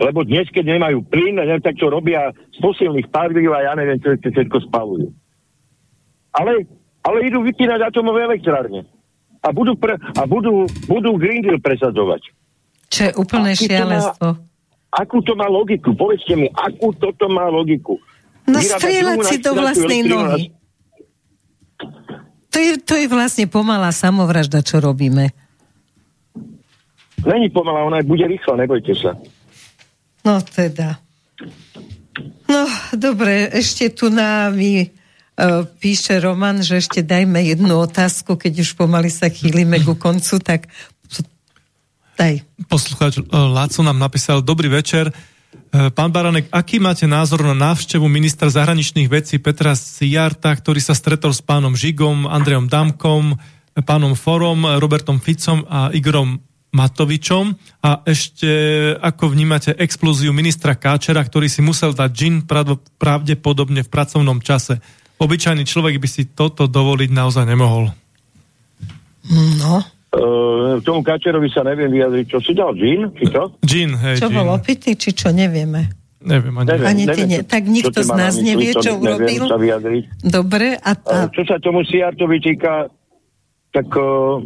Lebo dnes, keď nemajú plyn, neviem tak, čo robia z fosílnych palív a ja neviem, čo ešte všetko spalujú. Ale, ale idú vypínať atomové elektrárne. A budú, pre, a budú, budú Green Deal presadzovať. Čo je úplné šialenstvo. Má, Akú to má logiku? Povedzte mi, akú toto má logiku? No strieľať si do vlastnej nohy. To je, to je vlastne pomalá samovražda, čo robíme. Není pomalá, ona bude rýchla, nebojte sa. No teda. No, dobre, ešte tu mi uh, píše Roman, že ešte dajme jednu otázku, keď už pomaly sa chýlime ku koncu, tak Daj. Poslucháč e, Láco nám napísal, dobrý večer. E, pán Baranek, aký máte názor na návštevu ministra zahraničných vecí Petra Sijarta, ktorý sa stretol s pánom Žigom, Andrejom Damkom, pánom Forom, Robertom Ficom a Igorom Matovičom a ešte ako vnímate explóziu ministra Káčera, ktorý si musel dať džin pravdepodobne v pracovnom čase. Obyčajný človek by si toto dovoliť naozaj nemohol. No, Uh, tomu Kačerovi sa neviem vyjadriť, čo si dal, džín, či čo? Džín, hej, Čo bol opitý, či čo, nevieme. Neviem, ani, neviem, ani neviem, nie. Tak nikto z nás nevie, čo urobil. Sa vyjadriť. Dobre, a tá... Uh, čo sa tomu Siartovi týka, tak uh,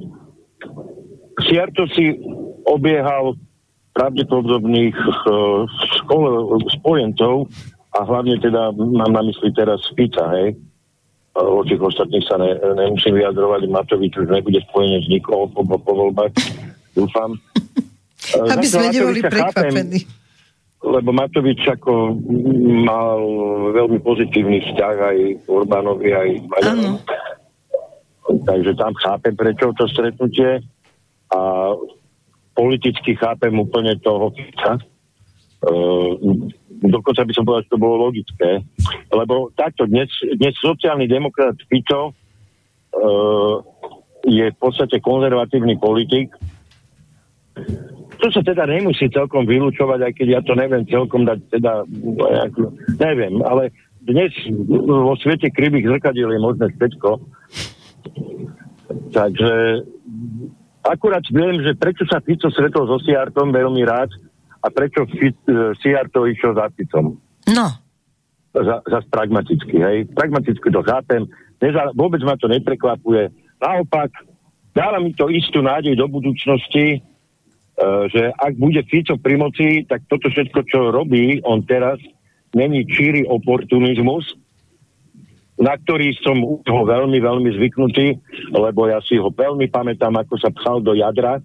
Siarto si obiehal pravdepodobných uh, spojencov a hlavne teda mám na mysli teraz Spica, hej, o tých ostatných sa ne, nemusím vyjadrovať. Matovič už nebude spojenie s nikoho po, po voľbách, dúfam. Aby sme neboli prekvapení. Lebo Matovič ako mal veľmi pozitívny vzťah aj Urbánovi, aj Maďarovi. Takže tam chápem, prečo to stretnutie a politicky chápem úplne toho Uh, dokonca by som povedal, že to bolo logické, lebo takto dnes, dnes sociálny demokrat Fico uh, je v podstate konzervatívny politik, to sa teda nemusí celkom vylúčovať, aj keď ja to neviem celkom dať, teda, neviem, ale dnes vo svete krivých zrkadiel je možné všetko. Takže akurát viem, že prečo sa Fico stretol so Siartom veľmi rád, a prečo Siar to išiel za Ficom. No. Za, za pragmaticky, hej. Pragmaticky to chápem. Neza, vôbec ma to neprekvapuje. Naopak, dáva mi to istú nádej do budúcnosti, uh, že ak bude Fico pri moci, tak toto všetko, čo robí on teraz, není číry oportunizmus, na ktorý som ho veľmi, veľmi zvyknutý, lebo ja si ho veľmi pamätám, ako sa pchal do jadra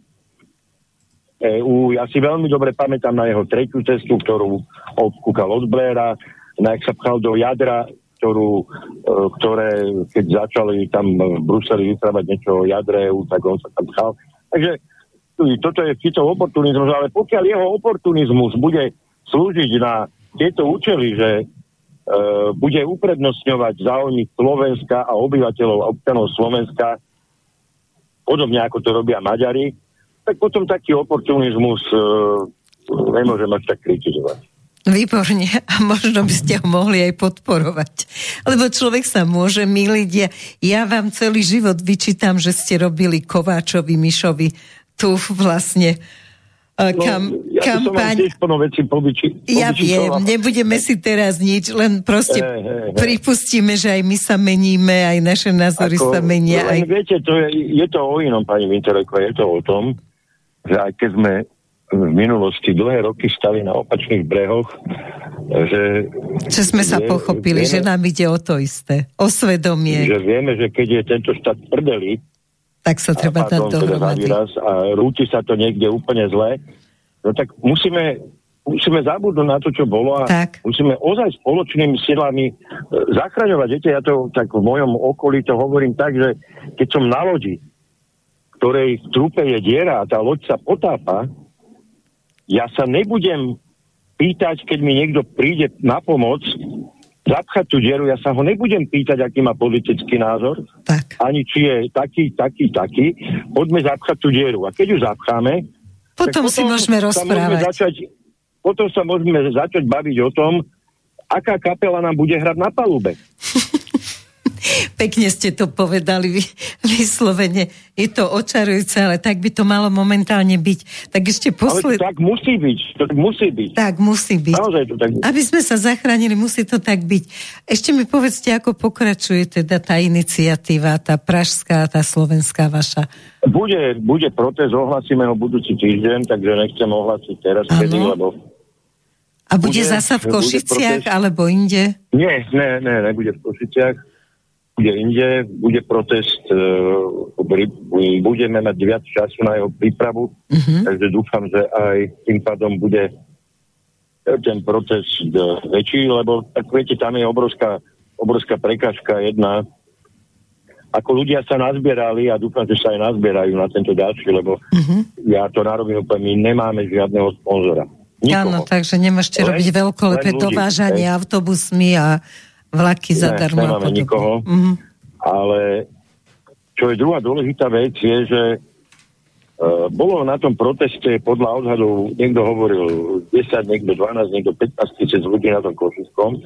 EÚ. Ja si veľmi dobre pamätám na jeho tretiu cestu, ktorú obkúkal od Blaira, na jak sa pchal do jadra, ktorú, e, ktoré, keď začali tam v Bruseli vyprávať niečo o jadre EU, tak on sa tam pchal. Takže toto je Ficov oportunizmus, ale pokiaľ jeho oportunizmus bude slúžiť na tieto účely, že e, bude uprednostňovať záujmy Slovenska a obyvateľov a občanov Slovenska, podobne ako to robia Maďari, tak potom taký oportunizmus uh, nemôžem až tak kritizovať. Výborne. A možno by ste ho mohli aj podporovať. Lebo človek sa môže miliť. Ja, ja vám celý život vyčítam, že ste robili Kováčovi, Mišovi tu vlastne kam, no, ja kampaň. Som veci povyči, ja viem, nebudeme si teraz nič, len proste hey, hey, hey. pripustíme, že aj my sa meníme, aj naše názory Ako, sa menia. Aj... Viete, to je, je to o inom, pani Vintereko, je to o tom, že aj keď sme v minulosti dlhé roky stali na opačných brehoch, že... Že sme sa je, pochopili, vieme, že nám ide o to isté, o svedomie. Že vieme, že keď je tento štát prdeli, tak sa treba dať dohromady. A rúti sa to niekde úplne zle, no tak musíme, musíme zabudnúť na to, čo bolo a tak. musíme ozaj spoločnými silami e, zachraňovať. Viete, ja to tak v mojom okolí to hovorím tak, že keď som na lodi, ktorej v trupe je diera a tá loď sa potápa, ja sa nebudem pýtať, keď mi niekto príde na pomoc, zapchať tú dieru, ja sa ho nebudem pýtať, aký má politický názor, tak. ani či je taký, taký, taký. Poďme zapchať tú dieru. A keď ju zapcháme, potom, potom si môžeme rozprávať. Môžeme začať, potom sa môžeme začať baviť o tom, aká kapela nám bude hrať na palube. Pekne ste to povedali vyslovene. Je to očarujúce, ale tak by to malo momentálne byť. Tak ešte posled... Ale tak musí byť. To musí byť. Tak musí byť. Naozaj to tak Aby sme sa zachránili, musí to tak byť. Ešte mi povedzte, ako pokračuje teda tá iniciatíva, tá pražská, tá slovenská vaša. Bude, bude protest, ohlasíme ho budúci týždeň, takže nechcem ohlasiť teraz, kedy, lebo a bude, bude zasa v Košiciach alebo inde? Nie, ne, ne, nebude v Košiciach bude inde, bude protest, e, budeme mať viac času na jeho prípravu, uh-huh. takže dúfam, že aj tým pádom bude ten protest e, väčší, lebo tak viete, tam je obrovská, obrovská prekážka jedna. Ako ľudia sa nazbierali a dúfam, že sa aj nazbierajú na tento ďalší, lebo uh-huh. ja to narobím úplne, my nemáme žiadneho sponzora. Áno, takže nemôžete robiť veľkolepé dovážanie autobusmi a Vlaky zadarmo. Ne, nemáme nikoho, mm-hmm. ale čo je druhá dôležitá vec, je, že uh, bolo na tom proteste podľa odhadov, niekto hovoril 10, niekto 12, niekto 15 tisíc ľudí na tom Košickom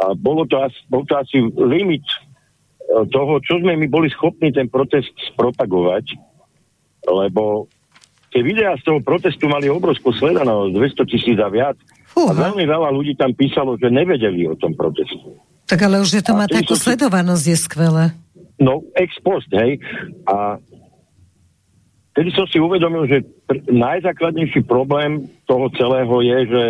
a bolo to, asi, bol to asi limit uh, toho, čo sme my boli schopní ten protest spropagovať, lebo tie videá z toho protestu mali obrovskú sledanosť, 200 tisíc a viac. Uh-huh. A veľmi veľa ľudí tam písalo, že nevedeli o tom protestu. Tak ale už, že to má takú si... sledovanosť, je skvelé. No, ex post, hej. A tedy som si uvedomil, že pr- najzákladnejší problém toho celého je, že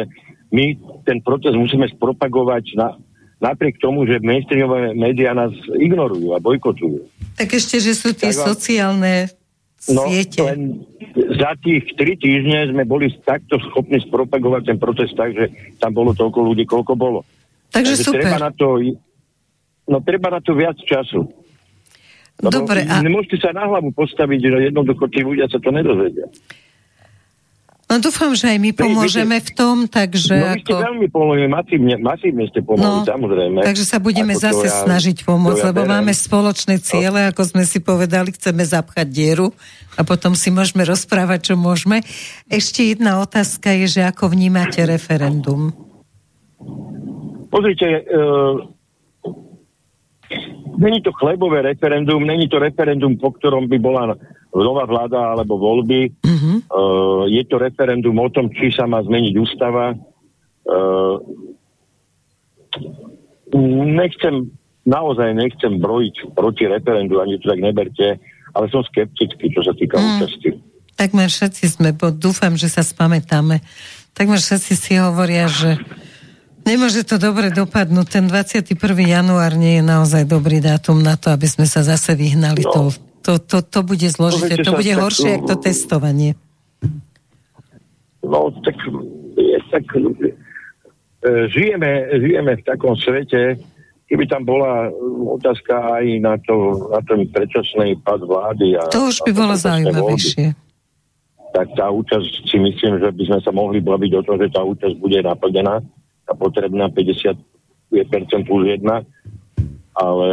my ten proces musíme spropagovať na, napriek tomu, že mainstreamové médiá nás ignorujú a bojkotujú. Tak ešte, že sú tie tak, sociálne no, siete. Len za tých tri týždne sme boli takto schopní spropagovať ten proces tak, že tam bolo toľko ľudí, koľko bolo. Takže, Takže super. Treba na to, no treba na to viac času. Lebo Dobre. A... Nemôžete sa na hlavu postaviť, že jednoducho tí ľudia sa to nedozvedia. No dúfam, že aj my pomôžeme v tom, takže... No vy ste ako... veľmi pomohli, masívne, masívne ste pomohli, no, samozrejme. Takže sa budeme ako zase ja, snažiť pomôcť, ja lebo berem. máme spoločné ciele, no. ako sme si povedali, chceme zapchať dieru a potom si môžeme rozprávať, čo môžeme. Ešte jedna otázka je, že ako vnímate referendum? Pozrite, e, není to chlebové referendum, není to referendum, po ktorom by bola nová vláda alebo voľby. Mm-hmm. E, je to referendum o tom, či sa má zmeniť ústava. E, nechcem, naozaj nechcem brojiť proti referendu, ani to tak neberte, ale som skeptický, čo sa týka mm. účasti. Takmer všetci sme, bo dúfam, že sa spamätáme. Takmer všetci si hovoria, že Nemôže to dobre dopadnúť. Ten 21. január nie je naozaj dobrý dátum na to, aby sme sa zase vyhnali. No. To, to, to, to bude zložité. To bude horšie, ako to testovanie. No, tak, je, tak e, žijeme, žijeme v takom svete, keby tam bola otázka aj na, to, na ten predčasný pad vlády. A, to už by bolo zaujímavejšie. tak tá účasť si myslím, že by sme sa mohli baviť o tom, že tá účasť bude naplnená tá potrebná 50 plus 1, ale,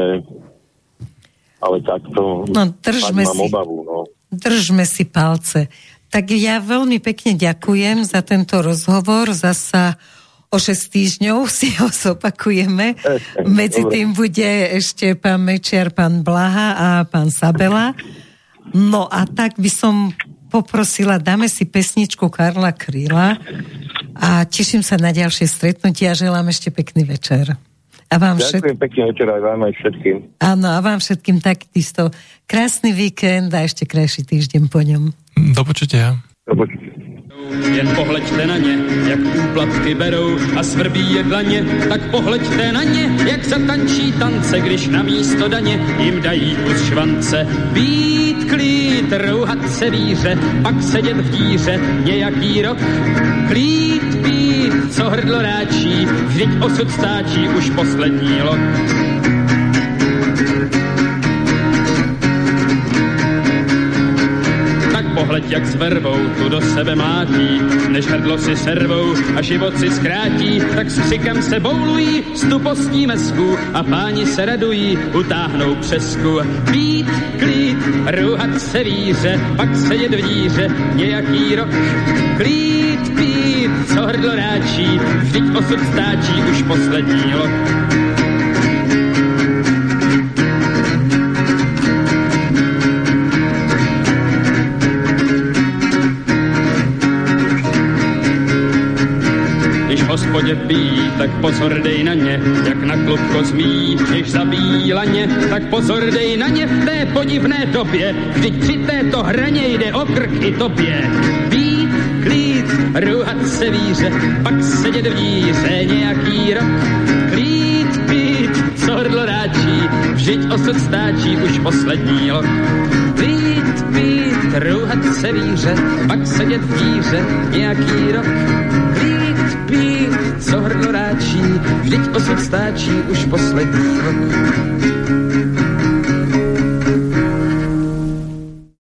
ale takto no, držme si, obavu. No. Držme si palce. Tak ja veľmi pekne ďakujem za tento rozhovor. Zasa o 6 týždňov si ho zopakujeme. Medzi tým bude ešte pán Mečiar, pán Blaha a pán Sabela. No a tak by som poprosila, dáme si pesničku Karla Kryla a teším sa na ďalšie stretnutie a želám ešte pekný večer. A vám Ďakujem všet... pekne večer aj vám aj všetkým. Áno, a vám všetkým takisto krásny víkend a ešte krajší týždeň po ňom. Do počutia. Do počutia. Jen pohleďte na ně, jak úplatky berou a svrbí je dlaně, tak pohleďte na ně, jak zatančí tance, když na místo daně jim dají kus švance. Být klid, rouhat se víře, pak sedět v díře nějaký rok. Klid, co hrdlo ráčí, vždyť osud stáčí už poslední lok. Pohleď jak s vervou tu do sebe mlátí, než hrdlo si servou a život si zkrátí, tak s křikem se boulují z tupostní mesku a páni se radují, utáhnou přesku. Pít, klít, růhat se víře, pak sedět v díře nějaký rok. Klít, pít, co hrdlo ráčí, vždyť osud stáčí už poslední lok. hospodě pí, tak pozor dej na ně, jak na klubko zmí, když zabíjí laně, tak pozor dej na ně v té podivné době, vždyť při této hraně jde o krk i tobě. Být, klít, růhat se víře, pak sedět v díře nějaký rok, klít, pít, co hrdlo ráčí, vždyť osud stáčí už poslední lok. Klít, pít, růhat se víře, pak sedět v díře nějaký rok, pí, co hrdlo ráčí, vždyť osud stáčí už poslední rok.